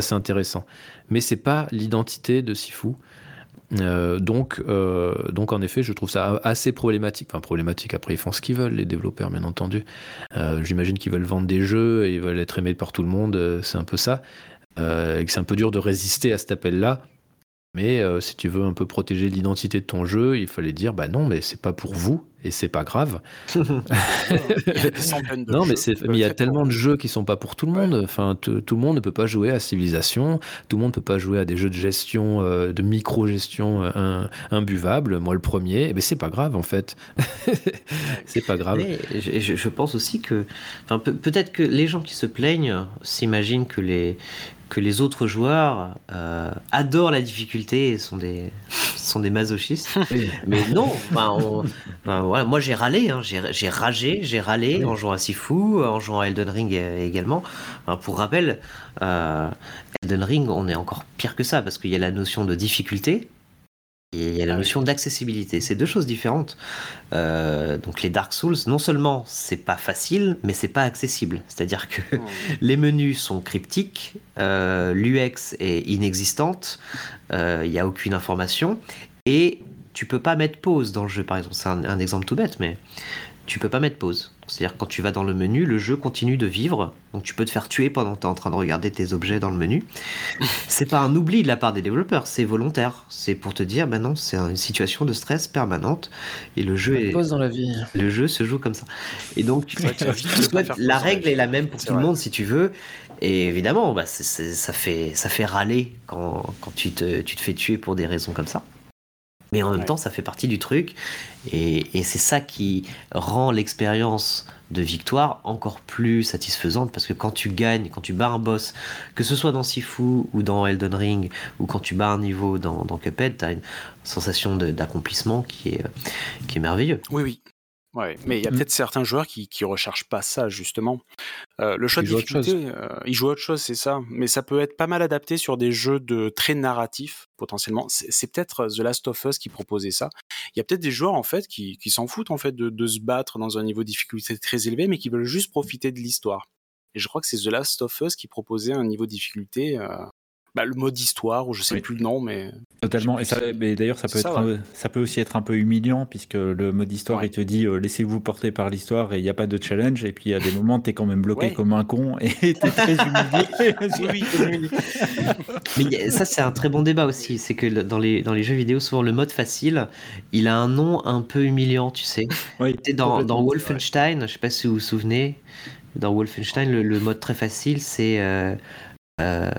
C'est intéressant. Mais c'est pas l'identité de Sifu. Euh, donc, euh, donc, en effet, je trouve ça assez problématique. Enfin, problématique, après, ils font ce qu'ils veulent, les développeurs, bien entendu. J'imagine qu'ils veulent vendre des jeux et ils veulent être aimés par tout le monde. c'est un peu ça. et que c'est un peu dur de résister à cet appel-là. Mais si tu veux un peu protéger l'identité de ton jeu, il fallait dire bah non, mais c'est pas pour vous, et c'est pas grave. non, mais il y a tellement de jeux qui sont pas pour tout le monde. Enfin, tout le monde ne peut pas jouer à Civilisation. Tout le monde ne peut pas jouer à des jeux de gestion, euh, de micro-gestion euh, imbuvable. Moi, le premier. Mais eh ben, c'est pas grave en fait. c'est pas grave. je, je, pense aussi que, enfin, peut-être que les gens qui se plaignent s'imaginent que les que les autres joueurs euh, adorent la difficulté et sont des, sont des masochistes. Mais non, voilà, moi j'ai râlé, hein, j'ai ragé, j'ai râlé en jouant à Sifu, en jouant à Elden Ring également. pour rappel, euh, Elden Ring, on est encore pire que ça parce qu'il y a la notion de difficulté il y a la notion d'accessibilité. C'est deux choses différentes. Euh, donc les Dark Souls, non seulement c'est pas facile, mais c'est pas accessible. C'est-à-dire que oh. les menus sont cryptiques, euh, l'UX est inexistante, euh, il n'y a aucune information, et tu peux pas mettre pause dans le jeu. Par exemple, c'est un, un exemple tout bête, mais tu peux pas mettre pause. C'est-à-dire quand tu vas dans le menu, le jeu continue de vivre, donc tu peux te faire tuer pendant que tu es en train de regarder tes objets dans le menu. c'est pas un oubli de la part des développeurs, c'est volontaire. C'est pour te dire, ben non, c'est une situation de stress permanente et le jeu est dans la vie. Le jeu se joue comme ça. Et donc la règle est la même pour tout le monde si tu veux. Et évidemment, bah, ça fait ça fait râler quand, quand tu te tu te fais tuer pour des raisons comme ça. Mais en même temps, ça fait partie du truc. Et, et c'est ça qui rend l'expérience de victoire encore plus satisfaisante parce que quand tu gagnes, quand tu bats un boss, que ce soit dans Sifu ou dans Elden Ring ou quand tu bats un niveau dans, dans Cuphead, tu as une sensation d'accomplissement qui est, qui est merveilleux. Oui, oui. Ouais, mais il y a mmh. peut-être certains joueurs qui qui recherchent pas ça justement. Euh, le choix de difficulté, euh, ils jouent à autre chose, c'est ça. Mais ça peut être pas mal adapté sur des jeux de très narratifs potentiellement. C'est peut-être The Last of Us qui proposait ça. Il y a peut-être des joueurs en fait qui, qui s'en foutent en fait de, de se battre dans un niveau de difficulté très élevé, mais qui veulent juste profiter de l'histoire. Et je crois que c'est The Last of Us qui proposait un niveau de difficulté euh, bah, le mode histoire, ou je sais plus le nom, mais. Totalement. Et ça, mais d'ailleurs, ça peut être, ça, peut aussi être un peu humiliant puisque le mode histoire, il te dit euh, laissez-vous porter par l'histoire et il n'y a pas de challenge. Et puis il y a des moments, tu es quand même bloqué comme un con et tu es très humilié. mais ça, c'est un très bon débat aussi. C'est que dans les, dans les jeux vidéo, souvent le mode facile, il a un nom un peu humiliant, tu sais. dans, dans Wolfenstein, je sais pas si vous vous souvenez, dans Wolfenstein, le, mode très facile, c'est. Euh, euh,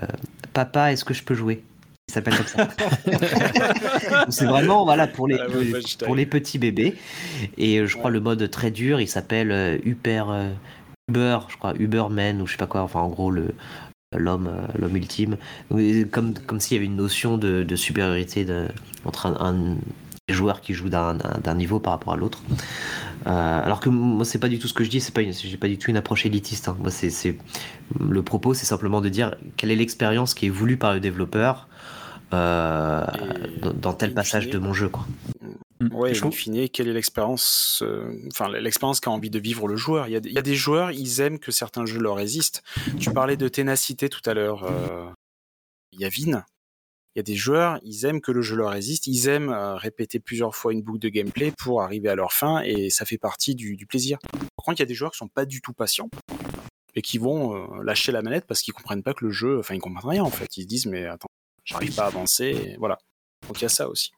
Papa, est-ce que je peux jouer? Il s'appelle comme ça. c'est vraiment voilà pour les pour les petits bébés. Et euh, je crois le mode très dur, il s'appelle euh, Uber Uber, je crois Uberman ou je sais pas quoi. Enfin en gros le l'homme l'homme ultime. Comme comme s'il y avait une notion de, supériorité de, entre un, joueur qui joue d'un niveau par rapport à l'autre. Euh, alors que moi, c'est pas du tout ce que je dis, c'est pas, j'ai pas du tout une approche élitiste. Hein. Moi, c'est, le propos, c'est simplement de dire quelle est l'expérience qui est voulue par le développeur euh, dans, tel passage de mon jeu, quoi. Ouais, et in quelle est l'expérience, euh, enfin l'expérience qu'a envie de vivre le joueur. Il y, a, il y, a, des joueurs, ils aiment que certains jeux leur résistent. Tu parlais de ténacité tout à l'heure. Il y a Vin, il y a des joueurs, ils aiment que le jeu leur résiste, ils aiment euh, répéter plusieurs fois une boucle de gameplay pour arriver à leur fin et ça fait partie du, plaisir. Par contre, il y a des joueurs qui sont pas du tout patients et qui vont euh, lâcher la manette parce qu'ils comprennent pas que le jeu, enfin ils comprennent rien en fait. Ils se disent mais attends, j'arrive pas à avancer, voilà. Donc il y a ça aussi.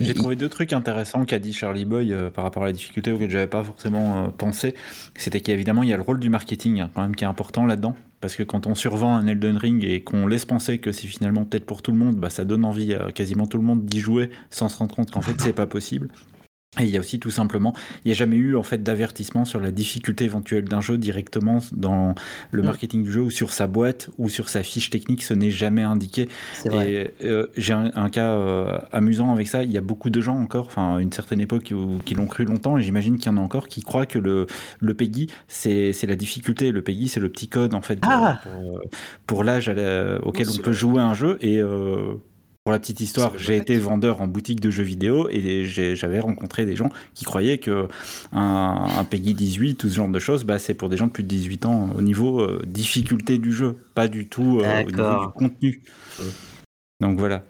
J'ai trouvé deux trucs intéressants qu'a dit Charlie Boy euh, par rapport à la difficulté auxquelles j'avais pas forcément pensé. C'était qu'évidemment il y a le rôle du marketing hein, quand même qui est important là-dedans. Parce que quand on survend un Elden Ring et qu'on laisse penser que c'est finalement peut-être pour tout le monde, bah, ça donne envie à quasiment tout le monde d'y jouer sans se rendre compte qu'en fait c'est pas possible. Et il y a aussi tout simplement, il n'y a jamais eu en fait d'avertissement sur la difficulté éventuelle d'un jeu directement dans le mm. marketing du jeu ou sur sa boîte ou sur sa fiche technique, ce n'est jamais indiqué. Et euh, j'ai un, cas euh, amusant avec ça. Il y a beaucoup de gens encore, enfin une certaine époque qui l'ont cru longtemps, et j'imagine qu'il y en a encore qui croient que le le PEGI c'est la difficulté. Le PEGI c'est le petit code en fait ah pour, l'âge auquel on peut jouer un jeu et euh, pour la petite histoire, j'ai été vendeur en boutique de jeux vidéo et j'avais rencontré des gens qui croyaient que un, un PEGI 18 ou ce genre de choses, bah, c'est pour des gens de plus de 18 ans au niveau euh, difficulté du jeu, pas du tout euh, au niveau du contenu. Donc voilà.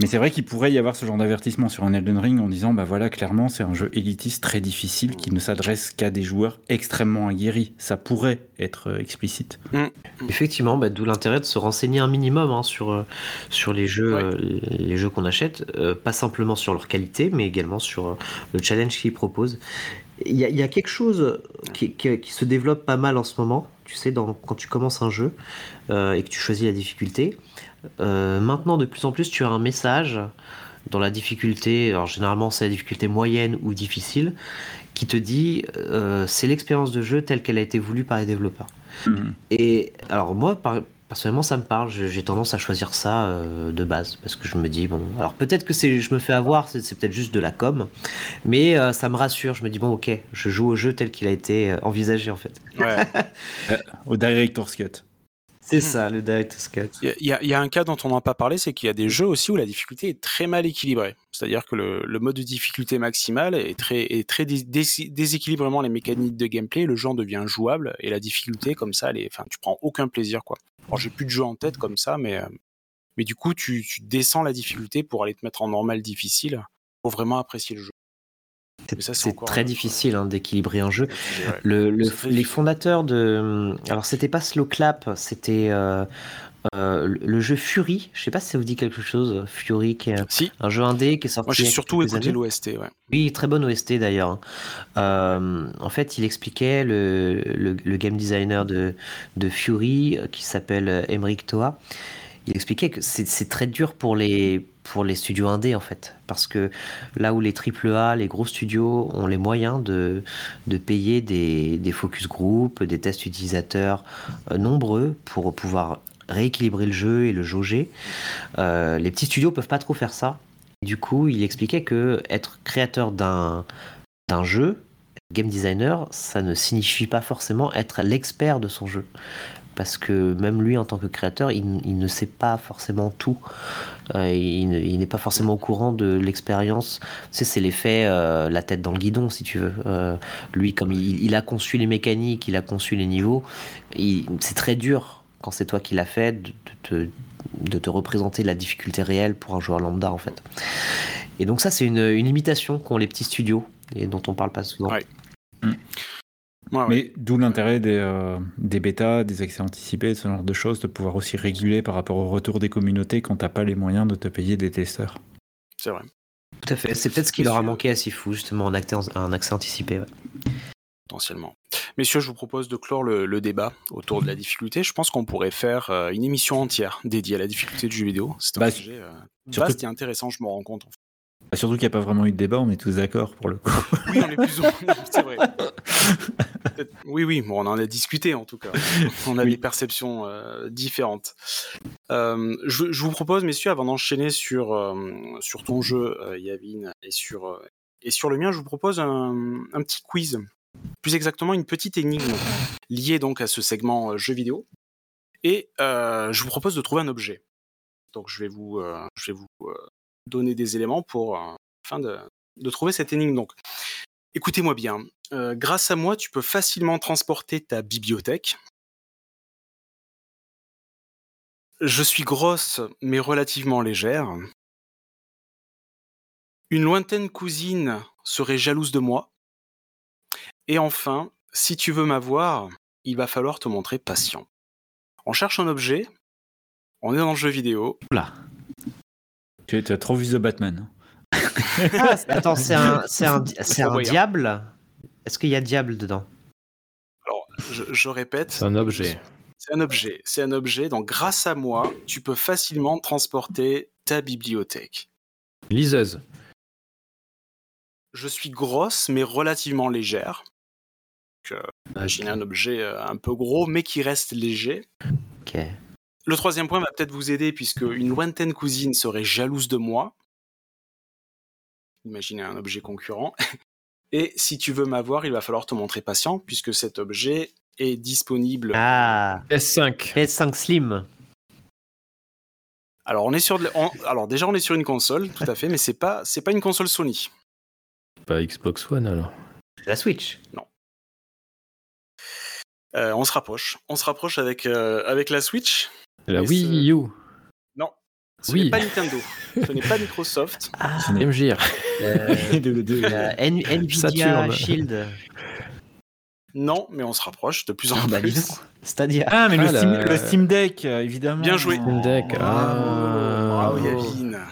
Mais c'est vrai qu'il pourrait y avoir ce genre d'avertissement sur un Elden Ring en disant bah voilà clairement c'est un jeu élitiste très difficile qui ne s'adresse qu'à des joueurs extrêmement aguerris. Ça pourrait être euh, explicite. Mm. Effectivement, bah, d'où l'intérêt de se renseigner un minimum hein, sur euh, sur les jeux euh, les jeux qu'on achète, pas simplement sur leur qualité, mais également sur le challenge qu'ils proposent. Il y, y, a quelque chose qui, qui, qui, se développe pas mal en ce moment. Tu sais, dans, quand tu commences un jeu et que tu choisis la difficulté, euh, maintenant, de plus en plus, tu as un message dans la difficulté, alors généralement c'est la difficulté moyenne ou difficile, qui te dit euh, c'est l'expérience de jeu telle qu'elle a été voulue par les développeurs. Mhm. Et alors moi, personnellement, ça me parle. J'ai tendance à choisir ça euh, de base parce que je me dis bon, alors peut-être que c'est, je me fais avoir, c'est, peut-être juste de la com, mais ça me rassure. Je me dis bon, ok, je joue au jeu tel qu'il a été envisagé en fait. Ouais. au director's cut. C'est ça, le Director's Cut. Il y, a un cas dont on n'a pas parlé, c'est qu'il y a des jeux aussi où la difficulté est très mal équilibrée. C'est-à-dire que le, mode de difficulté maximale est très, est très déséquilibre vraiment les mécaniques de gameplay, le jeu devient jouable et la difficulté comme ça, elle est, tu prends aucun plaisir quoi. Alors j'ai plus de jeux en tête comme ça, mais, euh, mais du coup tu, tu descends la difficulté pour aller te mettre en normal difficile pour vraiment apprécier le jeu. C'est très difficile hein, d'équilibrer un jeu. Le, les fondateurs de. Alors, c'était pas Slow Clap, c'était euh, euh, le jeu Fury. Je sais pas si ça vous dit quelque chose. Fury, qui est si. un jeu indé qui est sorti. Moi, j'ai surtout écouté l'OST. Ouais. Oui, très bonne OST d'ailleurs. Hein. Euh, en fait, il expliquait le, le, game designer de, de Fury, qui s'appelle Emeric Toa. Il expliquait que c'est très dur pour les pour les studios indés en fait. Parce que là où les AAA, les gros studios ont les moyens de, de payer des, des focus group, des tests utilisateurs euh, nombreux pour pouvoir rééquilibrer le jeu et le jauger, euh, les petits studios peuvent pas trop faire ça. Du coup, il expliquait que être créateur d'un d'un jeu, game designer, ça ne signifie pas forcément être l'expert de son jeu parce que même lui en tant que créateur, il, ne sait pas forcément tout. Euh, il, n'est pas forcément au courant de l'expérience. Tu sais, c'est l'effet euh, la tête dans le guidon, si tu veux. Euh, lui, comme il, a conçu les mécaniques, il a conçu les niveaux, c'est très dur quand c'est toi qui l'as fait de, de, te représenter la difficulté réelle pour un joueur lambda en fait. Et donc ça, c'est une, une limitation qu'ont les petits studios et dont on parle pas souvent. Mais d'où l'intérêt des, euh, des bêtas, des accès anticipés, ce genre de choses, de pouvoir aussi réguler par rapport au retour des communautés quand t'as pas les moyens de te payer des testeurs. C'est vrai. Tout à fait. C'est peut-être ce qui leur a manqué à Sifu, justement, un accès, un accès anticipé. Potentiellement. Messieurs, je vous propose de clore le, débat autour de la difficulté. Je pense qu'on pourrait faire euh, une émission entière dédiée à la difficulté du jeu vidéo. C'est un bah, sujet euh, vaste et intéressant, je me rends compte. En fait. Bah, surtout qu'il n'y a pas vraiment eu de débat, on est tous d'accord pour le coup. Oui, on est plus ou moins. C'est vrai. Oui, oui, bon, on en a discuté en tout cas. On a des perceptions euh, différentes. Euh, je, vous propose, messieurs, avant d'enchaîner sur, euh, sur ton jeu, Yavin, et sur, et sur le mien, je vous propose un, un, petit quiz. Plus exactement, une petite énigme liée donc à ce segment jeu vidéo. Et je vous propose de trouver un objet. Donc je vais vous, je vais vous donner des éléments pour, afin de, trouver cette énigme. Écoutez-moi bien. Euh, grâce à moi, tu peux facilement transporter ta bibliothèque. Je suis grosse mais relativement légère. Une lointaine cousine serait jalouse de moi. Et enfin, si tu veux m'avoir, il va falloir te montrer patient. On cherche un objet, on est dans le jeu vidéo. Là. Tu as trop vu The Batman. Ah, attends, c'est un, un diable? Est-ce qu'il y a diable dedans? Alors, je, répète. C'est un objet. C'est un objet. C'est un objet. Donc, grâce à moi, tu peux facilement transporter ta bibliothèque. Liseuse. Je suis grosse, mais relativement légère. Donc, imaginez un objet euh, un peu gros, mais qui reste léger. Ok. Le troisième point va peut-être vous aider, puisque une lointaine cousine serait jalouse de moi. Imaginez un objet concurrent. Et si tu veux m'avoir, il va falloir te montrer patient, puisque cet objet est disponible. Ah S5. S5 Slim. Alors on est sur, alors déjà on est sur une console, tout à fait, mais c'est pas, c'est pas une console Sony. Pas Xbox One alors. La Switch. Non. Euh, on se rapproche. On se rapproche avec, euh, avec la Switch. La Wii U. Ce oui. n'est pas Nintendo, ce n'est pas Microsoft. Ah, ce n'est MGR. Euh, Nvidia Shield. Non, mais on se rapproche de plus en ah, plus. C'est-à-dire. Ah, mais le, ah, Steam, Deck, euh, évidemment. Bien joué. Steam Deck. Ah, oh, Yavin.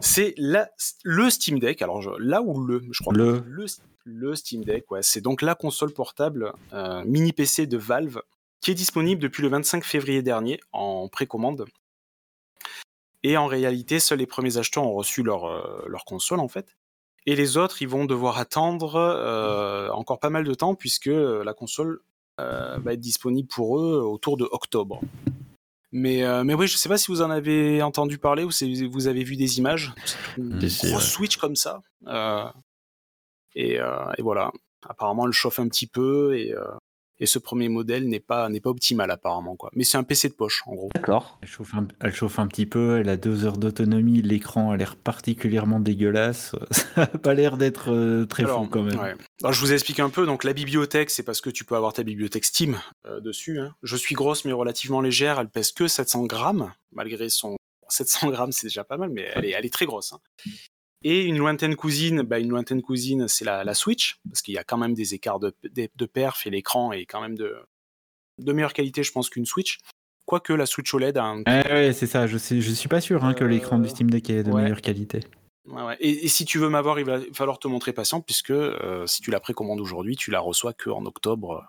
C'est le Steam Deck. Alors là où le, je crois le. le, le Steam Deck, ouais, c'est donc la console portable euh, mini PC de Valve qui est disponible depuis le 25 février dernier en précommande et en réalité, seuls les premiers acheteurs ont reçu leur, euh, leur console, en fait. Et les autres, ils vont devoir attendre euh, encore pas mal de temps, puisque euh, la console va être disponible pour eux autour de octobre. Mais, mais oui, je sais pas si vous en avez entendu parler ou si vous avez vu des images. Une grosse Switch comme ça. Et, et, voilà. Apparemment, elle chauffe un petit peu et, et ce premier modèle n'est pas, n'est pas optimal apparemment. Quoi. Mais c'est un PC de poche en gros. D'accord. Elle chauffe, un, elle chauffe un petit peu, elle a deux heures d'autonomie, l'écran a l'air particulièrement dégueulasse. Ça n'a pas l'air d'être euh, très fou quand même. Alors, je vous explique un peu. Donc la bibliothèque, c'est parce que tu peux avoir ta bibliothèque Steam euh, dessus. Hein. Je suis grosse mais relativement légère. Elle pèse que 700 grammes malgré son 700 grammes, c'est déjà pas mal, mais elle est, elle est très grosse. Hein. Et une lointaine cousine, bah une lointaine cousine, c'est la, la, Switch, parce qu'il y a quand même des écarts de, de, perf et l'écran est quand même de, de meilleure qualité, je pense, qu'une Switch. Quoique la Switch OLED a un. ouais, c'est ça, je, sais, je suis pas sûr hein, que l'écran du Steam Deck est de meilleure qualité. Ouais, et, et, si tu veux m'avoir, il va falloir te montrer patient, puisque euh, si tu la précommandes aujourd'hui, tu la reçois qu'en octobre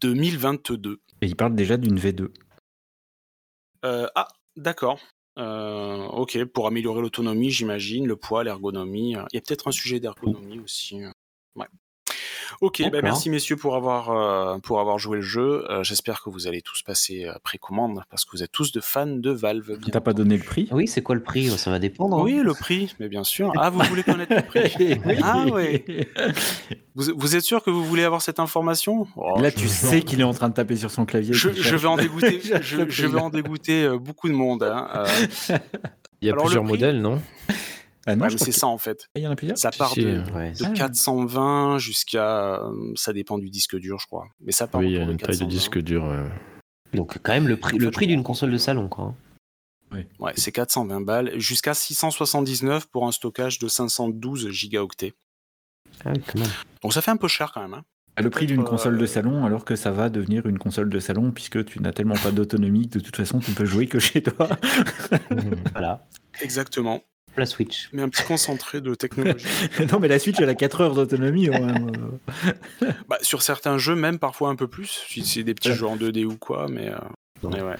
2022. Et il parle déjà d'une V2. Euh, ah, d'accord. Ok, pour améliorer l'autonomie, j'imagine, le poids, l'ergonomie. Il y a peut-être un sujet d'ergonomie aussi. Ok, bah merci messieurs pour avoir, euh, pour avoir joué le jeu. Euh, j'espère que vous allez tous passer euh, précommande parce que vous êtes tous de fans de Valve. T'as pas donné le prix? Oui, c'est quoi le prix? Ça va dépendre. Hein. Oui, le prix, mais bien sûr. Ah, vous voulez connaître le prix? Ah oui. Vous, êtes sûr que vous voulez avoir cette information? Oh, Là, tu sais qu'il est en train de taper sur son clavier. Je, vais en dégoûter, je, vais en dégoûter beaucoup de monde. Hein, Il y a plusieurs modèles, non? Ah non, c'est ça en fait. Il y en a plusieurs. Ça part de, 420 jusqu'à. Euh, ça dépend du disque dur, je crois. Mais ça part Oui, il y a une taille de disque dur. Donc, quand même, le prix, le prix d'une console de salon, quoi. Oui. Ouais, c'est 420 balles, jusqu'à 679 pour un stockage de 512 gigaoctets. Ah, Donc ça fait un peu cher quand même. Hein. À le prix d'une console de salon, alors que ça va devenir une console de salon, puisque tu n'as tellement pas d'autonomie que de toute façon tu ne peux jouer que chez toi. voilà. Exactement la Switch. Mais un petit concentré de technologie. non, mais la Switch, elle a 4 heures d'autonomie. bah, sur certains jeux, même parfois un peu plus. Si c'est des petits jeux en 2D ou quoi, mais, euh, ouais.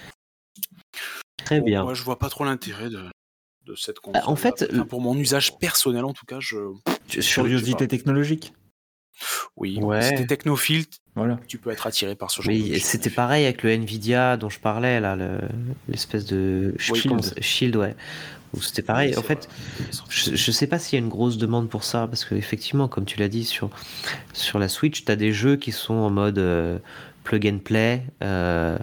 Très bien. Moi, je vois pas trop l'intérêt de, de cette console. Bah, en fait, pour mon usage personnel, en tout cas, je. Curiosité technologique. Oui, ouais. si t'es technophile, voilà. tu peux être attiré par ce genre de C'était pareil avec le Nvidia dont je parlais, là, l'espèce de Shield. Shield, ouais. C'était pareil. en fait, je, ne sais pas s'il y a une grosse demande pour ça, parce qu'effectivement, comme tu l'as dit, sur, sur la Switch, tu as des jeux qui sont en mode euh, plug and play, euh,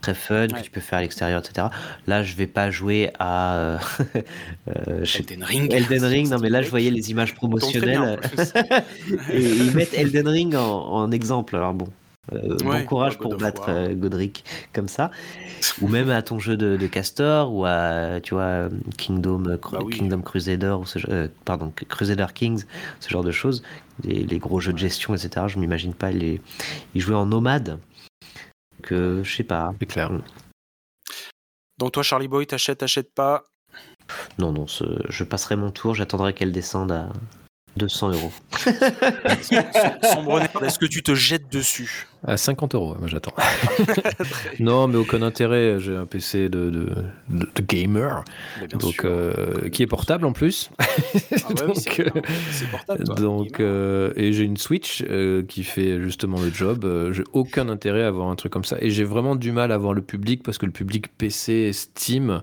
très fun, que tu peux faire à l'extérieur, etc. Là, je vais pas jouer à euh, Elden Ring. Elden Ring, non, mais là, je voyais les images promotionnelles. et ils mettent Elden Ring en, en exemple. Alors bon, euh, bon courage pour battre euh, Godric comme ça. ou même à ton jeu de, Castor ou à tu vois Kingdom, bah Kingdom Crusader ou ce, euh, pardon Crusader Kings, ce genre de choses, les, gros jeux de gestion, etc. Je m'imagine pas les y jouer en nomade. Que je sais pas. C'est clair. Donc toi Charlie Boy, t'achètes, t'achètes pas? Non non, je passerai mon tour, j'attendrai qu'elle descende à 200 euros. est-ce que tu te jettes dessus? À 50 euros, moi j'attends. non, mais aucun intérêt. J'ai un PC de, de, de, gamer, donc euh, qui est portable en plus. Ah donc, c'est portable. donc euh, et j'ai une Switch euh, qui fait justement le job. j'ai aucun intérêt à avoir un truc comme ça, et j'ai vraiment du mal à voir le public parce que le public PC Steam.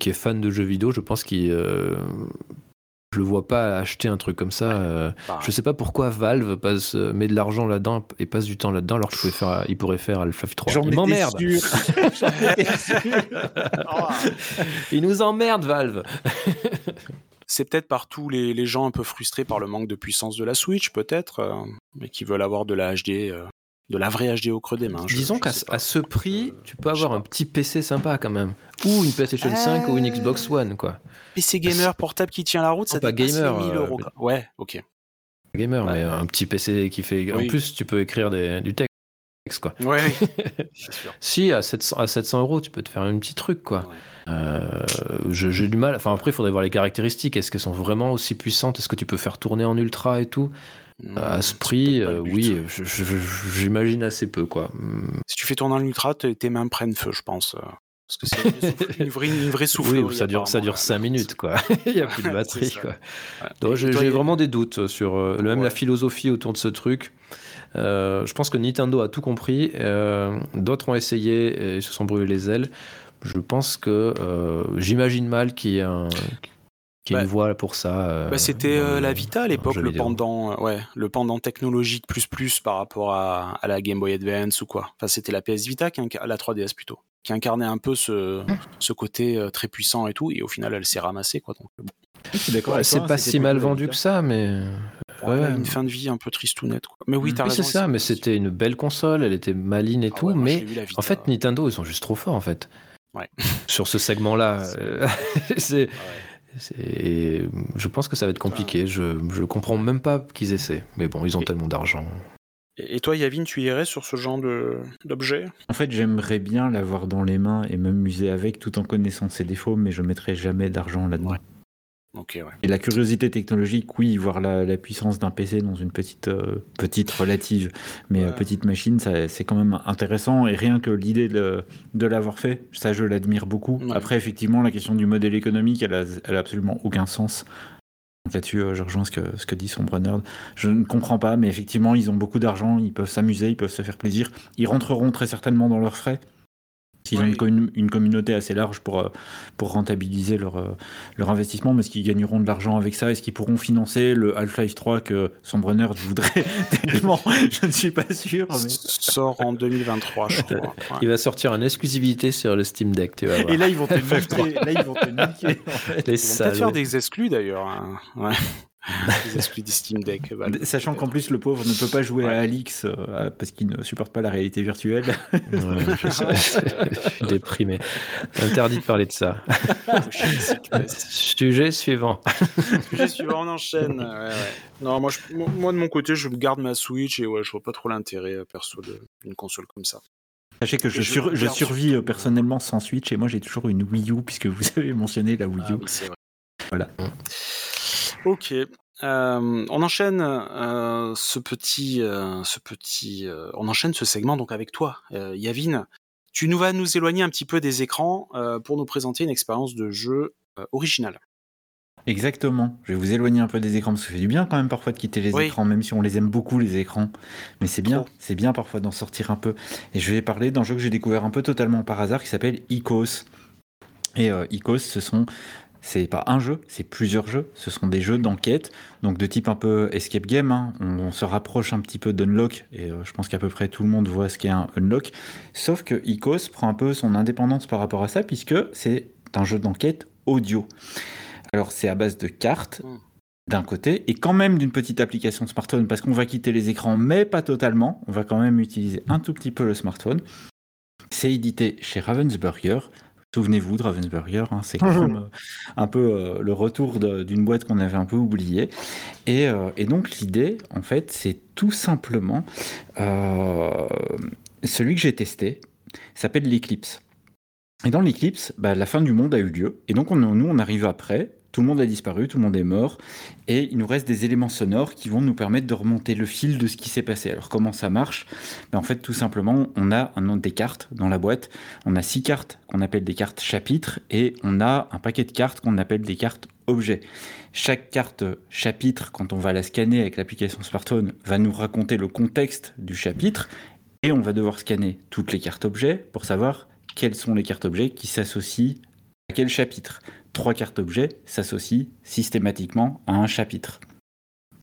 qui est fan de jeux vidéo, je pense qu'il je le vois pas acheter un truc comme ça. Euh, je sais pas pourquoi Valve passe, euh, met de l'argent là-dedans et passe du temps là-dedans alors qu'il faire, il pourrait faire Alpha 3. Il m'emmerde. il nous emmerde Valve. C'est peut-être partout les, les, gens un peu frustrés par le manque de puissance de la Switch, peut-être, euh, mais qui veulent avoir de la HD de la vraie HD au creux des mains. Disons qu'à ce prix, tu peux avoir un petit PC sympa quand même. Ou une PlayStation 5 ou une Xbox One, quoi. PC gamer portable qui tient la route, ça pas gamer. 1000 euh, euros. Ouais, ok. Gamer, mais un petit PC qui fait. En plus, tu peux écrire du texte, quoi. Ouais. si, à 700, à 700 euros, tu peux te faire un petit truc, quoi. Euh, j'ai du mal. Enfin, après, il faudrait voir les caractéristiques. Est-ce qu'elles sont vraiment aussi puissantes? Est-ce que tu peux faire tourner en ultra et tout? À ce prix, euh, oui, j'imagine assez peu, quoi. Si tu fais tourner en ultra, tes mains prennent feu, je pense. Euh, parce que c'est une vraie, une vraie souffle. Oui, ça dure, ça dure 5 minutes, quoi. Il n'y a plus de batterie, quoi. j'ai vraiment des doutes sur euh, même la philosophie autour de ce truc. je pense que Nintendo a tout compris. D'autres ont essayé et se sont brûlés les ailes. Je pense que j'imagine mal qu'il y ait un qui bah, une voie pour ça. Euh, bah, c'était euh, la Vita à l'époque, le pendant, euh, ouais, le pendant technologique plus plus par rapport à, à, la Game Boy Advance ou quoi. Enfin, c'était la PS Vita, qui la 3DS plutôt, qui incarnait un peu ce, hum. ce côté très puissant et tout, et au final, elle s'est ramassée quoi. Donc, bon. c'est pas si mal vendu que ça, mais. Ouais, une fin de vie un peu nette Quoi. Mais oui, c'est ça, mais c'était une belle console, elle était maline et ah tout, mais en fait, Nintendo, ils sont juste trop forts en fait. Ouais. Sur ce segment-là. c'est. Et je pense que ça va être compliqué. Je, je comprends même pas qu'ils essaient. Mais bon, ils ont tellement d'argent. Et toi, Yavin, tu irais sur ce genre d'objet? En fait, j'aimerais bien l'avoir dans les mains et m'amuser avec tout en connaissant ses défauts, mais je mettrais jamais d'argent là-dedans. Et la curiosité technologique, oui, voir la, puissance d'un PC dans une petite, euh, petite relative, mais euh, petite machine, c'est quand même intéressant. Et rien que l'idée de, de l'avoir fait, ça, je l'admire beaucoup. Après, effectivement, la question du modèle économique, elle a, elle a absolument aucun sens. Là-dessus, euh, je rejoins ce que, ce que dit Sombre Nerd. Je ne comprends pas, mais effectivement, ils ont beaucoup d'argent, ils peuvent s'amuser, ils peuvent se faire plaisir. Ils rentreront très certainement dans leurs frais. S'ils ont une, une, communauté assez large pour, euh, pour rentabiliser leur, euh, leur investissement, mais est-ce qu'ils gagneront de l'argent avec ça Est-ce qu'ils pourront financer le Half-Life 3 que Sombre voudrait tellement Je ne suis pas sûr. Mais... Sort en 2023, je crois. Il va sortir en exclusivité sur le Steam Deck, tu vois. Et là, ils vont te niquer. là, ils vont te niquer. En fait. ils vont peut-être faire des exclus d'ailleurs. Hein. Ouais. les exclus du Steam Deck. Bah, Sachant qu'en plus, le pauvre ne peut pas jouer à Alix euh, parce qu'il ne supporte pas la réalité virtuelle. je, suis déprimé. Interdit de parler de ça. Sujet suivant. Sujet suivant, on enchaîne. Non, moi, moi, de mon côté, je garde ma Switch et ouais, je vois pas trop l'intérêt euh, perso d'une console comme ça. Sachez que je, je, survis euh, personnellement sans Switch et moi j'ai toujours une Wii U puisque vous avez mentionné la Wii U. Ah, vrai. Voilà. Ok. Euh, on enchaîne euh, ce petit, euh, ce petit, on enchaîne ce segment donc avec toi, Yavin. Tu nous vas nous éloigner un petit peu des écrans pour nous présenter une expérience de jeu originale. Exactement. Je vais vous éloigner un peu des écrans parce que ça fait du bien quand même parfois de quitter les écrans, même si on les aime beaucoup les écrans. Mais c'est bien, c'est bien parfois d'en sortir un peu. Et je vais parler d'un jeu que j'ai découvert un peu totalement par hasard qui s'appelle Icos. Et Icos, ce sont c'est pas un jeu, c'est plusieurs jeux. Ce sont des jeux d'enquête, donc de type un peu escape game. Hein. On, se rapproche un petit peu d'Unlock, et euh, je pense qu'à peu près tout le monde voit ce qu'est un Unlock. Sauf que Icos prend un peu son indépendance par rapport à ça, puisque c'est un jeu d'enquête audio. Alors c'est à base de cartes. Hmm. D'un côté, et quand même d'une petite application smartphone, parce qu'on va quitter les écrans, mais pas totalement. On va quand même utiliser un tout petit peu le smartphone. C'est édité chez Ravensburger. Souvenez-vous de Ravensburger, hein, c'est quand même euh, un peu euh, le retour d'une boîte qu'on avait un peu oubliée. Et, euh, donc l'idée, en fait, c'est tout simplement celui que j'ai testé, s'appelle l'Eclipse. Et dans l'Eclipse, bah, la fin du monde a eu lieu. Et donc nous, on arrive après, tout le monde a disparu, tout le monde est mort, et il nous reste des éléments sonores qui vont nous permettre de remonter le fil de ce qui s'est passé. Alors comment ça marche? Ben, En fait, tout simplement, on a un des cartes dans la boîte, on a six cartes qu'on appelle des cartes chapitres, et on a un paquet de cartes qu'on appelle des cartes objets. Chaque carte chapitre, quand on va la scanner avec l'application smartphone, va nous raconter le contexte du chapitre, et on va devoir scanner toutes les cartes objets pour savoir quelles sont les cartes objets qui s'associent à quel chapitre trois cartes objets s'associent systématiquement à un chapitre.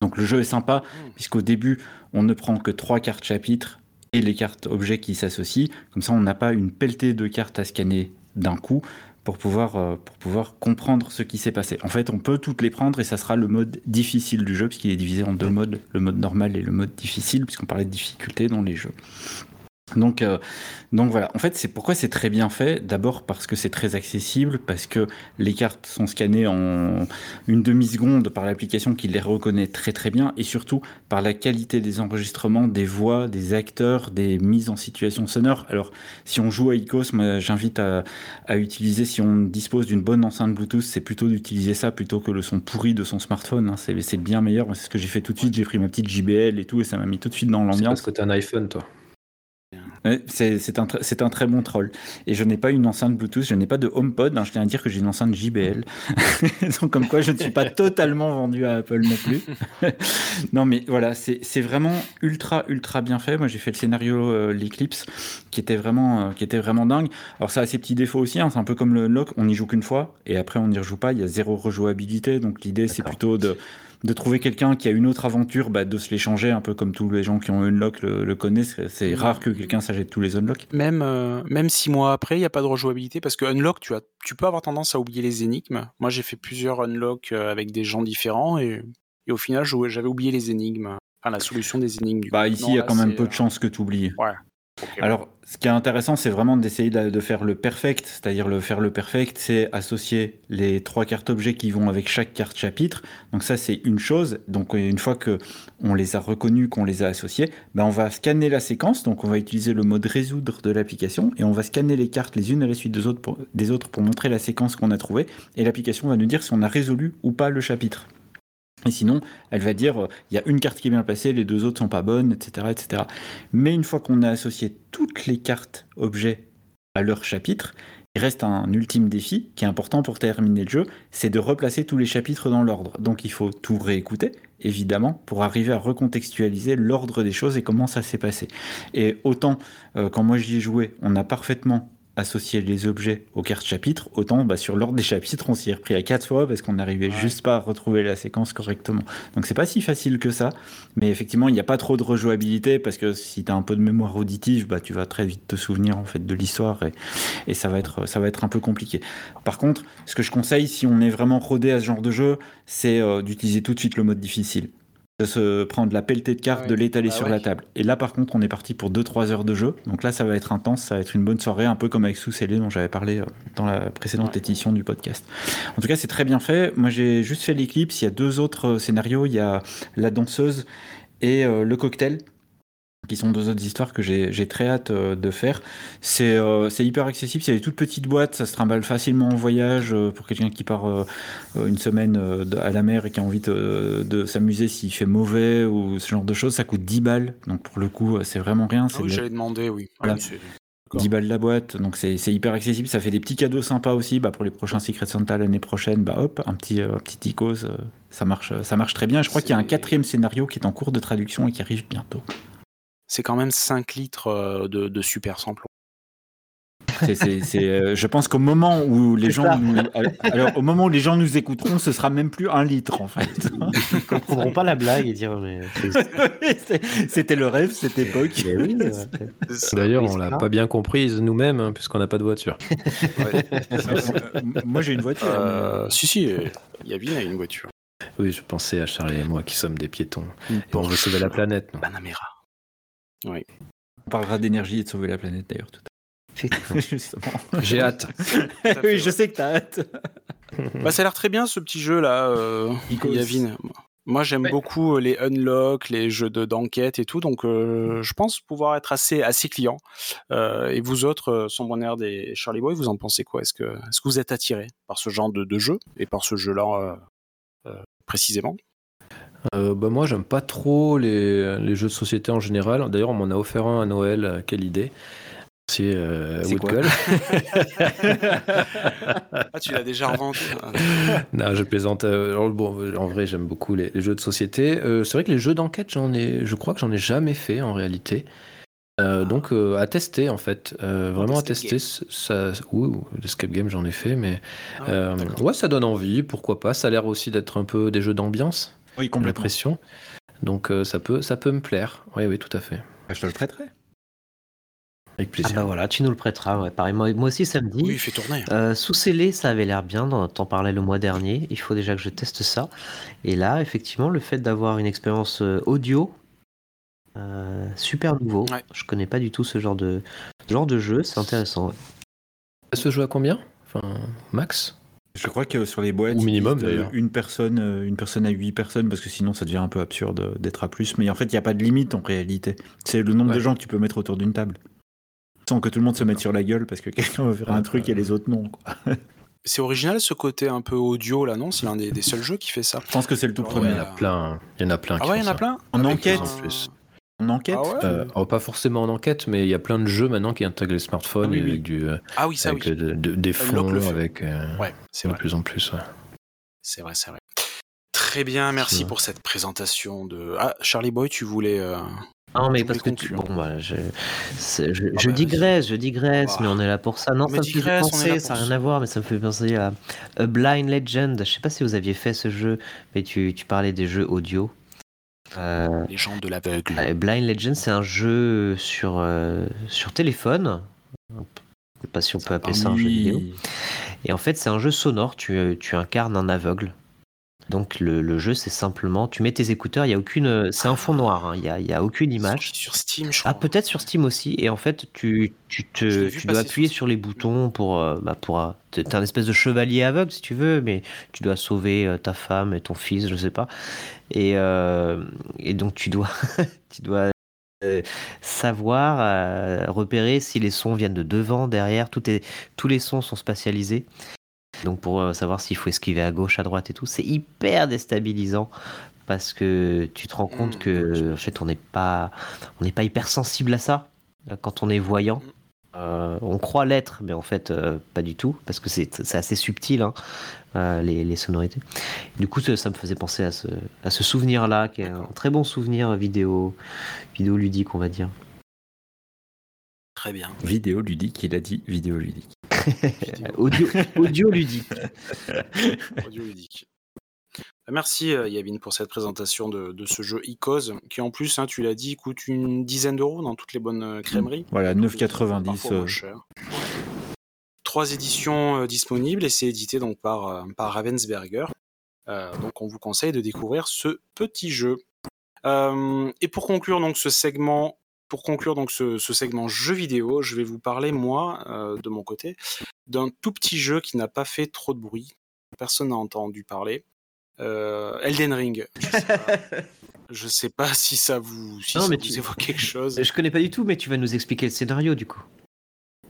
Donc le jeu est sympa, hmm. puisqu'au début, on ne prend que trois cartes chapitres et les cartes objets qui s'associent. Comme ça, on n'a pas une pelletée de cartes à scanner d'un coup pour pouvoir, euh, pour pouvoir comprendre ce qui s'est passé. En fait, on peut toutes les prendre et ça sera le mode difficile du jeu, puisqu'il est divisé en deux modes, le mode normal et le mode difficile, puisqu'on parlait de difficulté dans les jeux. Donc, euh, donc voilà, en fait, c'est pourquoi c'est très bien fait. D'abord parce que c'est très accessible, parce que les cartes sont scannées en une demi-seconde par l'application qui les reconnaît très très bien, et surtout par la qualité des enregistrements, des voix, des acteurs, des mises en situation sonore. Alors, si on joue à Icos, moi j'invite à, à, utiliser, si on dispose d'une bonne enceinte Bluetooth, c'est plutôt d'utiliser ça plutôt que le son pourri de son smartphone. Hein. C'est bien meilleur. C'est ce que j'ai fait tout de suite. J'ai pris ma petite JBL et tout, et ça m'a mis tout de suite dans l'ambiance. Parce que tu as un iPhone, toi. C'est un, un, très bon troll. Et je n'ai pas une enceinte Bluetooth, je n'ai pas de HomePod. Hein, je tiens à dire que j'ai une enceinte JBL. Donc, comme quoi, je ne suis pas totalement vendu à Apple non plus. non, mais voilà, c'est vraiment ultra, ultra bien fait. Moi, j'ai fait le scénario euh, L'Eclipse, qui, était vraiment, euh, qui était vraiment dingue. Alors, ça a ses petits défauts aussi. Hein, c'est un peu comme le Unlock, on n'y joue qu'une fois et après, on n'y rejoue pas. Il y a zéro rejouabilité. Donc, l'idée, c'est plutôt de de trouver quelqu'un qui a une autre aventure, bah, de se l'échanger, un peu comme tous les gens qui ont unlock le, le connaissent. C'est rare que quelqu'un s'achète tous les unlocks. Même, euh, même six mois après, il n'y a pas de rejouabilité parce que unlock, tu, as, tu peux avoir tendance à oublier les énigmes. Moi, j'ai fait plusieurs unlocks euh, avec des gens différents et, et au final, j'avais oublié les énigmes. Enfin, la solution des énigmes. bah, ici, il y a quand même peu de chances que tu oublies. Ouais. Alors, ce qui est intéressant, c'est vraiment d'essayer de faire le perfect. C'est-à-dire le faire le perfect, c'est associer les trois cartes objets qui vont avec chaque carte chapitre. Donc ça, c'est une chose. Donc une fois que on les a reconnus, qu'on les a associés, ben on va scanner la séquence. Donc on va utiliser le mode résoudre de l'application et on va scanner les cartes les unes à la suite des autres pour montrer la séquence qu'on a trouvée. Et l'application va nous dire si on a résolu ou pas le chapitre. Et sinon, elle va dire, euh, il y a une carte qui est bien passée, les deux autres sont pas bonnes, etc., etc. Mais une fois qu'on a associé toutes les cartes objets à leur chapitre, il reste un ultime défi qui est important pour terminer le jeu, c'est de replacer tous les chapitres dans l'ordre. Donc il faut tout réécouter, évidemment, pour arriver à recontextualiser l'ordre des choses et comment ça s'est passé. Et autant, euh, quand moi j'y ai joué, on a parfaitement associer les objets aux cartes chapitres, autant bah, sur l'ordre des chapitres, on s'y est repris à quatre fois parce qu'on n'arrivait juste pas à retrouver la séquence correctement. Donc c'est pas si facile que ça, mais effectivement, il n'y a pas trop de rejouabilité parce que si tu as un peu de mémoire auditive, bah, tu vas très vite te souvenir en fait de l'histoire et, et, ça, va être, ça va être un peu compliqué. Par contre, ce que je conseille si on est vraiment rodé à ce genre de jeu, c'est euh, d'utiliser tout de suite le mode difficile de se prendre la pelletée de cartes, de l'étaler bah sur la table. Et là, par contre, on est parti pour 2-3 heures de jeu. Donc là, ça va être intense, ça va être une bonne soirée, un peu comme avec sous dont j'avais parlé euh, dans la précédente édition du podcast. En tout cas, c'est très bien fait. Moi, j'ai juste fait l'éclipse. Il y a deux autres euh, scénarios. Il y a la danseuse et euh, le cocktail qui sont deux autres histoires que j'ai très hâte euh, de faire. Euh, c'est hyper accessible, c'est des toutes petites boîtes, ça se trimballe facilement en voyage euh, pour quelqu'un qui part une semaine à la mer et qui a envie de, s'amuser s'il fait mauvais ou ce genre de choses. Ça coûte 10 balles, donc pour le coup, c'est vraiment rien. Ah oui, j'allais demander, oui. 10 balles la boîte, donc c'est hyper accessible. Ça fait des petits cadeaux sympas aussi bah, pour les prochains Secret Santa l'année prochaine. Bah hop, un petit, un petit icos, ça marche, ça marche très bien. Je crois qu'il y a un quatrième scénario qui est en cours de traduction et qui arrive bientôt c'est quand même 5 litres de, super samplon. je pense qu'au moment où les gens, nous, alors au moment où les gens nous écouteront, ce sera même plus un litre en fait. Ils comprendront pas la blague et dire c'était le rêve cette époque. D'ailleurs, on l'a pas bien comprise nous-mêmes hein, puisqu'on n'a pas de voiture. Moi, j'ai une voiture. Euh, si si, Yavin a une voiture. Oui, je pensais à Charlie et moi qui sommes des piétons. Bon, on veut sauver la planète. Non oui. On parlera d'énergie et de sauver la planète d'ailleurs tout à l'heure. J'ai hâte. oui, je sais que t'as hâte. bah, ça a l'air très bien ce petit jeu là, euh, Yavin. Moi j'aime beaucoup euh, les unlock, les jeux d'enquête et tout, donc euh, je pense pouvoir être assez, assez client. Euh, et vous autres, Sombre Nerd et Charlie Boy, vous en pensez quoi? Est-ce que, est -ce que vous êtes attirés par ce genre de, de jeu et par ce jeu-là précisément? Euh, bah moi, j'aime pas trop les, les, jeux de société en général. D'ailleurs, on m'en a offert un à Noël. Euh, quelle idée. C'est euh, ah, tu l'as déjà revendu. Non, je plaisante. Euh, bon, en vrai, j'aime beaucoup les, jeux de société. c'est vrai que les jeux d'enquête, j'en ai, je crois que j'en ai jamais fait en réalité. donc à tester en fait, vraiment à tester. Ça, oui, l'escape game j'en ai fait, mais ah ouais, ça donne envie. Pourquoi pas Ça a l'air aussi d'être un peu des jeux d'ambiance. Oui, pression. Donc euh, ça, peut, ça peut me plaire. Oui, oui, tout à fait. Bah, je te le prêterai. Avec plaisir. Ah bah voilà, tu nous le prêteras. Ouais. Pareil, moi, moi aussi samedi. Oui, il fait tourner. Euh, sous scellé, ça avait l'air bien. T'en parlais le mois dernier. Il faut déjà que je teste ça. Et là, effectivement, le fait d'avoir une expérience euh, audio, super nouveau. Je connais pas du tout ce genre de, genre de jeu. C'est intéressant. Ça se joue à combien? Enfin, max? Je crois que sur les boîtes, minimum une personne, euh, une personne à huit personnes, parce que sinon ça devient un peu absurde d'être à plus. Mais en fait, il n'y a pas de limite en réalité. C'est le nombre de gens que tu peux mettre autour d'une table. Sans que tout le monde se mette sur la gueule parce que quelqu'un va faire un truc et les autres non. C'est original ce côté un peu audio là, non? C'est l'un des, seuls jeux qui fait ça. Je pense que c'est le tout premier. Il y en a plein. Il y en a plein. Ah ouais, il y en a plein? En enquête. En enquête ah euh, oh, Pas forcément en enquête, mais il y a plein de jeux maintenant qui intègrent les smartphones ah avec du euh, ah oui, ça, avec des fonds, avec ouais, c'est de plus en plus. C'est vrai, c'est vrai. Très bien, merci pour cette présentation de. Ah, Charlie Boy, tu voulais. Euh... Non, mais parce que tu... bon, bah, je, je, je, ah bah, digresse, je digresse, mais on est là pour ça. Non, ça me fait penser, ça n'a rien à voir, mais ça me fait penser à A Blind Legend. Je sais pas si vous aviez fait ce jeu, mais tu, tu parlais des jeux audio. Euh, gens de l'aveugle. Blind Legend, c'est un jeu sur, euh, sur téléphone. Je sais pas si on peut appeler ça un jeu vidéo. Et en fait, c'est un jeu sonore. Tu, tu incarnes un aveugle. Donc le, jeu, c'est simplement, tu mets tes écouteurs, il y a aucune, c'est un fond noir, hein, il n'y a, y a, aucune image. Sur Steam, je ah, crois. Ah, peut-être sur Steam aussi. Et en fait, tu, tu, te, tu dois appuyer sur, les boutons pour, euh, bah, pour, euh, t'es un espèce de chevalier aveugle si tu veux, mais tu dois sauver euh, ta femme et ton fils, je sais pas. Et, et donc tu dois, tu dois savoir repérer si les sons viennent de devant, derrière. Tout est, tous les sons sont spatialisés. Donc pour euh, savoir s'il faut esquiver à gauche, à droite et tout, c'est hyper déstabilisant parce que tu te rends compte mmh, que en fait on n'est pas on n'est pas hyper sensible à ça euh, quand on est voyant. Euh, on croit l'être, mais en fait pas du tout parce que c'est assez subtil hein, les, sonorités. Du coup, ça, me faisait penser à ce, à ce souvenir-là, qui est un très bon souvenir vidéo, vidéo ludique, on va dire. Très bien. Vidéo ludique, il a dit vidéo ludique. audio, audio ludique. audio ludique. Bah, merci euh, Yavin pour cette présentation de, ce jeu Icos qui en plus, hein, tu l'as dit, coûte une dizaine d'euros dans toutes les bonnes euh, crèmeries. Voilà, 9,90. Euh. Trois éditions disponibles et c'est édité donc par, par Ravensberger. donc on vous conseille de découvrir ce petit jeu. et pour conclure donc ce segment pour conclure donc ce, segment jeu vidéo, je vais vous parler moi, euh, de mon côté, d'un tout petit jeu qui n'a pas fait trop de bruit. Personne n'a entendu parler. Euh, Elden Ring. Je sais, pas, si ça vous, si ça vous évoque quelque chose. Je connais pas du tout, mais tu vas nous expliquer le scénario du coup.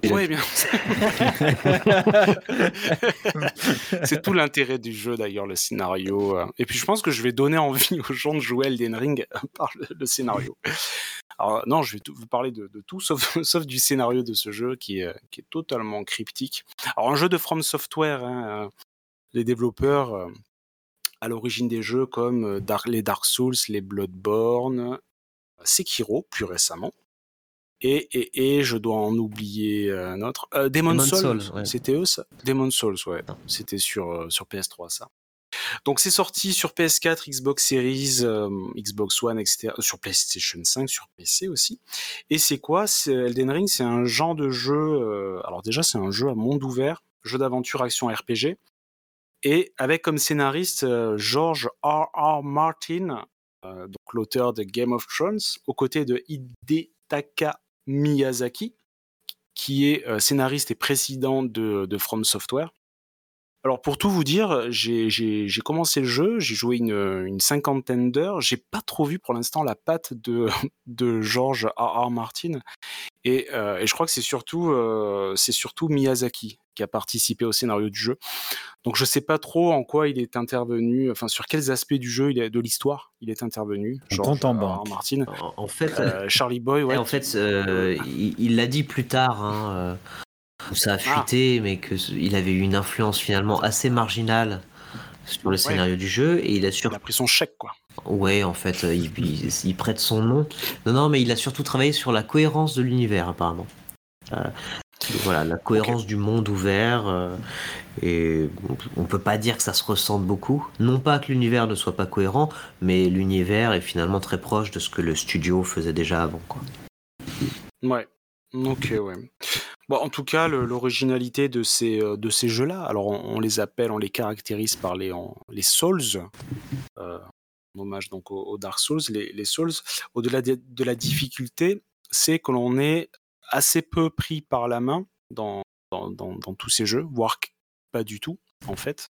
Oui, bien. c'est tout l'intérêt du jeu d'ailleurs, le scénario. Euh. Et puis je pense que je vais donner envie aux gens de jouer Elden Ring par le, scénario. Alors non, je vais vous parler de, tout sauf, sauf, du scénario de ce jeu qui est, qui est totalement cryptique. Alors un jeu de From Software, hein, euh, les développeurs euh, à l'origine des jeux comme les Dark Souls, les Bloodborne, Sekiro plus récemment. Et, et, et, je dois en oublier un autre. Euh, Demon, Souls, c'était eux ça? Demon Souls, ouais. C'était sur, euh, sur PS3 ça. Donc c'est sorti sur PS4, Xbox Series, euh, Xbox One, etc. Sur PlayStation 5, sur PC aussi. Et c'est quoi? Elden Ring, c'est un genre de jeu. alors déjà, c'est un jeu à monde ouvert, jeu d'aventure action RPG. Et avec comme scénariste George R. R. Martin, donc l'auteur de Game of Thrones, aux côtés de Hidetaka Miyazaki, qui est euh, scénariste et président de, de From Software. Alors pour tout vous dire, j'ai commencé le jeu, j'ai joué une, une cinquantaine d'heures, j'ai pas trop vu pour l'instant la patte de, de George R. R. Martin, et, euh, et je crois que c'est surtout, euh, c'est surtout Miyazaki qui a participé au scénario du jeu. Donc je sais pas trop en quoi il est intervenu, enfin sur quels aspects du jeu, il est, de l'histoire, il est intervenu. George en R. Martin. En, fait, euh, Charlie Boy, ouais. En fait, il l'a dit plus tard. Hein, ça a ah. fuité, mais qu'il avait eu une influence finalement assez marginale sur le scénario du jeu et il a. Il a pris son chèque, quoi. Ouais, en fait, euh, il, prête son nom. Non, non, mais il a surtout travaillé sur la cohérence de l'univers, apparemment. Euh, voilà, la cohérence du monde ouvert. Euh, et on peut pas dire que ça se ressente beaucoup. Non pas que l'univers ne soit pas cohérent, mais l'univers est finalement très proche de ce que le studio faisait déjà avant, quoi. Ouais. Ok, ouais. Bon, en tout cas, l'originalité de ces, euh, de ces jeux-là, alors on, les appelle, on les caractérise par les, les Souls, euh, en hommage donc aux, Dark Souls, les, Souls, au-delà de, la difficulté, c'est que l'on est assez peu pris par la main dans, dans, tous ces jeux, voire pas du tout, en fait.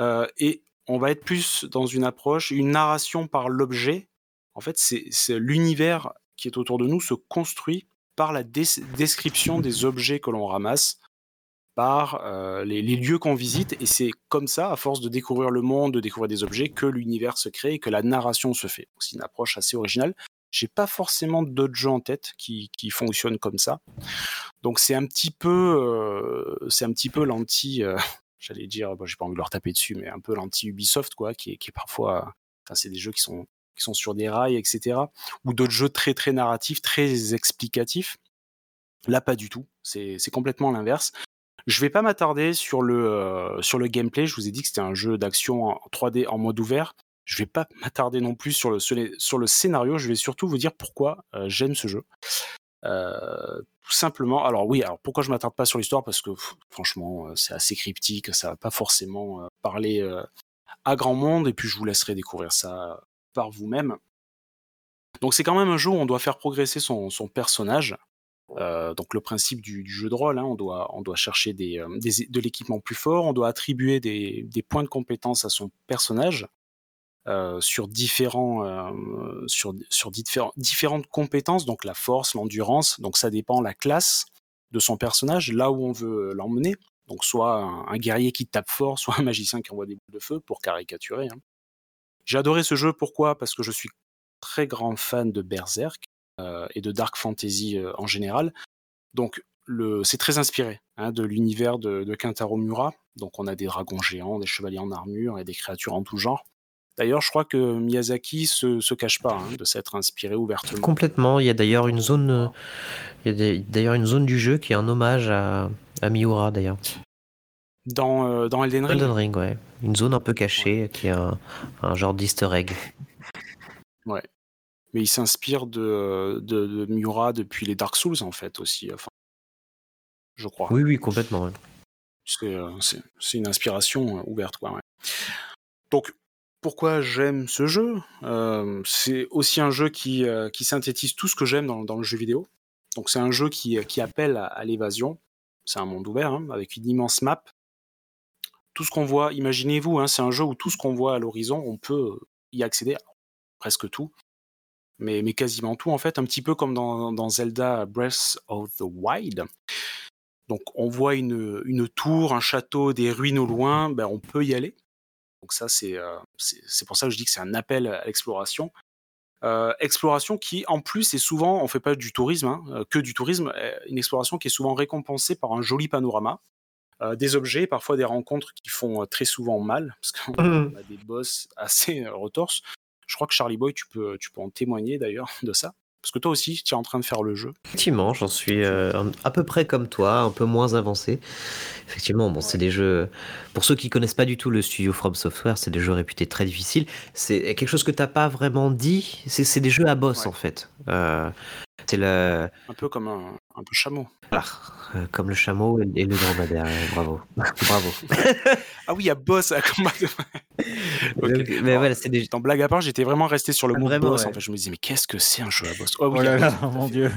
Euh, et on va être plus dans une approche, une narration par l'objet. En fait, c'est l'univers qui est autour de nous se construit par la description des objets que l'on ramasse, par euh, les, lieux qu'on visite, et c'est comme ça, à force de découvrir le monde, de découvrir des objets, que l'univers se crée et que la narration se fait. C'est une approche assez originale. J'ai pas forcément d'autres jeux en tête qui, fonctionnent comme ça. Donc c'est un petit peu, euh, c'est un petit peu l'anti, euh, j'allais dire, bon, j'ai pas envie de leur taper dessus, mais un peu l'anti Ubisoft quoi, qui est, qui est parfois, enfin c'est des jeux qui sont qui sont sur des rails, etc. Ou d'autres jeux très très narratifs, très explicatifs. Là, pas du tout. C'est complètement l'inverse. Je vais pas m'attarder sur le euh, sur le gameplay. Je vous ai dit que c'était un jeu d'action en 3D en mode ouvert. Je vais pas m'attarder non plus sur le sur le scénario. Je vais surtout vous dire pourquoi euh, j'aime ce jeu. Euh, tout simplement. Alors oui. Alors pourquoi je m'attarde pas sur l'histoire? Parce que franchement, c'est assez cryptique. Ça va pas forcément parler à grand monde, et puis je vous laisserai découvrir ça par vous-même. Donc c'est quand même un jeu où on doit faire progresser son, personnage. Euh, donc le principe du, jeu de rôle, hein, on, doit, chercher des, de l'équipement plus fort, on doit attribuer des, points de compétence à son personnage sur, différents, sur différentes compétences, donc la force, l'endurance, donc ça dépend la classe de son personnage, là où on veut l'emmener. Donc soit un, guerrier qui tape fort, soit un magicien qui envoie des boules de feu, pour caricaturer. Hein. J'ai adoré ce jeu, pourquoi? Parce que je suis très grand fan de Berserk euh, et de Dark Fantasy euh, en général. Donc c'est très inspiré hein, de l'univers de, de Kintaro Mura. Donc on a des dragons géants, des chevaliers en armure et des créatures en tout genre. D'ailleurs, je crois que Miyazaki se, se cache pas hein, de s'être inspiré ouvertement. Complètement. Il y a d'ailleurs une zone, euh, d'ailleurs une zone du jeu qui est un hommage à, à Miura d'ailleurs. Dans, euh, dans Elden Ring. Elden Ring, ouais. Une zone un peu cachée qui est un, un genre d'Easter egg. Ouais. Mais il s'inspire de, de, Miura depuis les Dark Souls en fait aussi. Enfin, je crois. Oui, oui, complètement. Euh, c'est une inspiration ouverte, quoi. Ouais. Donc, pourquoi j'aime ce jeu? Euh, C'est aussi un jeu qui, euh, qui synthétise tout ce que j'aime dans, le jeu vidéo. Donc c'est un jeu qui, qui appelle à, l'évasion. C'est un monde ouvert, hein, avec une immense map. Tout ce qu'on voit, imaginez-vous, hein, c'est un jeu où tout ce qu'on voit à l'horizon, on peut y accéder, presque tout, mais, mais quasiment tout en fait, un petit peu comme dans, Zelda Breath of the Wild. Donc on voit une, une, tour, un château, des ruines au loin, ben, on peut y aller. Donc ça, euh, c'est c'est pour ça que je dis que c'est un appel à l'exploration. Euh, exploration qui, en plus, est souvent, on fait pas du tourisme, hein, euh, que du tourisme, une exploration qui est souvent récompensée par un joli panorama, des objets, parfois des rencontres qui font très souvent mal, parce qu'on mmh. a des boss assez retorses. Je crois que Charlie Boy, tu peux, tu peux en témoigner d'ailleurs de ça. Parce que toi aussi, tu es en train de faire le jeu. Effectivement, j'en suis euh, à peu près comme toi, un peu moins avancé. Effectivement, bon, c'est des jeux. Pour ceux qui connaissent pas du tout le studio From Software, c'est des jeux réputés très difficiles. C'est quelque chose que tu n'as pas vraiment dit. C'est des jeux à boss en fait. Euh, c'est le. Un peu comme un, un peu chameau. Voilà. Euh, comme le chameau et, le dromadaire. bravo. Bravo. ah oui, il y a boss à combat. mais voilà, c'est des... En blague à part, j'étais vraiment resté sur le mot boss. En fait, je me disais, mais qu'est-ce que c'est un jeu à boss? Oh, oui, oh là là, mon dieu.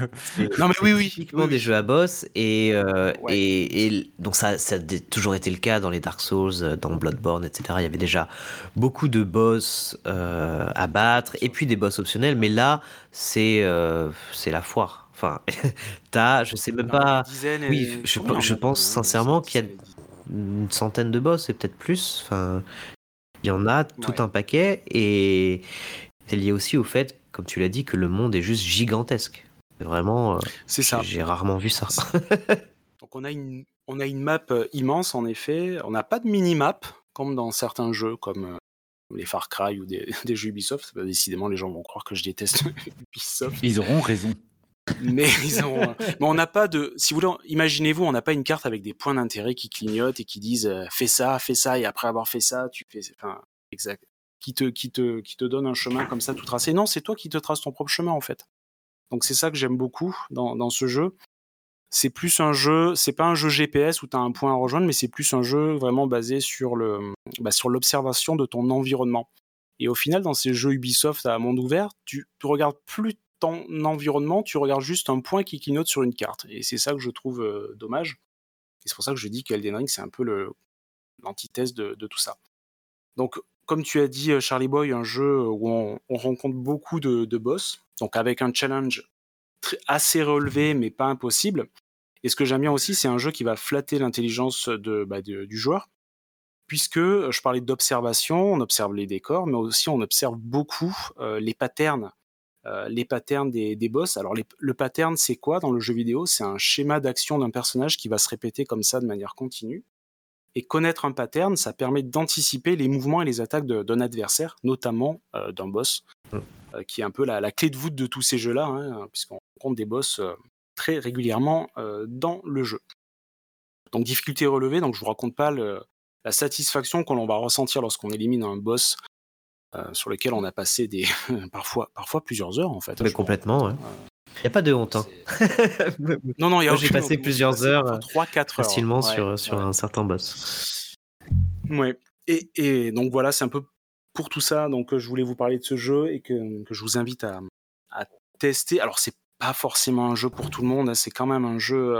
non, mais oui, oui. Typiquement des jeux à boss. Et, euh, et, et, donc, ça, ça a toujours été le cas dans les Dark Souls, euh, dans Bloodborne, etc. Il y avait déjà beaucoup de boss à battre et puis des boss optionnels. Mais là, c'est c'est la foire. Enfin, t'as, je sais même pas. Oui, je, je pense sincèrement qu'il y a une centaine de boss et peut-être plus. Enfin, il y en a tout un paquet et c'est lié aussi au fait, comme tu l'as dit, que le monde est juste gigantesque. Vraiment, euh, c'est ça. J'ai rarement vu ça. Donc on a une, on a une map euh, immense en effet. On n'a pas de mini-map comme dans certains jeux comme euh, les Far Cry ou des, des jeux Ubisoft. Bah, décidément, les gens vont croire que je déteste Ubisoft. Ils auront raison mais ils ont, mais on n'a pas de, si vous voulez, imaginez-vous, on n'a pas une carte avec des points d'intérêt qui clignotent et qui disent euh, fais ça, fais ça, et après avoir fait ça, tu fais, enfin, exact, qui te, qui te, qui te donne un chemin comme ça tout tracé. Non, c'est toi qui te traces ton propre chemin en fait. Donc c'est ça que j'aime beaucoup dans, dans ce jeu. C'est plus un jeu, c'est pas un jeu GPS où tu as un point à rejoindre, mais c'est plus un jeu vraiment basé sur le, bah, sur l'observation de ton environnement. Et au final, dans ces jeux Ubisoft à monde ouvert, tu, tu regardes plus ton environnement, tu regardes juste un point qui clignote sur une carte. Et c'est ça que je trouve euh, dommage. Et c'est pour ça que je dis qu'Elden Ring, c'est un peu l'antithèse de, tout ça. Donc, comme tu as dit, euh, Charlie Boy, un jeu où on, rencontre beaucoup de, boss, donc avec un challenge assez relevé, mais pas impossible. Et ce que j'aime bien aussi, c'est un jeu qui va flatter l'intelligence bah, du joueur, puisque euh, je parlais d'observation, on observe les décors, mais aussi on observe beaucoup les patterns euh, les patterns des, boss. Alors le pattern, c'est quoi dans le jeu vidéo? C'est un schéma d'action d'un personnage qui va se répéter comme ça de manière continue. Et connaître un pattern, ça permet d'anticiper les mouvements et les attaques d'un adversaire, notamment euh, d'un boss, mmh. euh, qui est un peu la, clé de voûte de tous ces jeux-là, hein, puisqu'on rencontre des boss très régulièrement dans le jeu. Donc difficulté relevée, donc je vous raconte pas la satisfaction qu'on va ressentir lorsqu'on élimine un boss sur lesquels on a passé des parfois parfois plusieurs heures en fait. Mais complètement. Il n'y a pas de honte. Hein. non, non, J'ai passé plusieurs heures, 3, 4 facilement sur, sur un certain boss. Ouais. et, donc voilà, c'est un peu pour tout ça. Donc je voulais vous parler de ce jeu et que, je vous invite à, tester. Alors c'est pas forcément un jeu pour tout le monde, hein, c'est quand même un jeu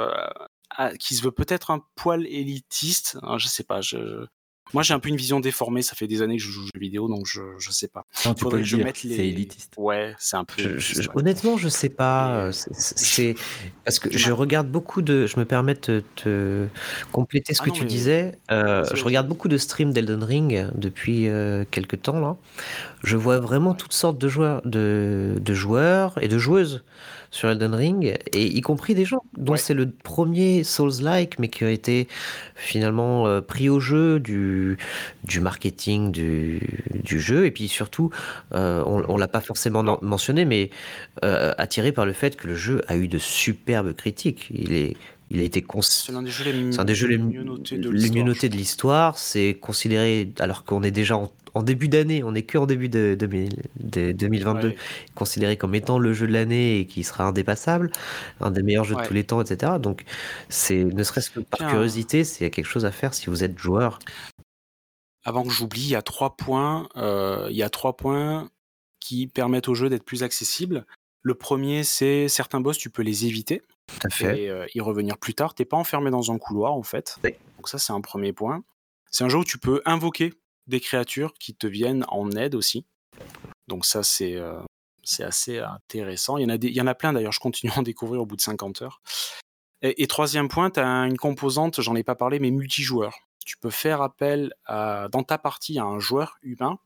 qui se veut peut-être un poil élitiste. Hein, je sais pas, je, moi, j'ai un peu une vision déformée. Ça fait des années que je joue aux jeux vidéo, donc je, je sais pas. Non, tu peux que je mette les. C'est élitiste. Ouais, c'est un peu. Honnêtement, je sais pas. C'est parce que je regarde beaucoup de. Je me permets de te compléter ce ah que tu disais. Euh, je regarde beaucoup de streams d'Elden Ring depuis euh, quelques temps là. Je vois vraiment toutes sortes de joueurs, de, de joueurs et de joueuses sur Elden Ring, et y compris des gens dont c'est le premier Souls-like, mais qui a été finalement euh, pris au jeu du, du marketing du, du jeu, et puis surtout, euh, on, on l'a pas forcément mentionné, mais euh, attiré par le fait que le jeu a eu de superbes critiques. Il est il a été c'est un des jeux les, mieux notés de l'histoire. C'est considéré, alors qu'on est déjà en en début d'année, on n'est que en début de, 2022, considéré comme étant le jeu de l'année et qui sera indépassable, un des meilleurs jeux de tous les temps, etc. Donc, c'est ne serait-ce que par curiosité, c'est quelque chose à faire si vous êtes joueur. Avant que j'oublie, il y a trois points. Euh, il y a trois points qui permettent au jeu d'être plus accessible. Le premier, c'est certains boss, tu peux les éviter. Tout à fait. Et euh, y revenir plus tard. T'es pas enfermé dans un couloir, en fait. Donc ça, c'est un premier point. C'est un jeu où tu peux invoquer des créatures qui te viennent en aide aussi. Donc ça, c'est euh, assez intéressant. Il y en a, il en a plein d'ailleurs, je continue à en découvrir au bout de 50 heures. Et, troisième point, tu as une composante, j'en ai pas parlé, mais multijoueur. Tu peux faire appel dans ta partie à un joueur humain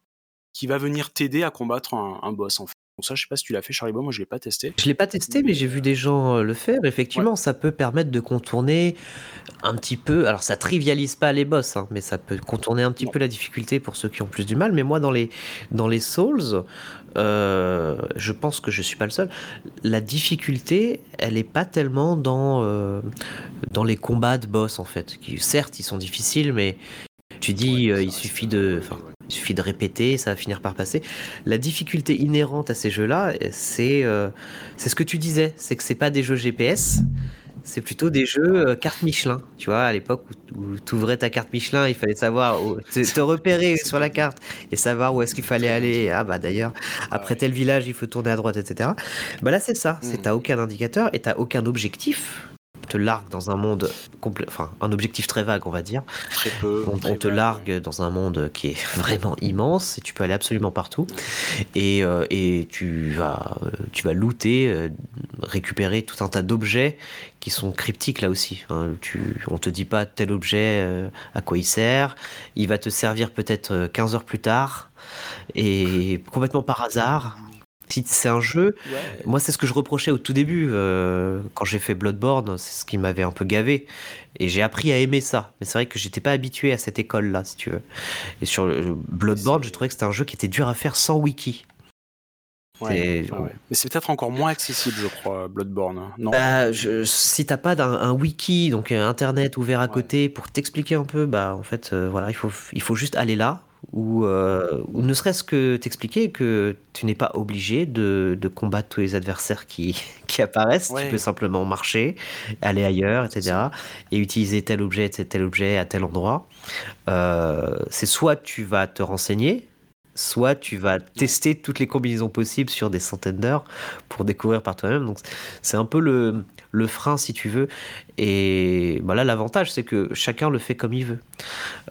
qui va venir t'aider à combattre un, un boss en fait. Donc ça, je sais pas si tu l'as fait, Charlie moi je l'ai pas testé. Je l'ai pas testé, mais j'ai vu des gens le faire. Effectivement, ça peut permettre de contourner un petit peu. Alors, ça trivialise pas les boss, hein, mais ça peut contourner un petit peu la difficulté pour ceux qui ont plus du mal. Mais moi, dans les, dans les Souls, je pense que je suis pas le seul. La difficulté, elle est pas tellement dans, dans les combats de boss, en fait. Qui, certes, ils sont difficiles, mais tu dis, il suffit de, il suffit de répéter, ça va finir par passer. La difficulté inhérente à ces jeux-là, c'est euh, ce que tu disais, c'est que c'est pas des jeux GPS, c'est plutôt des jeux euh, carte Michelin. Tu vois, à l'époque où, tu ouvrais ta carte Michelin, il fallait savoir où, te, repérer sur la carte et savoir où est-ce qu'il fallait aller. Ah bah d'ailleurs, après tel village, il faut tourner à droite, etc. Bah là, c'est ça. C'est hmm. t'as aucun indicateur et t'as aucun objectif te largue dans un monde complet, enfin un objectif très vague, on va dire. Très peu. On, te largue dans un monde qui est vraiment immense et tu peux aller absolument partout. Et, euh, et tu vas, tu vas looter, euh, récupérer tout un tas d'objets qui sont cryptiques là aussi. Hein. Tu, on te dit pas tel objet euh, à quoi il sert. Il va te servir peut-être 15 heures plus tard et complètement par hasard c'est un jeu. Moi, c'est ce que je reprochais au tout début euh, quand j'ai fait Bloodborne. C'est ce qui m'avait un peu gavé. Et j'ai appris à aimer ça. Mais c'est vrai que j'étais pas habitué à cette école-là, si tu veux. Et sur Bloodborne, je trouvais que c'était un jeu qui était dur à faire sans wiki. Mais c'est peut-être encore moins accessible, je crois, Bloodborne. Non bah, je, si t'as pas un, wiki, donc internet ouvert à côté pour t'expliquer un peu, bah en fait, euh, voilà, il faut, il faut juste aller là, ou, euh, ou ne serait-ce que t'expliquer que tu n'es pas obligé de, de, combattre tous les adversaires qui, qui apparaissent. Tu peux simplement marcher, aller ailleurs, etc. Et utiliser tel objet, tel objet à tel endroit. Euh, c'est soit tu vas te renseigner, soit tu vas tester toutes les combinaisons possibles sur des centaines d'heures pour découvrir par toi-même. Donc c'est un peu le, le frein si tu veux. Et bah là, l'avantage, c'est que chacun le fait comme il veut.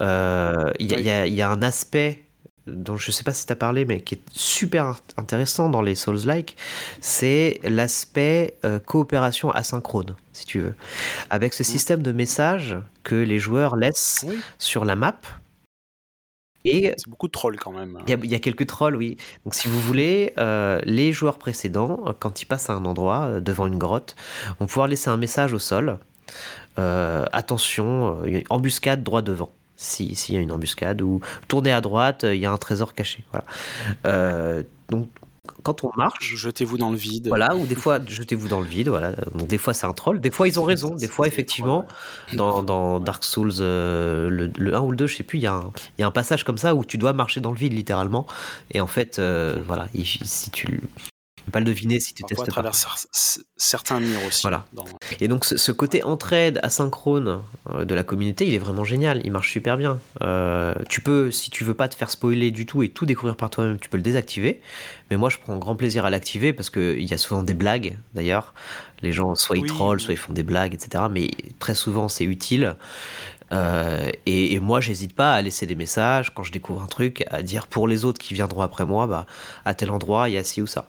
Euh, il y, y, a un aspect dont je ne sais pas si tu as parlé, mais qui est super intéressant dans les Souls-like, c'est l'aspect euh, coopération asynchrone, si tu veux. Avec ce mmh. système de messages que les joueurs laissent sur la map, c'est beaucoup de trolls quand même. Il y, a quelques trolls, oui. Donc si vous voulez, euh, les joueurs précédents, quand ils passent à un endroit, euh, devant une grotte, vont pouvoir laisser un message au sol. Euh, attention, embuscade droit devant. S'il y a une embuscade, ou tournez à droite, il y a un trésor caché. Voilà. donc quand on marche. Jetez-vous dans le vide. Voilà, ou des fois, jetez-vous dans le vide. Voilà. Donc, des fois, c'est un troll. Des fois, ils ont raison. Des fois, effectivement, dans, dans Dark Souls, euh, le, 1 ou le 2, je sais plus, il y, a un, y a un passage comme ça où tu dois marcher dans le vide, littéralement. Et en fait, euh, voilà, si tu pas le deviner si tu testes à travers certains murs aussi. Voilà. Et donc ce, côté entraide asynchrone euh, de la communauté, il est vraiment génial. Il marche super bien. Euh, tu peux, si tu veux pas te faire spoiler du tout et tout découvrir par toi-même, tu peux le désactiver. Mais moi, je prends grand plaisir à l'activer parce qu'il y a souvent des blagues. D'ailleurs, les gens soit ils trollent, soit ils font des blagues, etc. Mais très souvent, c'est utile. Euh, et, moi, j'hésite pas à laisser des messages quand je découvre un truc, à dire pour les autres qui viendront après moi, bah, à tel endroit, il y a ci ou ça.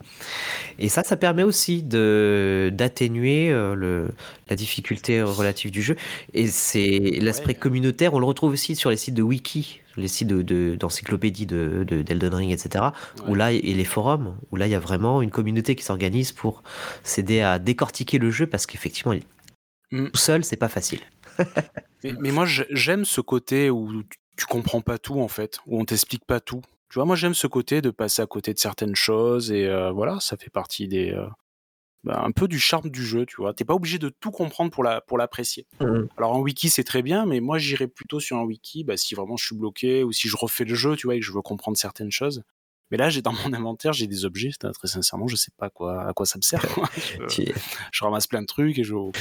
Et ça, ça permet aussi de d'atténuer euh, le la difficulté relative du jeu. Et c'est l'aspect communautaire, on le retrouve aussi sur les sites de wiki, les sites de d'encyclopédie de, d'Elden Ring, etc. Où là, et les forums, où là, il y a vraiment une communauté qui s'organise pour s'aider à décortiquer le jeu parce qu'effectivement, mmh. tout seul, c'est pas facile. mais, moi, j'aime ce côté où tu comprends pas tout, en fait, où on t'explique pas tout. Tu vois, moi, j'aime ce côté de passer à côté de certaines choses, et euh, voilà, ça fait partie des. Euh, bah, un peu du charme du jeu, tu vois. T'es pas obligé de tout comprendre pour la pour l'apprécier. Mmh Alors un wiki c'est très bien, mais moi j'irais plutôt sur un wiki, bah, si vraiment je suis bloqué ou si je refais le jeu, tu vois, et que je veux comprendre certaines choses. Mais là, j'ai dans mon inventaire, j'ai des objets. Très sincèrement, je sais pas quoi, à quoi ça me sert. Je, ramasse plein de trucs et je. Bon,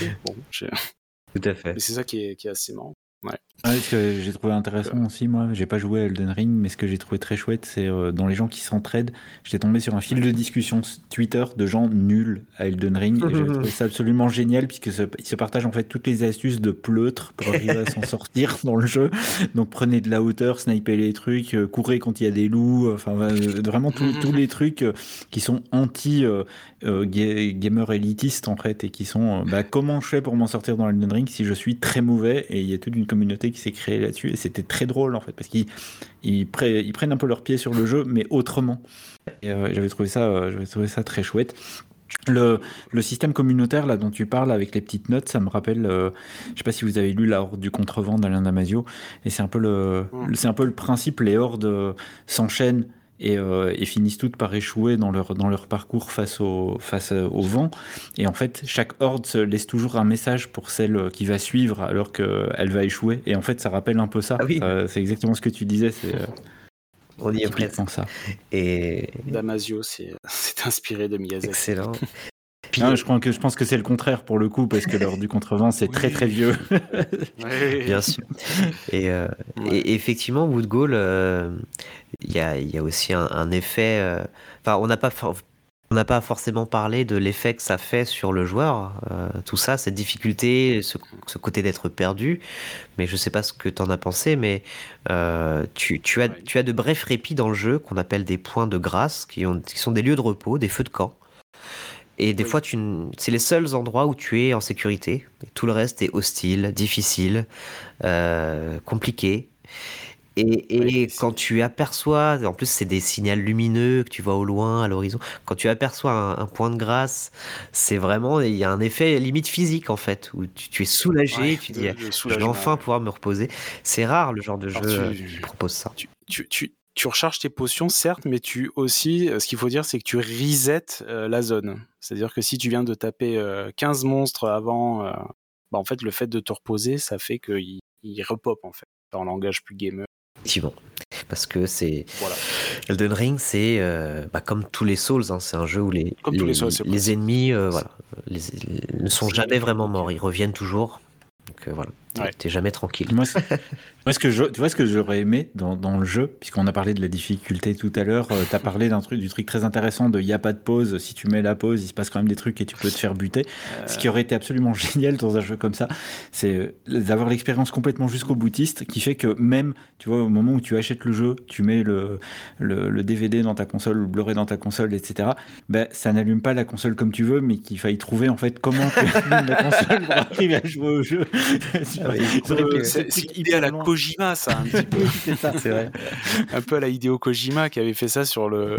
tout à fait. c'est ça qui est, qui est assez marrant. Ouais. ce que j'ai trouvé intéressant aussi, moi, j'ai pas joué à Elden Ring, mais ce que j'ai trouvé très chouette, c'est euh, dans les gens qui s'entraident. J'étais tombé sur un fil de discussion Twitter de gens nuls à Elden Ring, et j'ai trouvé ça absolument génial, puisque ils se partagent en fait toutes les astuces de pleutre pour arriver à s'en sortir dans le jeu. Donc prenez de la hauteur, sniper les trucs, euh, courez quand il y a des loups, enfin vraiment tous les trucs euh, qui sont anti gamer élitistes en fait, et qui sont bah, comment je fais pour m'en sortir dans Elden Ring si je suis très mauvais, et il y a toute une communauté qui s'est créée là-dessus et c'était très drôle en fait parce qu'ils ils, prennent un peu leur pied sur le jeu mais autrement. Et euh, j'avais trouvé ça, euh, j'avais trouvé ça très chouette. Le, le, système communautaire là dont tu parles avec les petites notes, ça me rappelle, euh, je sais pas si vous avez lu La Horde du contrevent d'Alain Damasio, et c'est un peu le, mmh. c'est un peu le principe. Les hordes s'enchaînent euh, et, finissent toutes par échouer dans leur, dans leur parcours face au, face au vent. Et en fait, chaque horde se laisse toujours un message pour celle qui va suivre alors qu'elle va échouer. Et en fait, ça rappelle un peu ça. Ah c'est exactement ce que tu disais. C'est, euh, On y est presque. ça. Et... Damasio c'est inspiré de Miyazaki. Excellent. Je, crois que, je pense que c'est le contraire pour le coup, parce que l'heure du contrevent, c'est très très vieux. Bien sûr. Et, euh, et effectivement, Wood il y a, y a, aussi un, effet. Euh, enfin, on n'a pas. On n'a pas forcément parlé de l'effet que ça fait sur le joueur, euh, tout ça, cette difficulté, ce, côté d'être perdu. Mais je ne sais pas ce que tu en as pensé, mais euh, tu, tu, as, tu as de brefs répits dans le jeu qu'on appelle des points de grâce, qui, ont, qui sont des lieux de repos, des feux de camp. Et des fois, tu, c'est les seuls endroits où tu es en sécurité. tout le reste est hostile, difficile, euh, compliqué. Et, quand tu aperçois, en plus c'est des signaux lumineux que tu vois au loin, à l'horizon, quand tu aperçois un, point de grâce, c'est vraiment, il y a un effet limite physique en fait, où tu, es soulagé, tu dis, je vais enfin pouvoir me reposer. C'est rare le genre de jeu qui propose ça. Tu, tu, tu, recharges tes potions, certes, mais tu aussi, euh, ce qu'il faut dire, c'est que tu resets euh, la zone. C'est-à-dire que si tu viens de taper 15 euh, monstres avant, bah, en fait, le fait de te reposer, ça fait qu'il il repop en fait, en langage plus gamer. Effectivement. Parce que c'est. Voilà. Elden Ring, c'est euh, bah, comme tous les Souls, hein, c'est un jeu où les, les, ennemis euh, voilà, ne sont jamais vraiment morts, ils reviennent toujours. Donc euh, voilà, t'es jamais tranquille. Moi, ce que je, tu vois ce que j'aurais aimé dans, dans, le jeu, puisqu'on a parlé de la difficulté tout à l'heure, euh, tu as parlé d'un truc, du truc très intéressant de il n'y a pas de pause, si tu mets la pause, il se passe quand même des trucs et tu peux te faire buter. Ce qui aurait été absolument génial dans un jeu comme ça, c'est euh, d'avoir l'expérience complètement jusqu'au boutiste, qui fait que même, tu vois, au moment où tu achètes le jeu, tu mets le, le, DVD dans ta console, le Blu-ray dans ta console, etc., ben, ça n'allume pas la console comme tu veux, mais qu'il faille trouver en fait comment tu allumes la console pour arriver à jouer au jeu. C'est idée à la Kojima, ça, un petit peu. c'est vrai. un peu à la Hideo Kojima qui avait fait ça sur, le,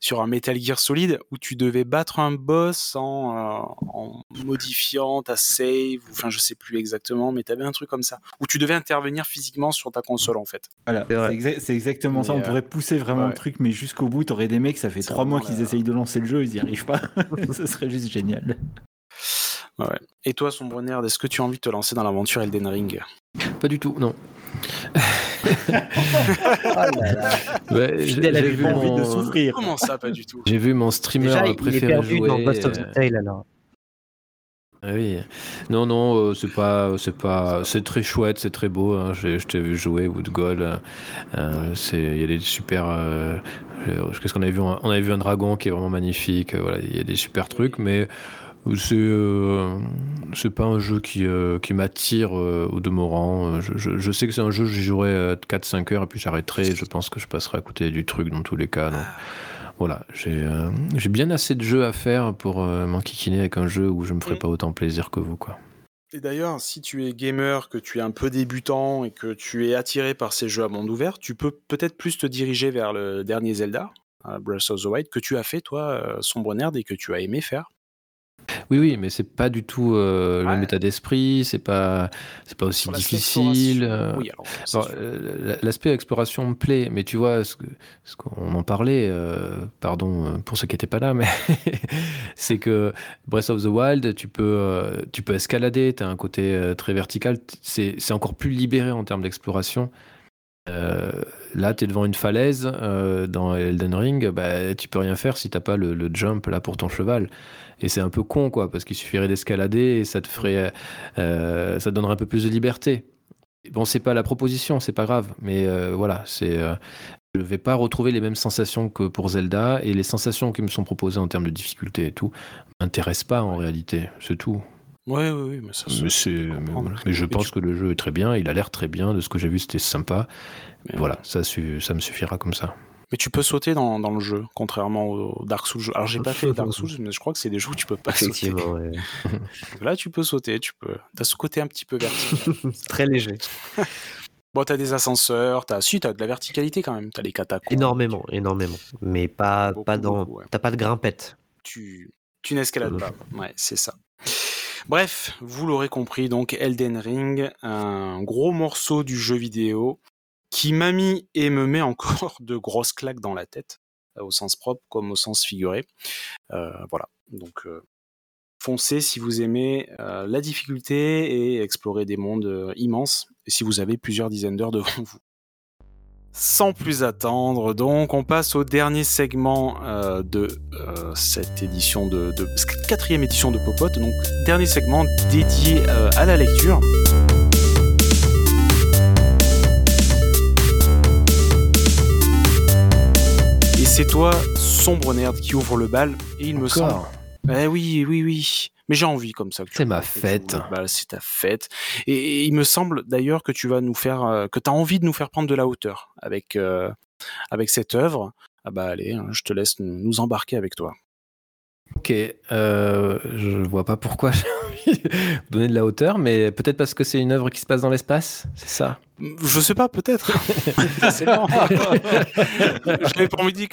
sur un Metal Gear Solid où tu devais battre un boss en, euh, en modifiant ta save, enfin je sais plus exactement, mais tu avais un truc comme ça où tu devais intervenir physiquement sur ta console en fait. Voilà, c'est exactement ça. On pourrait euh, pousser vraiment le truc, mais jusqu'au bout, t'aurais des mecs, ça fait trois mois qu'ils essayent de lancer le jeu, ils n'y arrivent pas. Ce serait juste génial. Ouais. Et toi, Sombre Nerd, est-ce que tu as envie de te lancer dans l'aventure Elden Ring? Pas du tout, non. j'ai vu mon... de souffrir. Comment ça, pas du tout? J'ai vu mon streamer Déjà, préféré il est perdu jouer. dans Ghost of the Tale alors. Ah oui, non, non, euh, c'est pas, c'est pas, c'est très chouette, c'est très beau. Hein. Je, je t'ai vu jouer Wood Gold. Euh, c'est, il y a des super. Euh, qu'est-ce qu'on avait vu? On avait vu un dragon qui est vraiment magnifique. Voilà, il y a des super trucs, mais c'est, euh, c'est pas un jeu qui, euh, qui m'attire euh, au demeurant. Je, je, je, sais que c'est un jeu, j'y jouerai 4-5 heures et puis j'arrêterai. Je pense que je passerai à côté du truc dans tous les cas. Donc voilà, j'ai euh, j'ai bien assez de jeux à faire pour euh, m'enquiquiner avec un jeu où je me ferai pas autant plaisir que vous, quoi. Et d'ailleurs, si tu es gamer, que tu es un peu débutant et que tu es attiré par ces jeux à monde ouvert, tu peux peut-être plus te diriger vers le dernier Zelda, Breath of the Wild, que tu as fait, toi, euh, Sombre Nerd, et que tu as aimé faire. Oui, oui, mais c'est pas du tout euh, le même état d'esprit, c'est pas, c'est pas aussi difficile. Euh, oui, euh, L'aspect exploration me plaît, mais tu vois, ce, ce qu'on en parlait, euh, pardon pour ceux qui n'étaient pas là, mais c'est que Breath of the Wild, tu peux, tu peux escalader, tu as un côté très vertical, c'est encore plus libéré en termes d'exploration. Euh, là, tu es devant une falaise euh, dans Elden Ring, bah, tu peux rien faire si t'as pas le, jump là pour ton cheval. Et c'est un peu con, quoi, parce qu'il suffirait d'escalader et ça te ferait, euh, ça donnerait un peu plus de liberté. Bon, c'est pas la proposition, c'est pas grave, mais voilà, c'est. je vais pas retrouver les mêmes sensations que pour Zelda et les sensations qui me sont proposées en termes de difficulté et tout m'intéressent pas en réalité, c'est tout. Ouais, oui, oui, mais ça mais, mais, voilà. mais je pense tu... que le jeu est très bien, il a l'air très bien, de ce que j'ai vu c'était sympa. Mais voilà, ça, ça me suffira comme ça. Mais tu peux sauter dans, dans le jeu, contrairement au Dark Souls. Alors j'ai pas fait Dark Souls, mais je crois que c'est des jeux où tu peux pas sauter. Ouais. là tu peux sauter, tu peux. T'as ce côté un petit peu vertical. très léger. Bon, t'as des ascenseurs, t'as si, t'as de la verticalité quand même, t'as les catacombes. Énormément, énormément. Mais pas, beaucoup, pas dans. Beaucoup, ouais. T'as pas de grimpette. Tu, tu n'escalades pas. Ouais, c'est ça. Bref, vous l'aurez compris, donc Elden Ring, un gros morceau du jeu vidéo qui m'a mis et me met encore de grosses claques dans la tête, au sens propre comme au sens figuré. Euh, voilà, donc euh, foncez si vous aimez euh, la difficulté et explorer des mondes immenses, si vous avez plusieurs dizaines d'heures devant vous. Sans plus attendre, donc on passe au dernier segment euh, de euh, cette édition de, de quatrième édition de Popote, donc dernier segment dédié euh, à la lecture. Et c'est toi, sombre nerd, qui ouvre le bal, et il me semble. Eh oui, oui, oui. Mais j'ai envie comme ça. C'est ma fête. Bah, c'est ta fête. Et, et, il me semble d'ailleurs que tu vas nous faire, euh, que tu as envie de nous faire prendre de la hauteur avec, euh, avec cette œuvre. Ah bah allez, hein, je te laisse nous embarquer avec toi. Ok, euh, je vois pas pourquoi donner de la hauteur, mais peut-être parce que c'est une œuvre qui se passe dans l'espace, c'est ça? Je sais pas, peut-être. c'est je n'avais pas envie de dire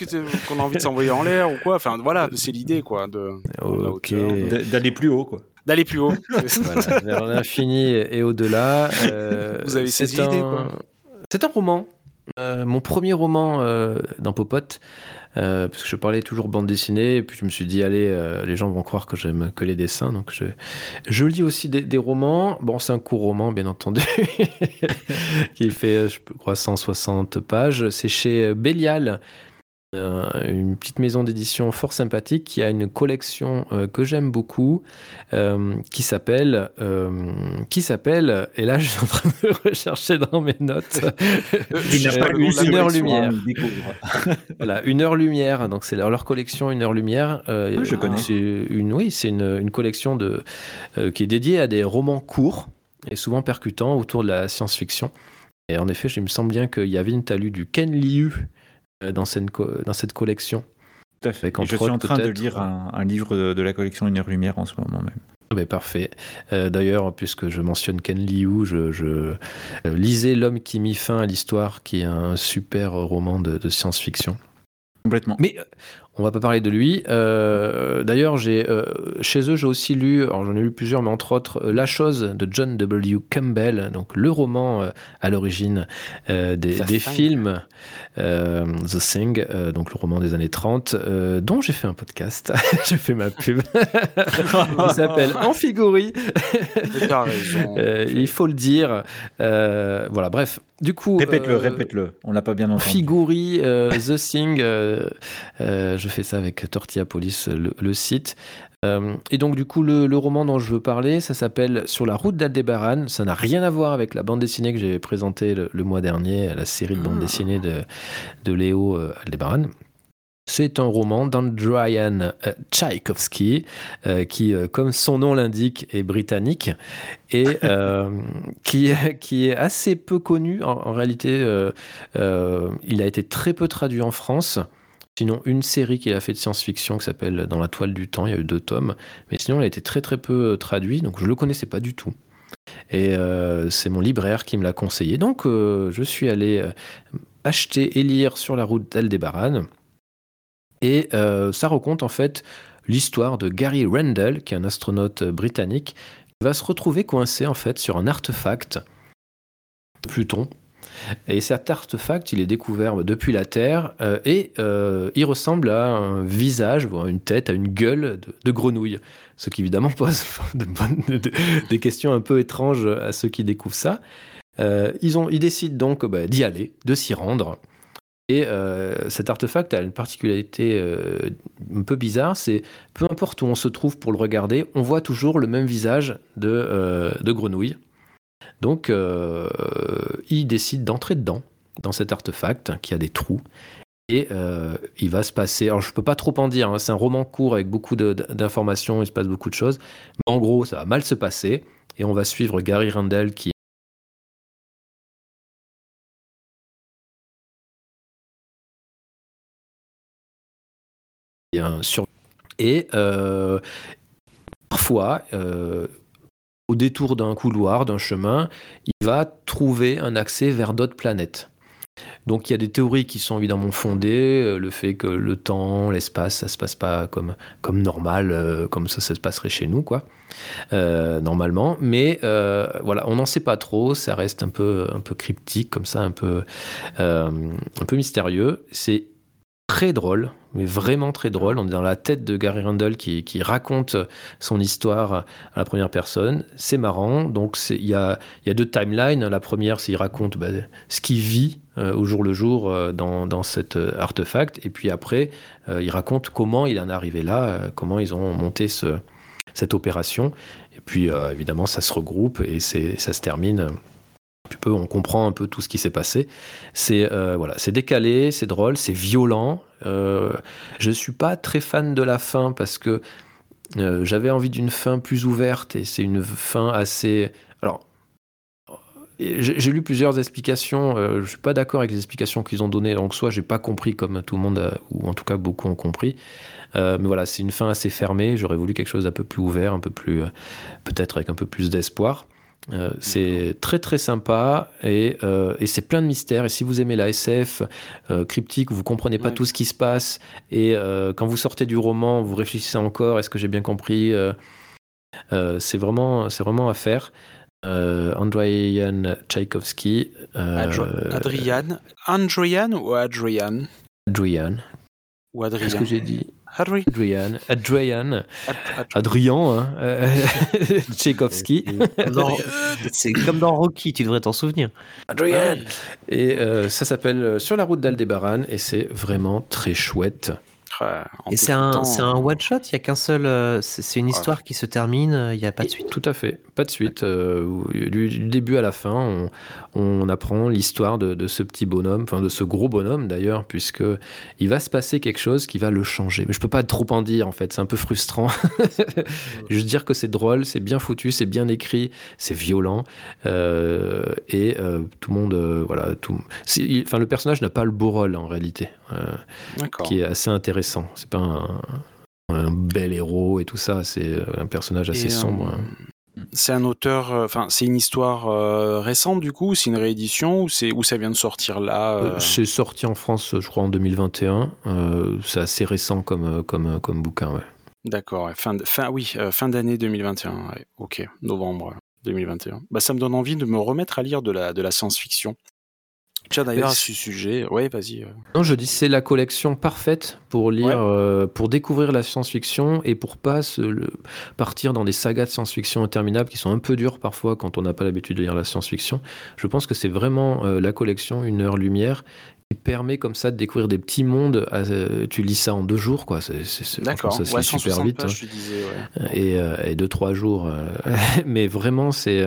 qu'on a envie de s'envoyer en l'air ou quoi. Enfin voilà, c'est l'idée quoi, de, d'aller plus haut quoi. D'aller plus haut. voilà, vers l'infini et au-delà. Euh, Vous avez cette un... idée quoi. C'est un roman. Euh, mon premier roman euh, dans Popote. Euh, parce que je parlais toujours bande dessinée, et puis je me suis dit, allez, euh, les gens vont croire que j'aime que les dessins, donc je, je lis aussi des, des romans. Bon, c'est un court roman, bien entendu, qui fait, je crois, 160 pages. C'est chez Bélial, une petite maison d'édition fort sympathique qui a une collection euh, que j'aime beaucoup euh, qui s'appelle qui s'appelle et là je suis en train de rechercher dans mes notes une, heure lumière. voilà une heure lumière donc c'est leur, leur, collection une heure lumière ah, je connais. c'est une oui c'est une, une, collection de qui est dédiée à des romans courts et souvent percutants autour de la science-fiction. Et en effet, il me semble bien qu'il y avait une talue du Ken Liu dans cette, dans cette collection. Tout à fait. Je suis en train de lire un, un livre de, de, la collection Une heure lumière en ce moment même. Mais parfait. Euh, D'ailleurs, puisque je mentionne Ken Liu, je, je euh, lisais L'homme qui mit fin à l'histoire, qui est un super roman de, de science-fiction. Complètement. Mais on va pas parler de lui. Euh, d'ailleurs, j'ai euh, chez eux, j'ai aussi lu, alors j'en ai lu plusieurs, mais entre autres, euh, La chose de John W. Campbell, donc le roman à l'origine des, films The Thing, donc le roman des années 30, dont j'ai fait un podcast. j'ai fait ma pub. Il s'appelle Amphigorie. il faut le dire. voilà, bref. Du coup, répète-le, répète-le. On l'a pas bien entendu. Figuri, The Thing. je fais ça avec Tortilla Police, le, site. Euh, et donc, du coup, le, roman dont je veux parler, ça s'appelle Sur la route d'Aldebaran. Ça n'a rien à voir avec la bande dessinée que j'ai présentée le, mois dernier, la série de bande ah. dessinée de, de Léo euh, Aldebaran. C'est un roman d'Andrian euh, Tchaïkovski, qui, comme son nom l'indique, est britannique et qui, qui est assez peu connu. En, réalité, il a été très peu traduit en France. Sinon, une série qu'il a fait de science-fiction qui s'appelle Dans la toile du temps, il y a eu deux tomes. Mais sinon, elle a été très très peu euh, traduit, donc je ne le connaissais pas du tout. Et euh, c'est mon libraire qui me l'a conseillé. Donc, euh, je suis allé acheter et lire sur la route d'Aldebaran. Et ça raconte en fait l'histoire de Gary Randall, qui est un astronaute britannique, qui va se retrouver coincé en fait sur un artefact Pluton et cet artefact, il est découvert depuis la Terre euh, et euh, il ressemble à un visage, à une tête, à une gueule de, grenouille. Ce qui évidemment pose des questions un peu étranges à ceux qui découvrent ça. Euh, ils, ont, ils décident donc bah, d'y aller, de s'y rendre. Et cet artefact a une particularité un peu bizarre, c'est peu importe où on se trouve pour le regarder, on voit toujours le même visage de, de grenouille. Donc, euh, il décide d'entrer dedans, dans cet artefact qui a des trous. Et euh, il va se passer. Alors, je ne peux pas trop en dire, hein, c'est un roman court avec beaucoup d'informations, il se passe beaucoup de choses. Mais en gros, ça va mal se passer. Et on va suivre Gary Randall qui sur et euh, parfois au détour d'un couloir, d'un chemin, il va trouver un accès vers d'autres planètes. Donc il y a des théories qui sont évidemment fondées, euh, le fait que le temps, l'espace, ça se passe pas comme, comme normal, euh, comme ça, ça se passerait chez nous, quoi, euh, normalement. Mais voilà, on n'en sait pas trop, ça reste un peu, un peu cryptique, comme ça, un peu, un peu mystérieux. C'est très drôle, mais vraiment très drôle. On est dans la tête de Gary Randall qui, raconte son histoire à la première personne. C'est marrant. Donc il y a, y a, deux timelines. La première, c'est il raconte bah, ce qu'il vit euh, au jour le jour euh, dans, cet euh, artefact. Et puis après, il raconte comment il en est arrivé là, comment ils ont monté ce, cette opération. Et puis évidemment, ça se regroupe et ça se termine on comprend un peu tout ce qui s'est passé. C'est euh, voilà, c'est décalé, c'est drôle, c'est violent. Euh, je suis pas très fan de la fin parce que euh, j'avais envie d'une fin plus ouverte et c'est une fin assez. Alors, j'ai lu plusieurs explications. Euh, je suis pas d'accord avec les explications qu'ils ont données. Donc, soit j'ai pas compris comme tout le monde, ou en tout cas beaucoup ont compris. mais voilà, c'est une fin assez fermée. J'aurais voulu quelque chose d'un peu plus ouvert, un peu plus, peut-être avec un peu plus d'espoir. Euh, c'est très très sympa euh, et, c'est plein de mystères. Et si vous aimez la SF euh, cryptique, vous comprenez pas tout ce qui se passe et quand vous sortez du roman, vous réfléchissez encore. Est-ce que j'ai bien compris C'est vraiment c'est vraiment à faire. Andrian Tchaïkovski. Adrian, Andrian ou Adrian? Adrian. Ou Adrian? Qu'est-ce que j'ai dit Adrian, Adrian, Adrian, hein, euh, Tchaïkovski. C'est comme dans Rocky, tu devrais t'en souvenir. Adrian. Et euh, ça s'appelle euh, Sur la route d'Aldebaran et c'est vraiment très chouette. Et c'est un, un one shot. Il y a qu'un seul. C'est une histoire qui se termine. Il n'y a pas de suite. Tout à fait, pas de suite. du, début à la fin, on, on apprend l'histoire de, ce petit bonhomme, enfin de ce gros bonhomme d'ailleurs, puisque il va se passer quelque chose qui va le changer. Mais je peux pas trop en dire en fait, c'est un peu frustrant. je veux dire que c'est drôle, c'est bien foutu, c'est bien écrit, c'est violent euh, et euh, tout le monde, euh, voilà, tout. Enfin, le personnage n'a pas le beau rôle en réalité, qui est assez intéressant. C'est pas un, bel héros et tout ça, c'est un personnage assez sombre. C'est un auteur, enfin, c'est une histoire récente du coup, c'est une réédition ou c'est où ça vient de sortir là C'est sorti en France, je crois, en 2021. c'est assez récent comme, comme, comme bouquin, ouais. D'accord, fin, fin, oui, fin d'année 2021, ok, novembre 2021. Bah, ça me donne envie de me remettre à lire de la, de la science-fiction. Tiens, d'ailleurs, à ce sujet, ouais, vas-y. Euh. Non, je dis c'est la collection parfaite pour lire, euh, pour découvrir la science-fiction et pour pas se, partir dans des sagas de science-fiction interminables qui sont un peu dures parfois quand on n'a pas l'habitude de lire la science-fiction. Je pense que c'est vraiment euh, la collection Une heure lumière qui permet comme ça de découvrir des petits mondes. tu lis ça en deux jours, quoi. C'est, D'accord, ça se super vite. Hein. Et, et, deux, trois jours. Mais vraiment, c'est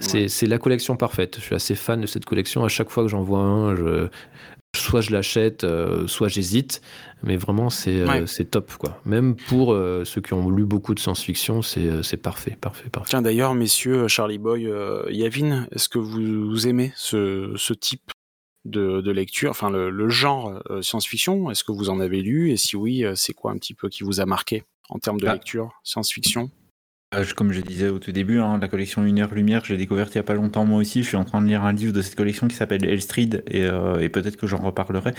c'est la collection parfaite. Je suis assez fan de cette collection. À chaque fois que j'en vois un, je, soit je l'achète, euh, soit j'hésite. Mais vraiment, c'est euh, top. quoi. Même pour euh, ceux qui ont lu beaucoup de science-fiction, c'est parfait, parfait, parfait. Tiens, d'ailleurs, messieurs, Charlie Boy, Yavin, est-ce que vous, aimez ce, ce type de, de, lecture, enfin le, le genre science-fiction? Est-ce que vous en avez lu? Et si oui, c'est quoi un petit peu qui vous a marqué en termes de bah. lecture science-fiction? Euh, comme je disais au tout début, hein, la collection Une heure lumière, je l'ai découverte il n'y a pas longtemps moi aussi. Je suis en train de lire un livre de cette collection qui s'appelle Elstrid et, euh, peut-être que j'en reparlerai,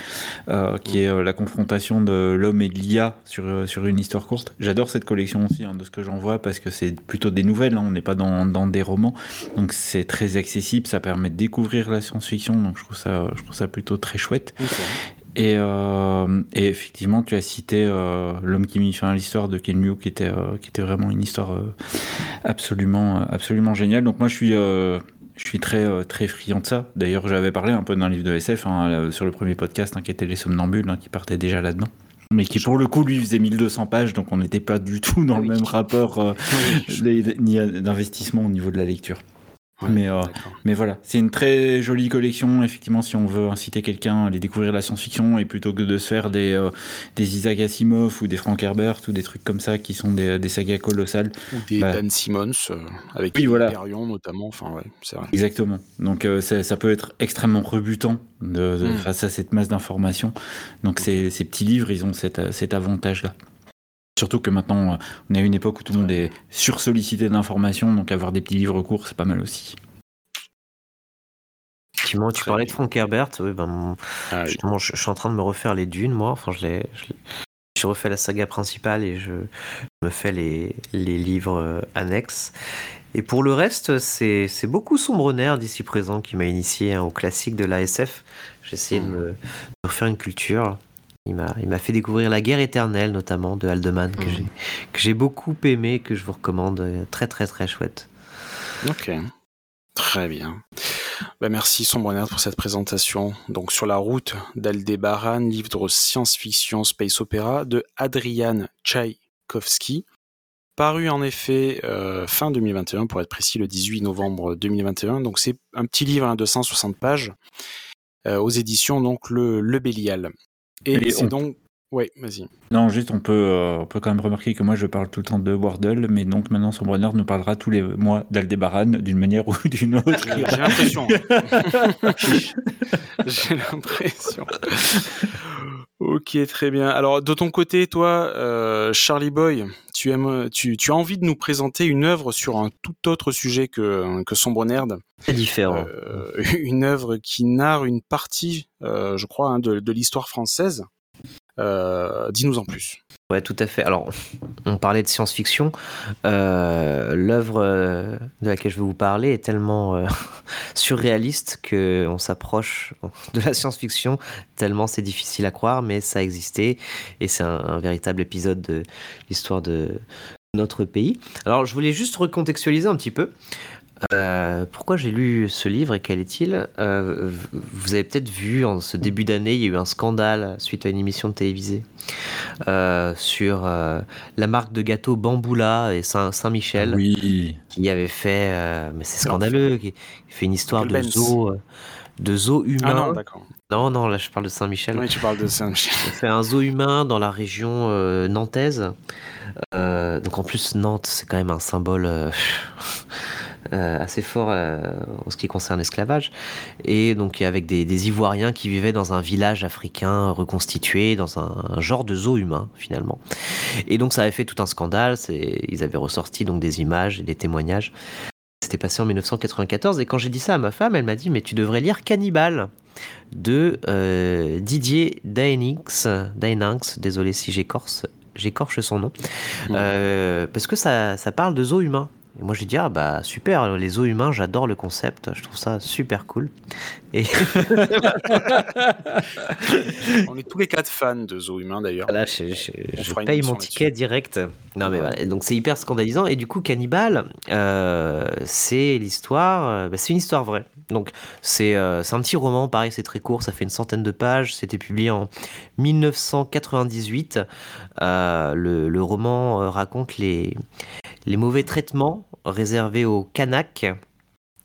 euh, qui est la confrontation de l'homme et de l'IA sur, sur une histoire courte. J'adore cette collection aussi, hein, de ce que j'en vois, parce que c'est plutôt des nouvelles, hein, on n'est pas dans, dans, des romans, donc c'est très accessible, ça permet de découvrir la science-fiction, donc je trouve ça, je trouve ça plutôt très chouette. Et, euh, et, effectivement, tu as cité euh, L'homme qui mit fin à l'histoire de Ken Liu, qui était, euh, qui était vraiment une histoire absolument, absolument géniale. Donc moi, je suis, je suis très, très friand de ça. D'ailleurs, j'avais parlé un peu d'un livre de SF hein, sur le premier podcast, hein, qui était Les Somnambules, hein, qui partait déjà là-dedans. Mais qui, pour le coup, lui, faisait 1200 pages, donc on n'était pas du tout dans le même rapport d'investissement au niveau de la lecture mais, euh, mais voilà, c'est une très jolie collection. Effectivement, si on veut inciter quelqu'un à aller découvrir la science-fiction et plutôt que de se faire des, euh, des Isaac Asimov ou des Frank Herbert ou des trucs comme ça qui sont des, des sagas colossales. Ou des bah, Dan Simmons euh, avec oui, voilà. notamment. Enfin, ouais, c'est vrai. Exactement. Donc ça, ça, peut être extrêmement rebutant de, hmm. face à cette masse d'informations. Donc ces, ces petits livres, ils ont cet, cet avantage-là. Surtout que maintenant, on est à une époque où tout le monde est sursollicité d'informations, donc avoir des petits livres courts, c'est pas mal aussi. Effectivement, tu parlais de Frank Herbert. Oui, ben, ah justement, je, suis en train de me refaire les dunes, moi. Enfin, je l'ai. Je refait la saga principale et je, me fais les, les livres euh, annexes. Et pour le reste, c'est beaucoup Sombrener d'ici présent qui m'a initié hein, au classique de l'ASF. J'ai essayé de me, de me refaire une culture. Il m'a fait découvrir La guerre éternelle, notamment, de Haldeman, mmh. que j'ai beaucoup aimé, que je vous recommande. Euh, très, très, très chouette. Ok. Très bien. Bah merci Sombrenard pour cette présentation. Donc sur la route d'Aldebaran, livre science-fiction space opéra de Adrian Tchaïkovski, paru en effet euh, fin 2021 pour être précis le 18 novembre 2021. Donc c'est un petit livre à hein, 260 pages euh, aux éditions donc le, le Bélial. Et, c'est donc. Oui, vas-y. Non, juste, on peut, euh, on peut quand même remarquer que moi, je parle tout le temps de Wordle, mais donc maintenant, Sombrenard nous parlera tous les mois d'Aldebaran d'une manière ou d'une autre. J'ai l'impression. J'ai l'impression. Ok, très bien. Alors, de ton côté, toi, euh, Charlie Boy, tu, aimes, tu, tu, as envie de nous présenter une œuvre sur un tout autre sujet que, que Sombre Nerd. C'est différent. Euh, une œuvre qui narre une partie, euh, je crois, hein, de, de l'histoire française. Euh, dis-nous en plus. Ouais, tout à fait. Alors, on parlait de science-fiction. Euh, l'œuvre euh, de laquelle je vais vous parler est tellement surréaliste qu'on s'approche de la science-fiction, tellement c'est difficile à croire, mais ça a existé et c'est un, véritable épisode de l'histoire de notre pays. Alors, je voulais juste recontextualiser un petit peu. Euh, pourquoi j'ai lu ce livre et quel est-il euh, Vous avez peut-être vu en ce début d'année, il y a eu un scandale suite à une émission de télévisée euh, sur la marque de gâteau Bamboula et Saint-Michel. oui. Qui avait fait, mais c'est scandaleux, qui, fait une histoire de zoo, de zoo humain. Ah non, d'accord. Non, non, là je parle de Saint-Michel. Oui, tu parles de Saint-Michel. Il fait un zoo humain dans la région nantaise. donc en plus, Nantes, c'est quand même un symbole assez fort en ce qui concerne l'esclavage. Et donc avec des, Ivoiriens qui vivaient dans un village africain reconstitué, dans un, genre de zoo humain finalement. Et donc ça avait fait tout un scandale. Ils avaient ressorti donc des images et des témoignages. C'était passé en 1994 et quand j'ai dit ça à ma femme, elle m'a dit mais tu devrais lire Cannibal de Didier Dainix, Dainix, désolé si j'écorche son nom, euh, parce que ça, ça parle de zoo humain. Et moi j'ai dit ah bah super les zoos humains j'adore le concept je trouve ça super cool. Et on est tous les quatre fans de zoos humains d'ailleurs. Là je, je, paye mon ticket direct. Non mais voilà. donc c'est hyper scandalisant. Et du coup Cannibal euh, c'est l'histoire euh, bah, c'est une histoire vraie. Donc c'est un petit roman pareil c'est très court ça fait une centaine de pages. C'était publié en 1998 le, le, roman raconte les les mauvais traitements réservés aux Kanaks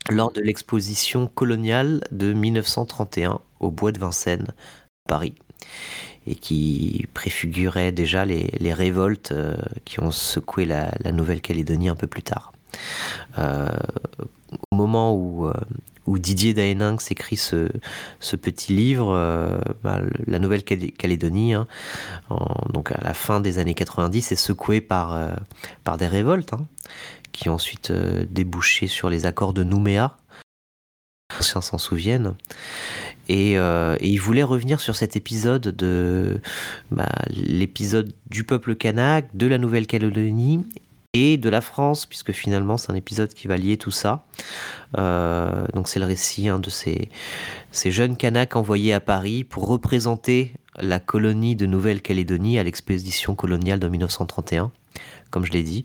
lors de l'exposition coloniale de 1931 au Bois de Vincennes, Paris, et qui préfigurait déjà les, révoltes euh, qui ont secoué la, Nouvelle-Calédonie un peu plus tard. Euh, au moment où, euh, Didier Daeninx écrit ce, petit livre, bah, la Nouvelle-Calédonie, hein, donc à la fin des années 90, est secouée par, par des révoltes hein, qui ont ensuite euh, débouché sur les accords de Nouméa. Anciens s'en souviennent. Et, et, il voulait revenir sur cet épisode de bah, l'épisode du peuple kanak, de la Nouvelle-Calédonie et de la France, puisque finalement c'est un épisode qui va lier tout ça. Euh, donc c'est le récit hein, de ces, ces jeunes Kanaks envoyés à Paris pour représenter la colonie de Nouvelle-Calédonie à l'expédition coloniale de 1931 comme je l'ai dit.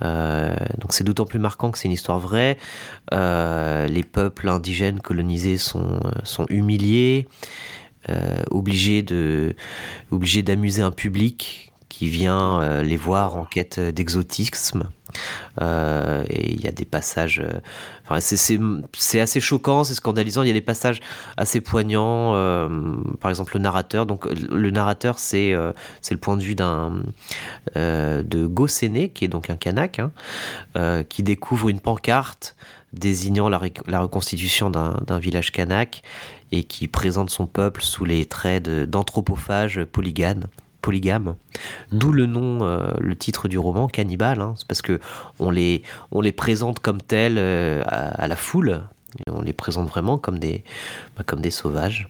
Euh, donc c'est d'autant plus marquant que c'est une histoire vraie. Euh, les peuples indigènes colonisés sont, humiliés, obligés de obligés d'amuser un public qui vient euh, les voir en quête d'exotisme. Euh, et il y a des passages. Euh, c'est assez choquant, c'est scandalisant. Il y a des passages assez poignants. par exemple, le narrateur. Donc, le narrateur, c'est le point de vue d'un de Gosséné, qui est donc un Kanak, hein, qui découvre une pancarte désignant la, la reconstitution d'un village kanak et qui présente son peuple sous les traits d'anthropophage polygame polygame, d'où le nom, euh, le titre du roman, Cannibal, hein. c'est parce que on les, on les présente comme tels euh, à, la foule, on les présente vraiment comme des, bah, comme des sauvages.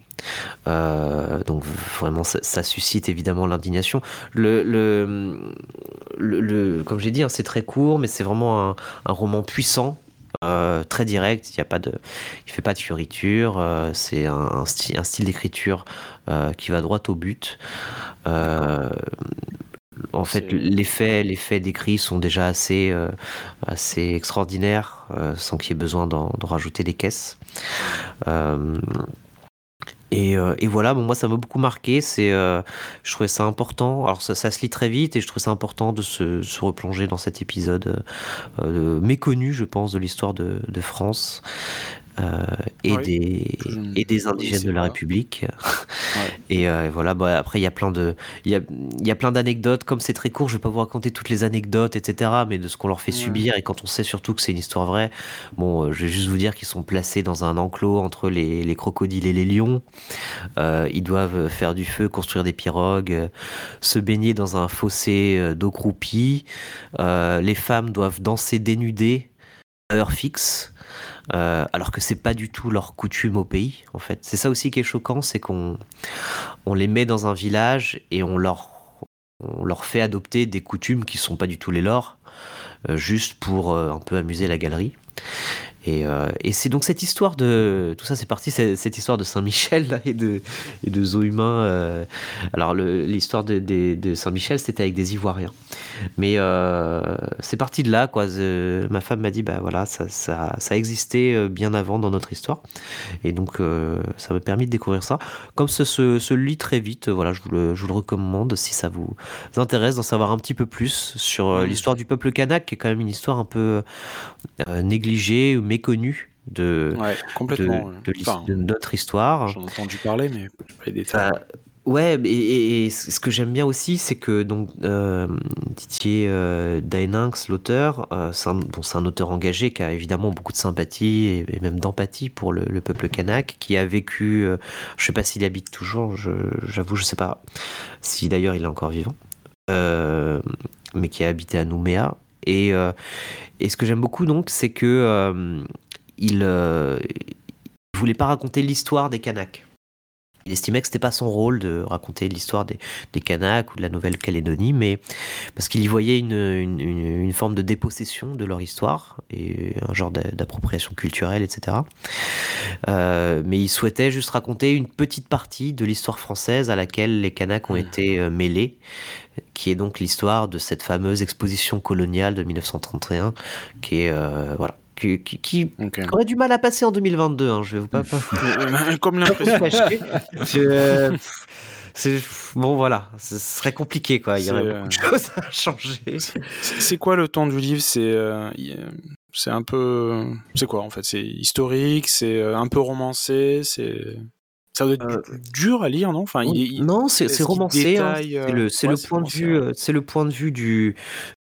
Euh, donc vraiment, ça, suscite évidemment l'indignation. Le, le, le, comme j'ai dit, hein, c'est très court, mais c'est vraiment un, un roman puissant euh, très direct, il y a pas de, il fait pas de fioriture, euh, c'est un, style, un style d'écriture euh, qui va droit au but. en fait, les faits, les faits décrits sont déjà assez, assez extraordinaires, sans qu'il y ait besoin d'en rajouter des caisses. Et, euh, et, voilà, bon, moi ça m'a beaucoup marqué. C'est, euh, je trouvais ça important. Alors ça, ça, se lit très vite et je trouvais ça important de se, se replonger dans cet épisode euh, méconnu, je pense, de l'histoire de, de France. Euh, et, des, et des indigènes de la République. Et euh, voilà, bah, après, il y a plein de, il y a, y a plein d'anecdotes. Comme c'est très court, je vais pas vous raconter toutes les anecdotes, etc. Mais de ce qu'on leur fait subir et quand on sait surtout que c'est une histoire vraie. Bon, euh, je vais juste vous dire qu'ils sont placés dans un enclos entre les, les crocodiles et les lions. ils doivent faire du feu, construire des pirogues, se baigner dans un fossé d'eau croupie. les femmes doivent danser dénudées à heure fixe. Euh, alors que c'est pas du tout leur coutume au pays, en fait. C'est ça aussi qui est choquant, c'est qu'on on les met dans un village et on leur, on leur fait adopter des coutumes qui sont pas du tout les leurs, euh, juste pour euh, un peu amuser la galerie. Euh, et, c'est donc cette histoire de. Tout ça, c'est parti, cette histoire de Saint-Michel et de, et de zoo humain. Euh, alors, l'histoire de, de, Saint-Michel, c'était avec des Ivoiriens. Mais euh, c'est parti de là, quoi. ma femme m'a dit, bah voilà, ça, ça, ça existait bien avant dans notre histoire. Et donc, ça m'a permis de découvrir ça. Comme ça se, lit très vite, voilà, je vous, le, je vous le recommande si ça vous intéresse d'en savoir un petit peu plus sur l'histoire du peuple kanak, qui est quand même une histoire un peu négligée ou méconnu de, complètement, de, notre histoire. J'en ai entendu parler, mais pas les détails. Ouais, et, ce que j'aime bien aussi, c'est que donc euh, Didier euh, l'auteur, euh, c'est un, auteur engagé qui a évidemment beaucoup de sympathie et, même d'empathie pour le, peuple kanak, qui a vécu, euh, je sais pas s'il habite toujours, j'avoue, je, sais pas si d'ailleurs il est encore vivant, mais qui a habité à Nouméa. Et, et ce que j'aime beaucoup donc, c'est que il, il voulait pas raconter l'histoire des Kanaks il estimait que c'était pas son rôle de raconter l'histoire des, des Kanaks ou de la Nouvelle-Calédonie, mais parce qu'il y voyait une, une, forme de dépossession de leur histoire et un genre d'appropriation culturelle, etc. Euh, mais il souhaitait juste raconter une petite partie de l'histoire française à laquelle les Kanaks ont hmm. été euh, mêlés, qui est donc l'histoire de cette fameuse exposition coloniale de 1931, qui est euh, voilà qui, aurait du mal à passer en 2022. Hein, je vais vous pas. Comme l'impression. C'est bon, voilà, ce serait compliqué quoi. Il y aurait beaucoup de euh, choses à changer. C'est quoi le ton du livre? C'est euh, c'est un peu, c'est quoi en fait? C'est historique, c'est un peu romancé, c'est ça doit être euh, dur à lire, non? Enfin, Non, c'est romancé. Hein. Euh, c'est le, point de vue, euh, c'est le point de vue du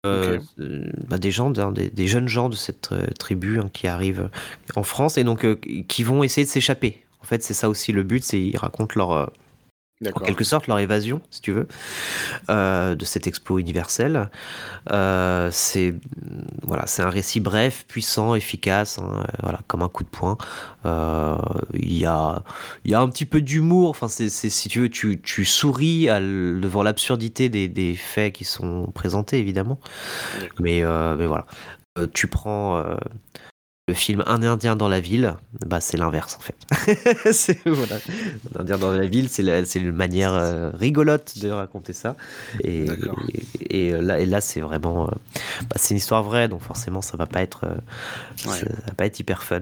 bah, des gens, des, jeunes gens de cette tribu hein, qui arrivent en France et donc qui vont essayer de s'échapper. En fait, c'est ça aussi le but, c'est ils racontent leur en quelque sorte leur évasion, si tu veux, euh, de cette expo universelle. Euh, c'est voilà, c'est un récit bref, puissant, efficace, hein, voilà, comme un coup de poing. Euh, il y a il y a un petit peu d'humour. Enfin, c'est si tu veux, tu, tu souris devant l'absurdité des, des, faits qui sont présentés évidemment. Mais mais voilà, tu prends le film Un Indien dans la ville, bah, c'est l'inverse en fait. c'est, voilà. Un Indien dans la ville, c'est, une manière euh, rigolote de raconter ça. Et, et, là, et là, c'est vraiment. Euh, bah, c'est une histoire vraie, donc forcément, ça va pas être, euh, ça va pas être hyper fun.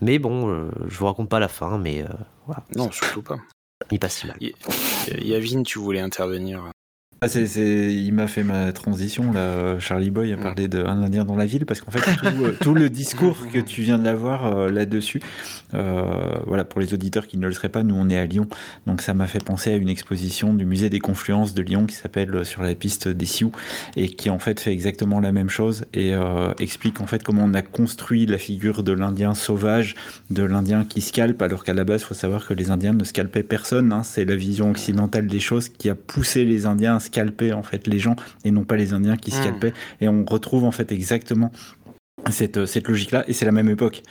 Mais bon, je vous raconte pas la fin, mais voilà. Non, surtout pas. Il passe si mal. Yavin, tu voulais intervenir ah, il m'a fait ma transition là. Charlie Boy a parlé de un Indien dans la ville parce qu'en fait tout, le discours que tu viens de l'avoir euh, là-dessus, euh, voilà pour les auditeurs qui ne le seraient pas, nous on est à Lyon, donc ça m'a fait penser à une exposition du musée des Confluences de Lyon qui s'appelle euh, sur la piste des Sioux et qui en fait fait exactement la même chose et explique en fait comment on a construit la figure de l'Indien sauvage, de l'Indien qui scalpe, alors qu'à la base faut savoir que les Indiens ne scalpaient personne. Hein. c'est la vision occidentale des choses qui a poussé les Indiens à scalper en fait les gens et non pas les Indiens qui hmm. scalpaient. Et on retrouve en fait exactement cette, cette logique-là. Et c'est la même époque.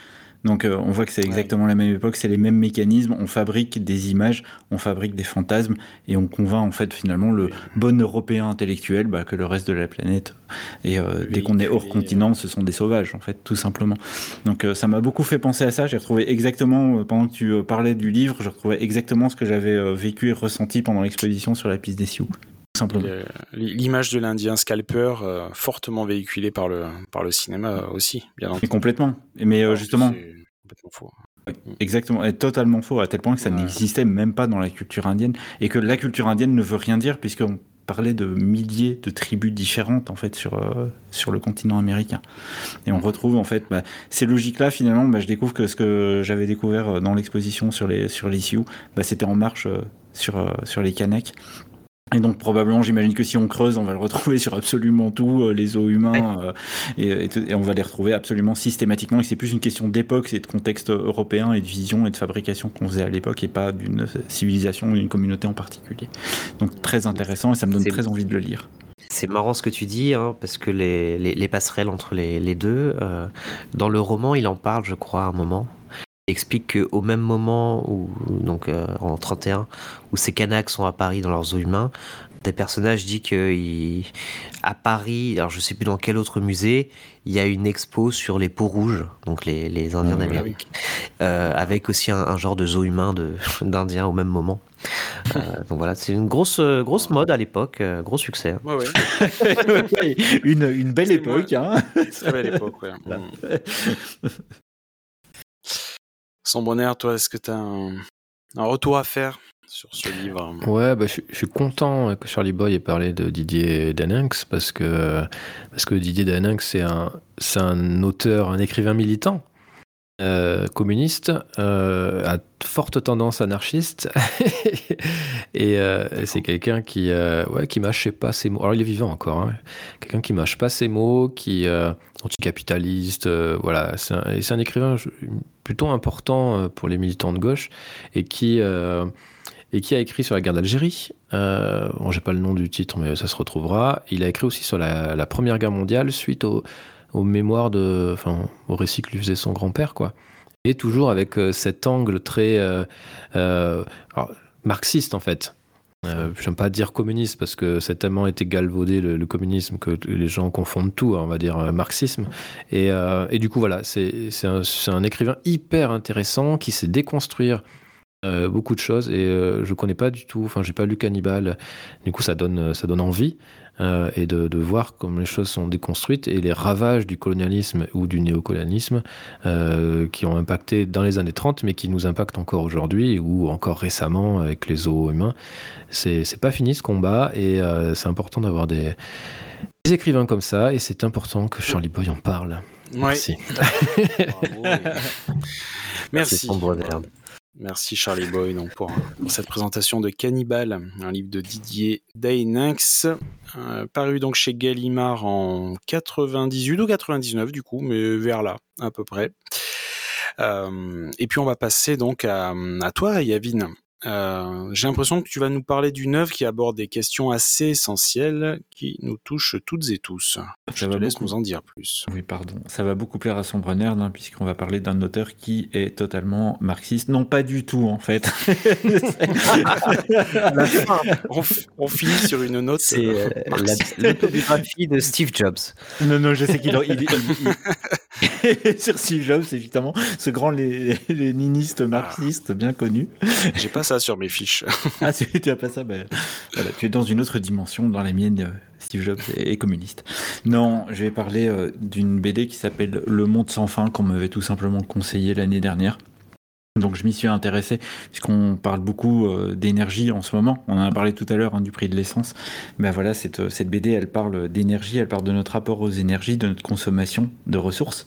Donc euh, on voit que c'est exactement la même époque, c'est les mêmes mécanismes, on fabrique des images, on fabrique des fantasmes et on convainc en fait finalement le bon européen intellectuel bah, que le reste de la planète et euh, dès qu'on est hors continent, ce sont des sauvages en fait tout simplement. Donc euh, ça m'a beaucoup fait penser à ça, j'ai retrouvé exactement pendant que tu parlais du livre, je retrouvais exactement ce que j'avais vécu et ressenti pendant l'exposition sur la piste des Sioux. L'image de l'Indien scalper euh, fortement véhiculée par le, par le cinéma aussi, bien entendu. complètement. Mais euh, justement. Complètement faux. Exactement, et totalement faux, à tel point que ça n'existait même pas dans la culture indienne, et que la culture indienne ne veut rien dire, puisqu'on parlait de milliers de tribus différentes en fait sur, euh, sur le continent américain. Et on retrouve en fait bah, ces logiques-là, finalement, bah, je découvre que ce que j'avais découvert dans l'exposition sur les, sur les Sioux, bah, c'était en marche sur, sur les Kanaks. Et donc probablement, j'imagine que si on creuse, on va le retrouver sur absolument tout, euh, les os humains, euh, et, on va les retrouver absolument systématiquement. Et c'est plus une question d'époque, c'est de contexte européen et de vision et de fabrication qu'on faisait à l'époque, et pas d'une civilisation ou d'une communauté en particulier. Donc très intéressant, et ça me donne très envie de le lire. C'est marrant ce que tu dis, hein, parce que les, les, passerelles entre les, les deux, euh, dans le roman, il en parle, je crois, à un moment explique qu'au même moment où, donc euh, en 31, où ces Kanaks sont à Paris dans leurs eaux humains, des personnages disent qu'à Paris, alors je sais plus dans quel autre musée, il y a une expo sur les peaux rouges, donc les, les Indiens ah d'Amérique, euh, avec aussi un, genre de zoo humain d'Indiens au même moment. Euh, donc voilà, c'est une grosse, grosse mode à l'époque, gros succès. Hein. Ouais, une, une, belle époque. Hein. Très belle époque, ouais. Mm. Sans bonheur, toi, est-ce que tu as un, retour à faire sur ce livre? Ouais, bah, je, suis content que Charlie Boy ait parlé de Didier Daninx parce que, parce que Didier Daninx, c'est un, un auteur, un écrivain militant. Euh, communiste, euh, a forte tendance anarchiste. et c'est quelqu'un qui, ouais, qui mâchait pas ses mots. Alors il est vivant encore. Hein. Quelqu'un qui mâche pas ses mots, qui anticapitaliste. voilà, c'est un, un, écrivain plutôt important pour les militants de gauche et qui et qui a écrit sur la guerre d'Algérie. Euh, bon, j'ai pas le nom du titre, mais ça se retrouvera. Il a écrit aussi sur la, Première Guerre mondiale suite au, aux mémoires de, enfin, au récit que lui faisait son grand-père, quoi. Et toujours avec euh, cet angle très euh, marxiste en fait. Euh, J'aime pas dire communiste parce que c'est tellement été galvaudé le, communisme que les gens confondent tout, hein, on va dire euh, marxisme. Et, et, du coup, voilà, c'est un, écrivain hyper intéressant qui sait déconstruire euh, beaucoup de choses et euh, je connais pas du tout. Enfin, j'ai pas lu Cannibal. Du coup, ça donne, ça donne envie euh, et de, de, voir comment les choses sont déconstruites et les ravages du colonialisme ou du néocolonialisme qui ont impacté dans les années 30, mais qui nous impactent encore aujourd'hui ou encore récemment avec les zoos humains. C'est, pas fini ce combat et c'est important d'avoir des, des, écrivains comme ça et c'est important que Charlie Boy en parle. Merci. Merci. Merci. Merci Charlie Boy pour, cette présentation de Cannibal, un livre de Didier Daininx, euh, paru donc chez Gallimard en 98 ou 99 du coup, mais vers là à peu près. Euh, et puis on va passer donc à, à toi Yavin. Euh, j'ai l'impression que tu vas nous parler d'une œuvre qui aborde des questions assez essentielles qui nous touchent toutes et tous. Je te laisse nous en dire plus. Oui, pardon. Ça va beaucoup plaire à Sombre Nerd, hein, puisqu'on va parler d'un auteur qui est totalement marxiste. Non, pas du tout, en fait. on, finit sur une note. C'est euh, l'autobiographie de Steve Jobs. Non, non, je sais qu'il est sur Steve Jobs, évidemment, ce grand léniniste marxiste bien connu. J'ai pas sur mes fiches. ah, tu n'as pas ça ben, Tu es dans une autre dimension, dans la mienne, euh, Steve Jobs est, communiste. Non, je vais parler euh, d'une BD qui s'appelle Le Monde sans fin, qu'on m'avait tout simplement conseillé l'année dernière. Donc je m'y suis intéressé, puisqu'on parle beaucoup euh, d'énergie en ce moment. On en a parlé tout à l'heure hein, du prix de l'essence. Ben voilà, cette, cette BD, elle parle d'énergie, elle parle de notre rapport aux énergies, de notre consommation de ressources.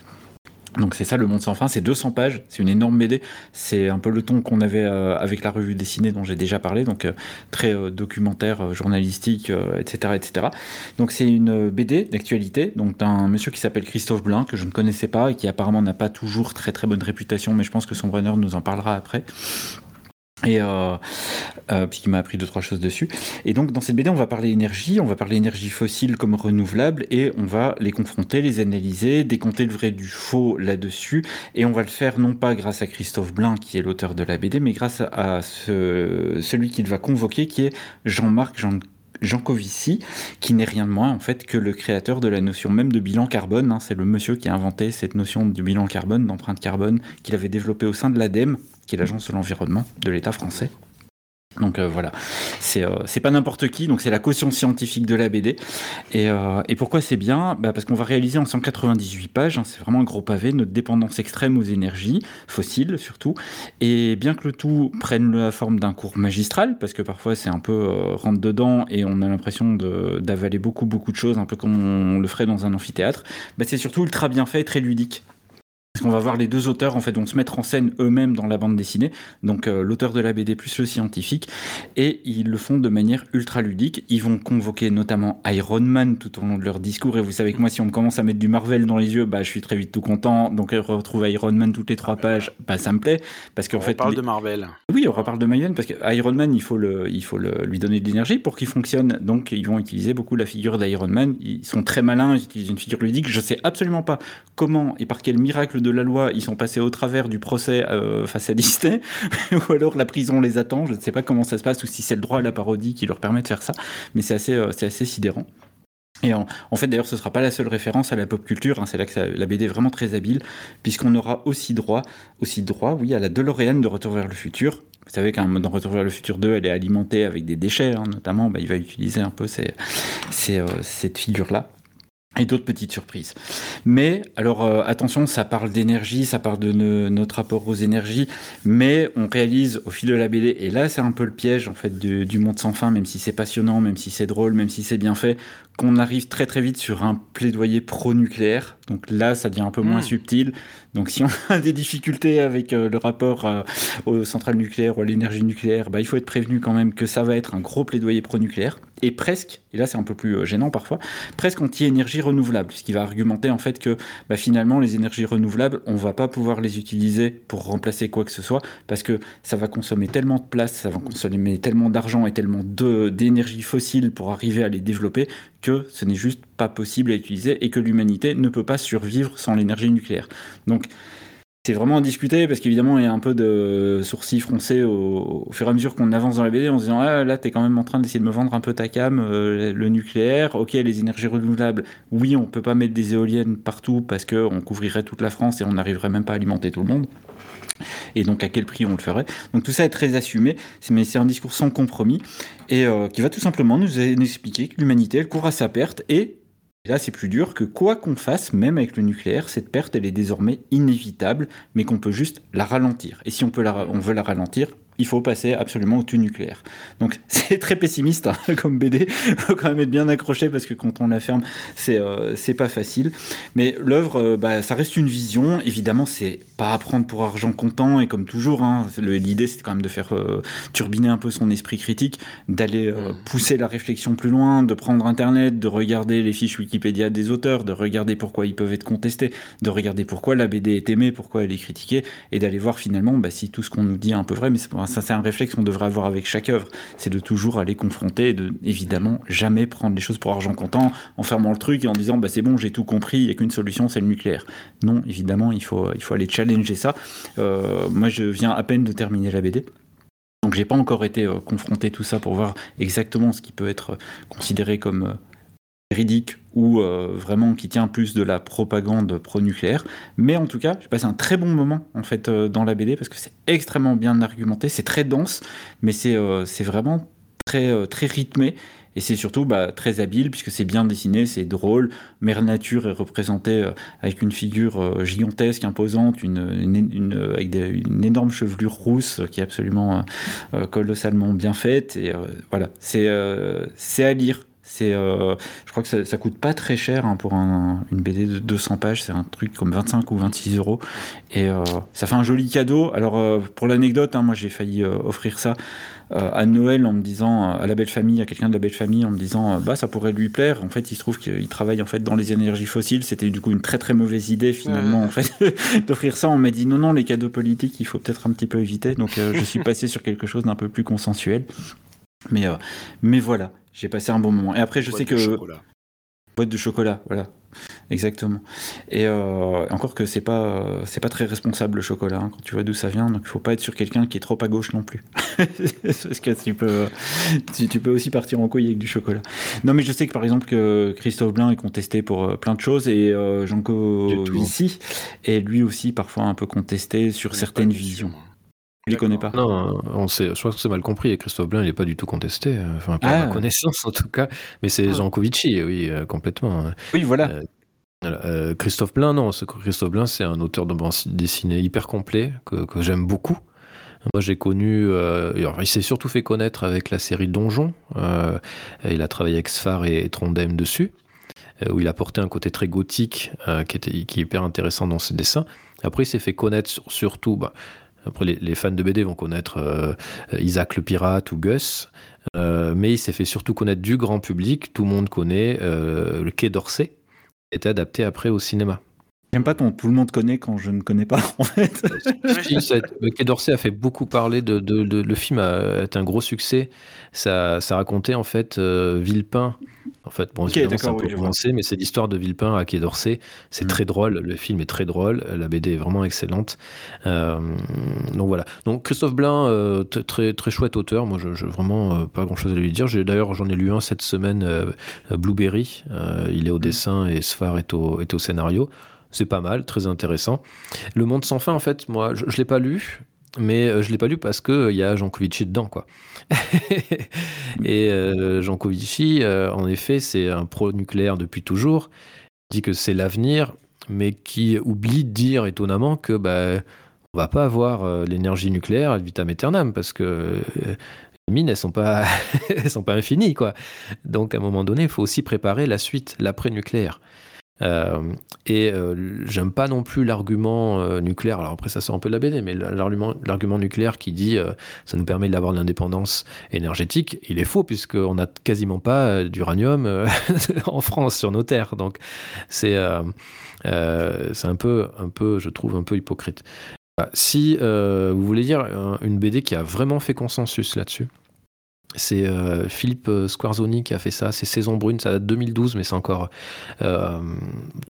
Donc c'est ça le monde sans fin, c'est 200 pages, c'est une énorme BD, c'est un peu le ton qu'on avait euh, avec la revue dessinée dont j'ai déjà parlé, donc euh, très euh, documentaire, journalistique, etc., etc. Donc c'est une BD d'actualité, donc d'un monsieur qui s'appelle Christophe Blin que je ne connaissais pas et qui apparemment n'a pas toujours très très bonne réputation, mais je pense que son runner nous en parlera après et euh, euh, puisqu'il m'a appris deux trois choses dessus. Et donc dans cette BD, on va parler énergie, on va parler énergie fossile comme renouvelable, et on va les confronter, les analyser, décompter le vrai du faux là-dessus, et on va le faire non pas grâce à Christophe Blin qui est l'auteur de la BD, mais grâce à ce, celui qu'il va convoquer qui est Jean-Marc Jean Jancovici, qui n'est rien de moins en fait que le créateur de la notion même de bilan carbone. Hein. C'est le monsieur qui a inventé cette notion du bilan carbone, d'empreinte carbone, qu'il avait développé au sein de l'ADEME, qui est l'agence de l'environnement de l'État français. Donc euh, voilà, euh, c'est pas n'importe qui, donc c'est la caution scientifique de la BD. Et, euh, et pourquoi c'est bien? Bah Parce qu'on va réaliser en 198 pages, hein, c'est vraiment un gros pavé, notre dépendance extrême aux énergies, fossiles surtout. Et bien que le tout prenne la forme d'un cours magistral, parce que parfois c'est un peu rentre dedans et on a l'impression d'avaler beaucoup beaucoup de choses, un peu comme on le ferait dans un amphithéâtre, bah c'est surtout ultra bien fait et très ludique. Parce qu'on va voir les deux auteurs en fait vont se mettre en scène eux-mêmes dans la bande dessinée, donc euh, l'auteur de la BD plus le scientifique, et ils le font de manière ultra ludique. Ils vont convoquer notamment Iron Man tout au long de leur discours, et vous savez que moi si on me commence à mettre du Marvel dans les yeux, bah je suis très vite tout content. Donc retrouver Iron Man toutes les trois pages, bah ça me plaît, parce qu'en fait on parle de Marvel. Oui, on reparle de Marvel parce que Iron Man il faut le, il faut le, lui donner de l'énergie pour qu'il fonctionne. Donc ils vont utiliser beaucoup la figure d'Iron Man. Ils sont très malins, ils utilisent une figure ludique. Je sais absolument pas comment et par quel miracle de la loi, ils sont passés au travers du procès euh, face à Disney, ou alors la prison les attend. Je ne sais pas comment ça se passe, ou si c'est le droit à la parodie qui leur permet de faire ça, mais c'est assez, euh, assez sidérant. Et en, fait, d'ailleurs, ce ne sera pas la seule référence à la pop culture. Hein, c'est là que la BD est vraiment très habile, puisqu'on aura aussi droit, aussi droit, oui, à la DeLorean de Retour vers le futur. Vous savez qu'un dans Retour vers le futur 2, elle est alimentée avec des déchets, hein, notamment. Bah, il va utiliser un peu euh, cette figure-là et d'autres petites surprises. Mais alors euh, attention, ça parle d'énergie, ça parle de notre rapport aux énergies, mais on réalise au fil de la BD, et là c'est un peu le piège en fait du, monde sans fin, même si c'est passionnant, même si c'est drôle, même si c'est bien fait, qu'on arrive très très vite sur un plaidoyer pro-nucléaire. Donc là, ça devient un peu moins hmm. subtil. Donc si on a des difficultés avec euh, le rapport euh, aux centrales nucléaires ou à l'énergie nucléaire, bah, il faut être prévenu quand même que ça va être un gros plaidoyer pro-nucléaire. Et presque, et là c'est un peu plus euh, gênant parfois, presque anti-énergie renouvelable, ce qui va argumenter en fait que bah, finalement les énergies renouvelables, on va pas pouvoir les utiliser pour remplacer quoi que ce soit, parce que ça va consommer tellement de place, ça va consommer tellement d'argent et tellement d'énergie fossile pour arriver à les développer que ce n'est juste pas possible à utiliser et que l'humanité ne peut pas survivre sans l'énergie nucléaire. Donc c'est vraiment à discuter parce qu'évidemment il y a un peu de sourcils froncés au, fur et à mesure qu'on avance dans la BD en se disant ah là t'es quand même en train d'essayer de me vendre un peu ta cam euh, le nucléaire. Ok les énergies renouvelables. Oui on peut pas mettre des éoliennes partout parce que on couvrirait toute la France et on n'arriverait même pas à alimenter tout le monde et donc à quel prix on le ferait. Donc tout ça est très assumé, mais c'est un discours sans compromis et euh, qui va tout simplement nous, expliquer que l'humanité elle court à sa perte et là, c'est plus dur que quoi qu'on fasse, même avec le nucléaire, cette perte, elle est désormais inévitable, mais qu'on peut juste la ralentir. Et si on, peut la, on veut la ralentir, il faut passer absolument au tout nucléaire. Donc c'est très pessimiste hein, comme BD, il faut quand même être bien accroché parce que quand on la ferme, c'est euh, pas facile. Mais l'œuvre, euh, bah, ça reste une vision. Évidemment, c'est pas à prendre pour argent comptant et comme toujours, hein, l'idée c'est quand même de faire euh, turbiner un peu son esprit critique, d'aller mmh. pousser la réflexion plus loin, de prendre Internet, de regarder les fiches Wikipédia des auteurs, de regarder pourquoi ils peuvent être contestés, de regarder pourquoi la BD est aimée, pourquoi elle est critiquée, et d'aller voir finalement bah, si tout ce qu'on nous dit est un peu vrai, mais c'est ça c'est un réflexe qu'on devrait avoir avec chaque œuvre, c'est de toujours aller confronter et de évidemment jamais prendre les choses pour argent comptant en fermant le truc et en disant bah c'est bon j'ai tout compris, il n'y a qu'une solution c'est le nucléaire. Non, évidemment il faut, il faut aller challenger ça. Euh, moi je viens à peine de terminer la BD. Donc j'ai pas encore été euh, confronté tout ça pour voir exactement ce qui peut être considéré comme ou euh, vraiment qui tient plus de la propagande pro-nucléaire. Mais en tout cas, j'ai passé un très bon moment en fait euh, dans la BD parce que c'est extrêmement bien argumenté, c'est très dense, mais c'est euh, vraiment très, très rythmé. Et c'est surtout bah, très habile puisque c'est bien dessiné, c'est drôle. Mère Nature est représentée avec une figure gigantesque, imposante, avec une énorme chevelure rousse qui est absolument colossalement bien faite. Et voilà, c'est à lire c'est, euh, je crois que ça, ça, coûte pas très cher hein, pour un, une BD de 200 pages. C'est un truc comme 25 ou 26 euros. Et euh, ça fait un joli cadeau. Alors, euh, pour l'anecdote, hein, moi j'ai failli offrir ça euh, à Noël en me disant, à la belle famille, à quelqu'un de la belle famille, en me disant, bah ça pourrait lui plaire. En fait, il se trouve qu'il travaille en fait dans les énergies fossiles. C'était du coup une très très mauvaise idée finalement en fait d'offrir ça. On m'a dit non non les cadeaux politiques, il faut peut-être un petit peu éviter. Donc je suis passé sur quelque chose d'un peu plus consensuel. Mais mais voilà. J'ai passé un bon moment. Et après, je sais que. Chocolat. Boîte de chocolat, voilà. Exactement. Et euh, encore que c'est pas c'est pas très responsable le chocolat hein, quand tu vois d'où ça vient. Donc il faut pas être sur quelqu'un qui est trop à gauche non plus. Parce que tu peux tu, tu, peux aussi partir en couille avec du chocolat. Non mais je sais que par exemple que Christophe Blain est contesté pour euh, plein de choses et euh, Jean-Co ici est lui aussi parfois un peu contesté sur certaines visions. Je les connais pas. Non, on sait, je crois que c'est mal compris. Et Christophe Blain, il n'est pas du tout contesté. Euh, enfin, pas ah. ma connaissance en tout cas. Mais c'est ah. Covici, oui, euh, complètement. Oui, voilà. Euh, Christophe Blain, non. Christophe Blain, c'est un auteur de bande dessinée hyper complet que, que j'aime beaucoup. Moi, j'ai connu. alors, il s'est surtout fait connaître avec la série Donjon. il a travaillé avec Sfar et, Trondheim dessus, où il a porté un côté très gothique qui, était, qui est hyper intéressant dans ses dessins. Après, il s'est fait connaître surtout. Bah, après, les, fans de BD vont connaître euh, Isaac le pirate ou Gus, euh, mais il s'est fait surtout connaître du grand public. Tout le monde connaît euh, le Quai d'Orsay, qui était adapté après au cinéma. J'aime pas ton tout le monde connaît quand je ne connais pas, en fait. le Quai d'Orsay a fait beaucoup parler de, Le film a, été un gros succès. Ça, ça racontait, en fait, Villepin en fait, bon, c'est un peu mais c'est l'histoire de Villepin à Quai d'Orsay. C'est mm. très drôle. Le film est très drôle. La BD est vraiment excellente. Euh, donc voilà. Donc Christophe Blain, euh, très très chouette auteur. Moi, je, vraiment euh, pas grand chose à lui dire. D'ailleurs, j'en ai lu un cette semaine, Blueberry. il est au mm. dessin et Sfar est au, est au scénario. C'est pas mal, très intéressant. Le Monde sans fin, en fait, moi, je, je l'ai pas lu mais je l'ai pas lu parce que il y a Jean Covici dedans, quoi. et euh, Jean Covici, en effet, c'est un pro-nucléaire depuis toujours. Dit que c'est l'avenir, mais qui oublie de dire étonnamment que bah, on va pas avoir l'énergie nucléaire ad vitam aeternam parce que Les mines, elles sont pas, sont pas infinies, quoi. Donc, à un moment donné, il faut aussi préparer la suite, l'après-nucléaire. Euh, et euh, j'aime pas non plus l'argument euh, nucléaire. Alors après, ça sort un peu de la BD, mais l'argument nucléaire qui dit ça nous permet d'avoir l'indépendance énergétique, il est faux puisqu'on n'a quasiment pas d'uranium en France sur nos terres. Donc c'est c'est un peu, un peu, je trouve, un peu hypocrite. Si vous voulez dire une BD qui a vraiment fait consensus là-dessus, c'est euh, Philippe euh, Squarzoni qui a fait ça. C'est Saison Brune, ça date de 2012, mais c'est encore euh,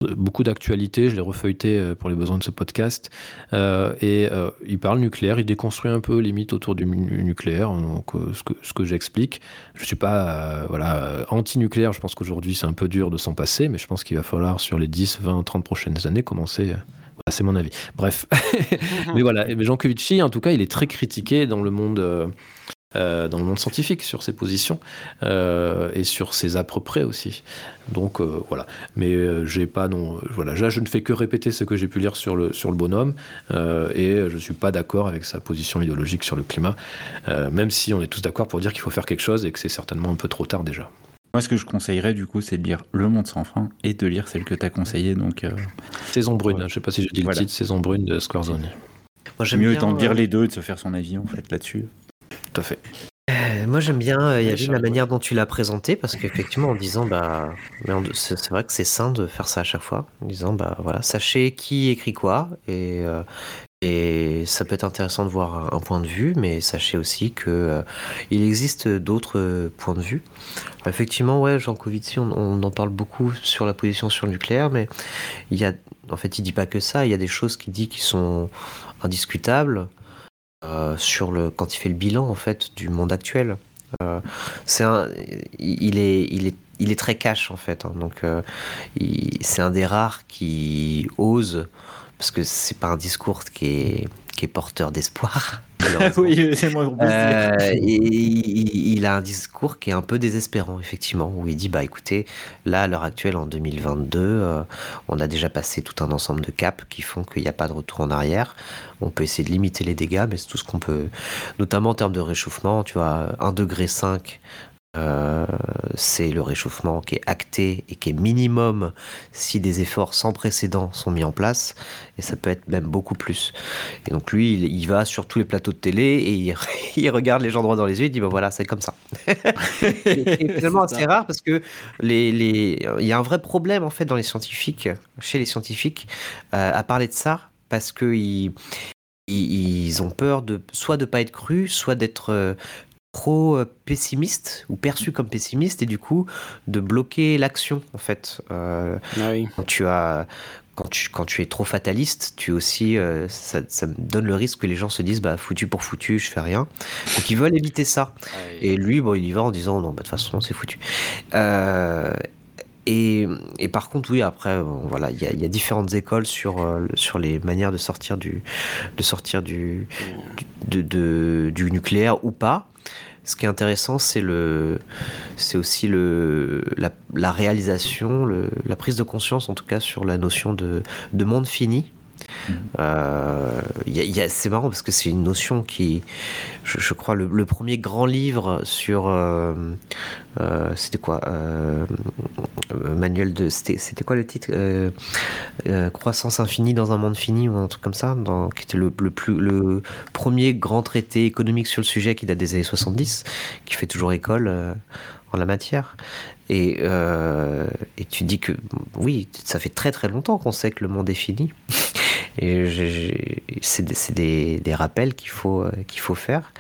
beaucoup d'actualité. Je l'ai refeuilleté pour les besoins de ce podcast. et il parle nucléaire, il déconstruit un peu les mythes autour du nucléaire, donc ce que, ce que j'explique. Je ne suis pas voilà, anti-nucléaire, je pense qu'aujourd'hui c'est un peu dur de s'en passer, mais je pense qu'il va falloir sur les 10, 20, 30 prochaines années commencer c'est mon avis. Bref. mais voilà, Jean Covici, en tout cas, il est très critiqué dans le monde euh, dans le monde scientifique sur ses positions euh, et sur ses près aussi. Donc euh, voilà. Mais j'ai pas non. Voilà, là je ne fais que répéter ce que j'ai pu lire sur le sur le bonhomme et je suis pas d'accord avec sa position idéologique sur le climat, même si on est tous d'accord pour dire qu'il faut faire quelque chose et que c'est certainement un peu trop tard déjà. Moi, ce que je conseillerais, du coup, c'est de lire Le Monde sans fin et de lire celle que tu as conseillée. Donc, Saison brune, je sais pas si je dis le titre, Saison brune de Squarzoni. Moi, j'aime mieux étant de lire les deux et de se faire son avis, en fait, là-dessus tout à fait. Euh, moi j'aime bien euh, la manière dont tu l'as présenté parce qu'effectivement en disant bah c'est vrai que c'est sain de faire ça à chaque fois en disant bah voilà sachez qui écrit quoi et euh, et ça peut être intéressant de voir un point de vue mais sachez aussi que il existe d'autres points de vue effectivement ouais Jean Covici on, on, en parle beaucoup sur la position sur le nucléaire mais il y a en fait il dit pas que ça il y a des choses qu'il dit qui sont indiscutables euh, sur le quand il fait le bilan en fait du monde actuel. Euh, c'est un, il est, il est, il est très cash en fait. Hein. donc euh, c'est un des rares qui ose parce que c'est pas un discours qui est qui est porteur d'espoir. oui, c'est moi. Euh, il, a un discours qui est un peu désespérant, effectivement, où il dit bah écoutez, là, à l'heure actuelle, en 2022, euh, on a déjà passé tout un ensemble de caps qui font qu'il n'y a pas de retour en arrière. On peut essayer de limiter les dégâts, mais c'est tout ce qu'on peut, notamment en termes de réchauffement. Tu vois, 1 degré 5 euh, c'est le réchauffement qui est acté et qui est minimum si des efforts sans précédent sont mis en place, et ça peut être même beaucoup plus. Et donc lui, il, va sur tous les plateaux de télé et il, regarde les gens droit dans les yeux et il dit ben voilà, c'est comme ça. c'est finalement assez rare parce que les, les, il y a un vrai problème en fait dans les scientifiques, chez les scientifiques, euh, à parler de ça parce que ils, ils ont peur de soit de pas être crus, soit d'être euh, trop euh, pessimiste ou perçu comme pessimiste et du coup de bloquer l'action en fait. Euh, ah quand tu as quand tu, quand tu es trop fataliste, tu aussi, euh, ça, ça, me donne le risque que les gens se disent bah foutu pour foutu, je fais rien. Donc ils veulent éviter ça. Ah et lui, bon, il y va en disant non, bah, de toute façon c'est foutu. et, et, par contre, oui, après, voilà, il y, y, a différentes écoles sur, sur les manières de sortir du, de sortir du, du, de, du nucléaire ou pas. Ce qui est intéressant, c'est le, c'est aussi le, la, réalisation, la prise de conscience, en tout cas, sur la notion de, de monde fini. Euh, c'est marrant parce que c'est une notion qui, je, crois, le, premier grand livre sur, euh, euh, c'était quoi, manuel de, c'était quoi le titre, croissance infinie dans un monde fini ou un truc comme ça, qui était le, le, plus, le premier grand traité économique sur le sujet qui date des années 70, qui fait toujours école en la matière. Et tu dis que oui, ça fait très très longtemps qu'on sait que le monde est fini. Et c'est des, des, rappels qu'il faut, euh, qu'il faut faire.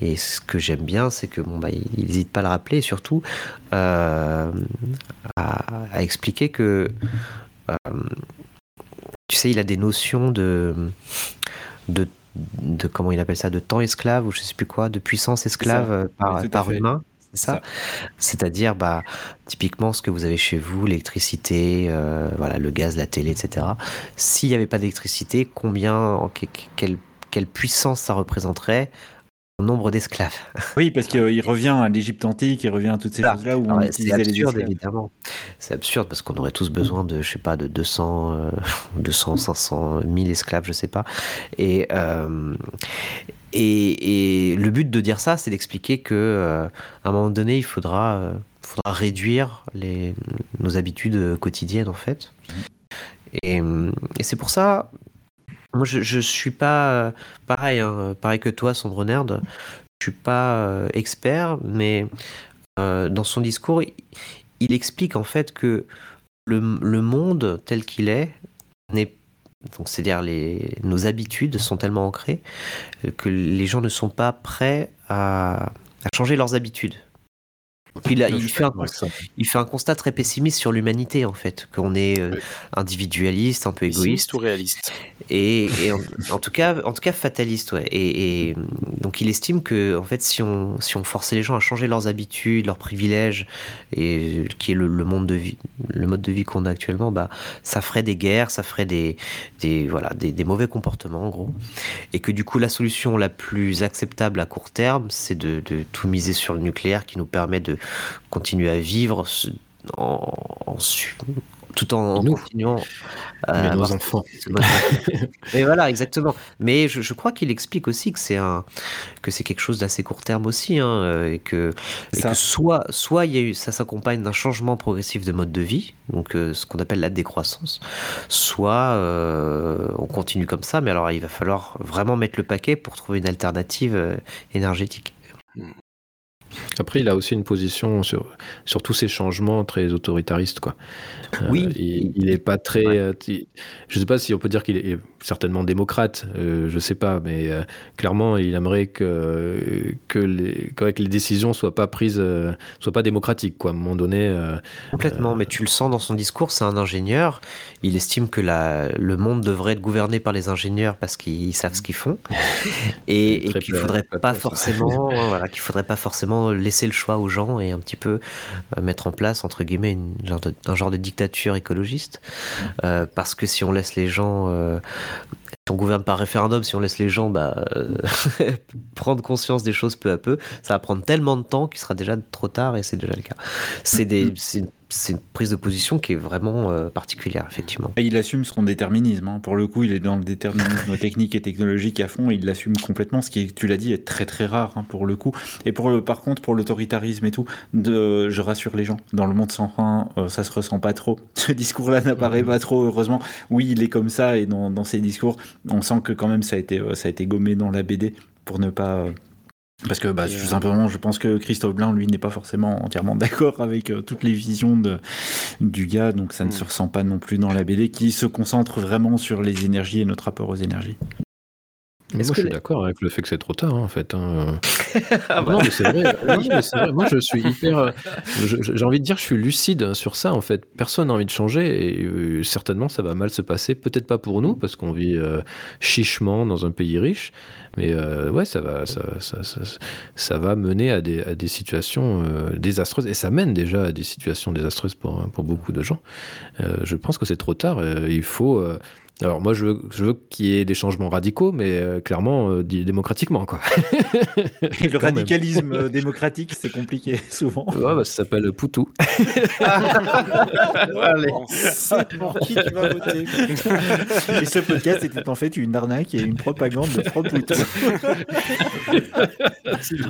Et ce que j'aime bien, c'est que bon, bah, il n'hésite pas à le rappeler, et surtout euh, à, expliquer que, euh, tu sais, il a des notions de, de, de, comment il appelle ça, de temps esclave, ou je sais plus quoi, de puissance esclave par, par humain ça. C'est-à-dire, bah, typiquement, ce que vous avez chez vous, l'électricité, euh, voilà, le gaz, la télé, etc. S'il n'y avait pas d'électricité, combien, quelle, quelle puissance ça représenterait nombre d'esclaves? Oui, parce qu'il revient à l'Égypte antique, il revient à toutes ces choses-là où on utilisait les absurde, évidemment. C'est absurde parce qu'on aurait tous besoin de, je sais pas, de 200, 200 500, 1000 esclaves, je sais pas. Et, euh, et, le but de dire ça, c'est d'expliquer que euh, à un moment donné, il faudra, euh, réduire nos habitudes quotidiennes, en fait. Et, c'est pour ça, moi, je, je suis pas pareil, hein, pareil que toi, Sandro Nerd. Je suis pas expert, mais dans son discours, il, explique en fait que le, le monde tel qu'il est n'est donc c'est-à-dire les, nos habitudes sont tellement ancrées que les gens ne sont pas prêts à, à changer leurs habitudes. Il, il, fait un, il, fait un, constat très pessimiste sur l'humanité, en fait, qu'on est euh, individualiste, un peu égoïste. ou réaliste Et, et en, tout cas, en tout cas fataliste, ouais. Et, et, donc il estime que, en fait, si on, si on forçait les gens à changer leurs habitudes, leurs privilèges, et qui est le, le monde de vie, le mode de vie qu'on a actuellement, bah, ça ferait des guerres, ça ferait des, des voilà, des, des, mauvais comportements, en gros. Et que du coup, la solution la plus acceptable à court terme, c'est de, de tout miser sur le nucléaire qui nous permet de continuer à vivre en, en tout en, continuant à nos enfants. Et voilà, exactement. Mais je, je crois qu'il explique aussi que c'est un que c'est quelque chose d'assez court terme aussi, hein, et que, et que soit soit il y a eu ça s'accompagne d'un changement progressif de mode de vie, donc euh, ce qu'on appelle la décroissance, soit euh, on continue comme ça, mais alors il va falloir vraiment mettre le paquet pour trouver une alternative euh, énergétique. Après, il a aussi une position sur, sur tous ces changements très autoritaristes. Quoi. Oui. Euh, il n'est pas très. Ouais. Euh, je ne sais pas si on peut dire qu'il est certainement démocrate, euh, je ne sais pas, mais clairement, il aimerait que, que, les, que les décisions ne soient pas prises, soient pas démocratiques. Quoi, à un moment donné. Complètement, mais tu le sens dans son discours, c'est un ingénieur. Il estime que la, le monde devrait être gouverné par les ingénieurs parce qu'ils savent ce qu'ils font. Et, et qu'il ne faudrait pas forcément, voilà, qu'il faudrait pas forcément laisser le choix aux gens et un petit peu euh, mettre en place, entre guillemets, une, genre de, un genre de dictature écologiste. Euh, parce que si on laisse les gens, euh, si on gouverne par référendum, si on laisse les gens bah, euh, prendre conscience des choses peu à peu, ça va prendre tellement de temps qu'il sera déjà trop tard et c'est déjà le cas. C'est des, c'est une prise de position qui est vraiment euh, particulière, effectivement. Et il assume son déterminisme. Hein. Pour le coup, il est dans le déterminisme technique et technologique à fond. Il l'assume complètement, ce qui, tu l'as dit, est très très rare hein, pour le coup. Et par contre, pour l'autoritarisme et tout, je rassure les gens. Dans le monde sans fin, euh, ça se ressent pas trop. Ce discours-là n'apparaît pas trop, heureusement. Oui, il est comme ça et dans, dans ses discours, on sent que quand même ça a été, euh, ça a été gommé dans la BD pour ne pas parce que bah, tout simplement, je pense que Christophe Blain, lui, n'est pas forcément entièrement d'accord avec euh, toutes les visions de, du gars, donc ça ne se ressent pas non plus dans la BD, qui se concentre vraiment sur les énergies et notre rapport aux énergies. Mais moi, je suis les... d'accord avec le fait que c'est trop tard, hein, en fait. Hein. non, mais c'est vrai. Moi, je suis hyper. J'ai envie de dire, je suis lucide sur ça, en fait. Personne n'a envie de changer et euh, certainement, ça va mal se passer. Peut-être pas pour nous, parce qu'on vit euh, chichement dans un pays riche. Mais euh, ouais, ça va, ça, ça, ça, ça, va mener à des, à des situations euh, désastreuses. Et ça mène déjà à des situations désastreuses pour, pour beaucoup de gens. Euh, je pense que c'est trop tard. il faut. Alors moi, je veux, je veux qu'il y ait des changements radicaux, mais clairement, démocratiquement. Quoi. Et le radicalisme démocratique, c'est compliqué, souvent. Ouais, bah, ça s'appelle Poutou. Allez. C'est pour qui tu vas voter. Et ce podcast était en fait une arnaque et une propagande de Franck Poutou.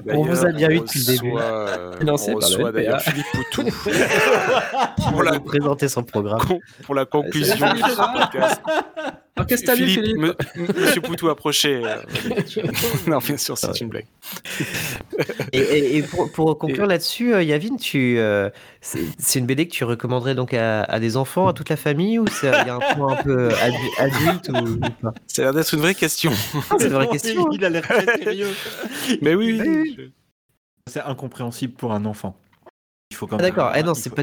on vous a bien eu depuis le début. Euh, non, c'est pas d'ailleurs Philippe Poutou pour la... présenter son programme. Pour la conclusion de ce podcast. Alors, qu'est-ce que t'as Philippe, Philippe Monsieur Poutou approché. non, bien sûr, c'est une blague. Et, et, et pour, pour, conclure là-dessus, euh, Yavin, tu, euh, c'est une BD que tu recommanderais donc à, à, des enfants, à toute la famille, ou il y a un point un peu adu adulte ou, ou pas? Ça a l'air d'être une vraie question. c'est une vraie question. Il a l'air très sérieux. Mais oui, oui. oui. C'est incompréhensible pour un enfant. Il faut quand même. Ah, D'accord. Eh non, c'est pas.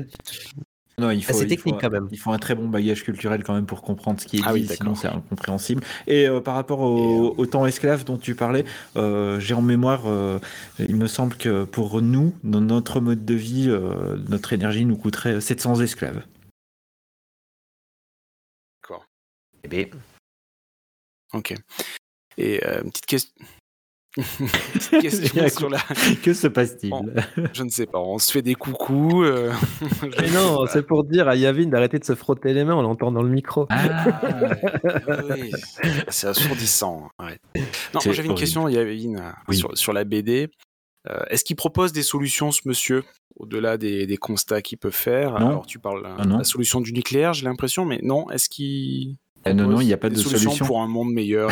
Non, il faut, technique faut, quand même. Il faut un très bon bagage culturel quand même pour comprendre ce qui est ah dit, oui, sinon c'est incompréhensible. Et euh, par rapport au, au, temps esclave dont tu parlais, euh, j'ai en mémoire, euh, il me semble que pour nous, dans notre mode de vie, euh, notre énergie nous coûterait 700 esclaves. D'accord. Eh bien. Ok. Et euh, petite question. question sur la... Que se passe-t-il Je ne sais pas, on se fait des coucous. Euh, Mais non, c'est pour dire à Yavin d'arrêter de se frotter les mains, on l'entend dans le micro. Ah, oui. C'est assourdissant. Non, j'avais une question, Yavin, sur, la BD. Euh, est-ce qu'il propose des solutions, ce monsieur, au-delà des, constats qu'il peut faire? Alors, tu parles de ah, la solution du nucléaire, j'ai l'impression, mais non, est-ce qu'il non, non, il n'y a pas de solution pour un monde meilleur.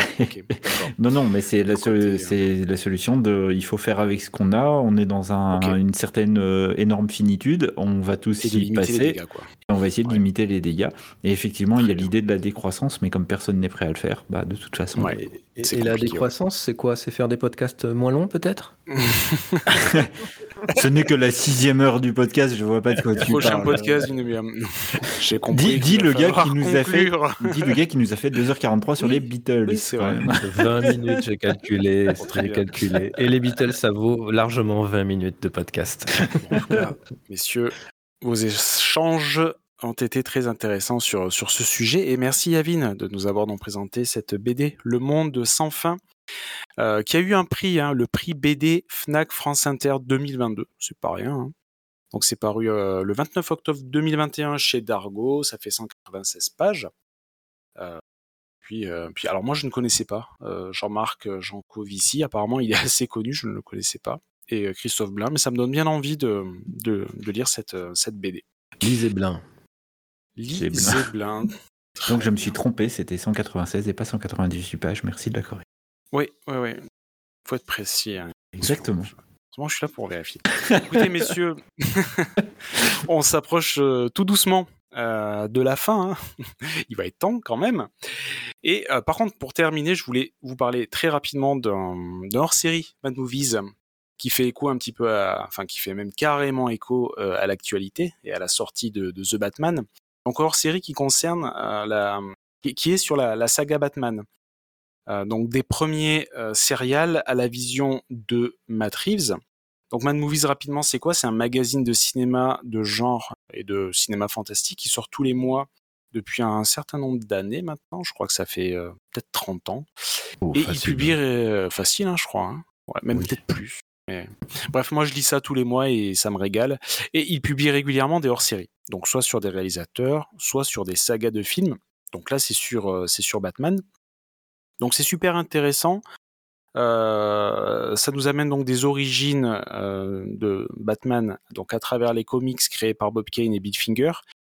non, non, mais c'est la, c'est la solution de. Il faut faire avec ce qu'on a. On est dans un, une certaine euh, énorme finitude. On va tous y passer. on va essayer de limiter les dégâts. Et effectivement, il y a l'idée de la décroissance, mais comme personne n'est prêt à le faire, bah, de toute façon. Et, la décroissance, c'est quoi? C'est faire des podcasts moins longs, peut-être? Ce n'est que la sixième heure du podcast. Je vois pas de quoi tu Prochain parles. podcast, une J'ai compris. Dis, le gars qui nous a fait. Dis le gars qui nous a fait 2h43 sur les Beatles. Oui, c'est vrai. 20 minutes, j'ai calculé. J'ai calculé. Et les Beatles, ça vaut largement 20 minutes de podcast. messieurs, vos échanges ont été très intéressants sur, sur ce sujet. Et merci Yavin de nous avoir donc présenté cette BD, Le Monde sans fin, euh, qui a eu un prix, hein, le prix BD FNAC France Inter 2022. C'est pas rien. Hein. Donc c'est paru euh, le 29 octobre 2021 chez Dargo, ça fait 196 pages. Euh, puis, puis, alors moi je ne connaissais pas Jean-Marc Jancovici, apparemment il est assez connu, je ne le connaissais pas, et Christophe Blin, mais ça me donne bien envie de, de, de lire cette, cette BD. Lisez Blin. Lisez Blin. Donc je me suis trompé, c'était 196 et pas 198 pages, merci de la correction. Oui, oui, oui. Faut être précis. Hein. Exactement. je suis là pour vérifier. Écoutez, messieurs, on s'approche euh, tout doucement euh, de la fin. Hein. Il va être temps quand même. Et euh, par contre, pour terminer, je voulais vous parler très rapidement d'un hors-série Mad Movies qui fait écho un petit peu, à, enfin qui fait même carrément écho à l'actualité et à la sortie de, The Batman. Donc hors-série qui concerne la, qui, est sur la saga Batman. Euh, donc des premiers euh, serials à la vision de Matt Reeves. Donc Mad Movies rapidement, c'est quoi? C'est un magazine de cinéma de genre et de cinéma fantastique qui sort tous les mois depuis un certain nombre d'années maintenant. Je crois que ça fait euh, peut-être 30 ans. Oh, et il publie facile, hein, je crois. Hein. même peut-être plus. Bref, moi je lis ça tous les mois et ça me régale. Et il publie régulièrement des hors-séries. Donc soit sur des réalisateurs, soit sur des sagas de films. Donc là c'est sur, c'est sur Batman. Donc c'est super intéressant. Euh, ça nous amène donc des origines euh, de Batman, donc à travers les comics créés par Bob Kane et Bill Finger,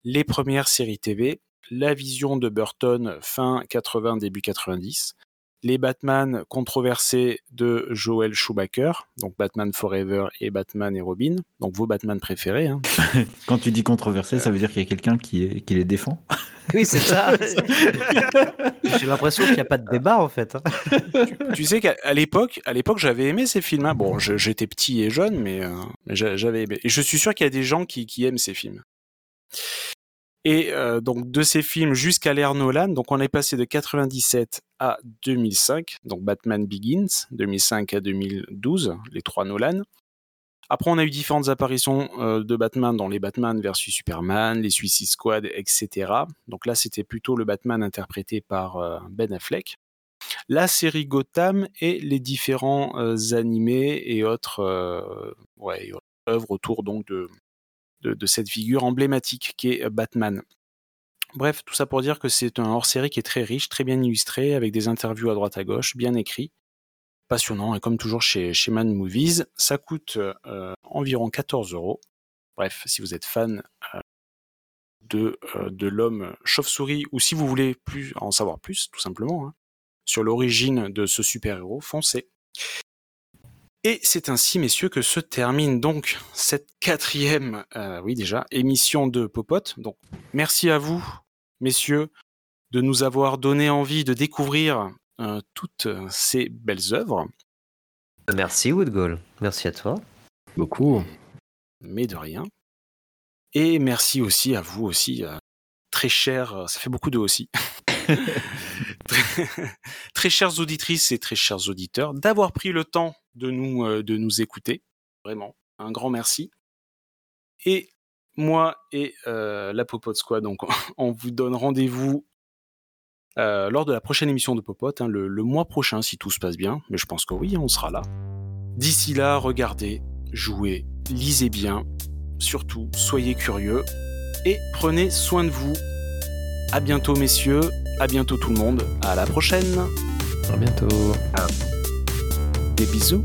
les premières séries TV, la vision de Burton fin 80 début 90, les Batman controversés de Joel Schumacher, donc Batman Forever et Batman et Robin, donc vos Batman préférés. Hein. Quand tu dis controversé, ça veut dire qu'il y a quelqu'un qui, qui les défend? Oui, c'est ça. J'ai l'impression qu'il n'y a pas de débat en fait. Hein. tu, sais qu'à l'époque, à l'époque, j'avais aimé ces films. Hein. Bon, j'étais petit et jeune, mais, euh, j'avais aimé. Et je suis sûr qu'il y a des gens qui, qui aiment ces films. Et euh, donc de ces films jusqu'à l'ère Nolan, donc on est passé de 97 à 2005, donc Batman Begins, 2005 à 2012, les trois Nolan. Après, on a eu différentes apparitions euh, de Batman dans les Batman versus Superman, les Suicide Squad, etc. Donc là, c'était plutôt le Batman interprété par euh, Ben Affleck. La série Gotham et les différents animés et autres œuvres autour de, de, cette figure emblématique qui est euh, Batman. Bref, tout ça pour dire que c'est un hors-série qui est très riche, très bien illustré, avec des interviews à droite à gauche, bien écrit, passionnant, et comme toujours chez, chez Man Movies, ça coûte euh, environ 14 euros. Bref, si vous êtes fan euh, de, de l'homme chauve-souris, ou si vous voulez plus en savoir plus, tout simplement, hein, sur l'origine de ce super-héros, foncez. Et c'est ainsi, messieurs, que se termine donc cette quatrième, euh, oui déjà, émission de Popote. Donc, merci à vous, messieurs, de nous avoir donné envie de découvrir euh, toutes ces belles œuvres. Merci Woodgall, merci à toi. Beaucoup. Mais de rien. Et merci aussi à vous aussi, euh, très cher, ça fait beaucoup de aussi. très, chères auditrices et très chers auditeurs d'avoir pris le temps de nous, euh, écouter. Vraiment, un grand merci. Et moi et euh, la Popote Squad, donc, on vous donne rendez-vous euh, lors de la prochaine émission de Popote, hein, le, mois prochain, si tout se passe bien. Mais je pense que oui, hein, on sera là. D'ici là, regardez, jouez, lisez bien. Surtout, soyez curieux et prenez soin de vous. À bientôt, messieurs. À bientôt, tout le monde. À la prochaine. À bientôt. Des bisous.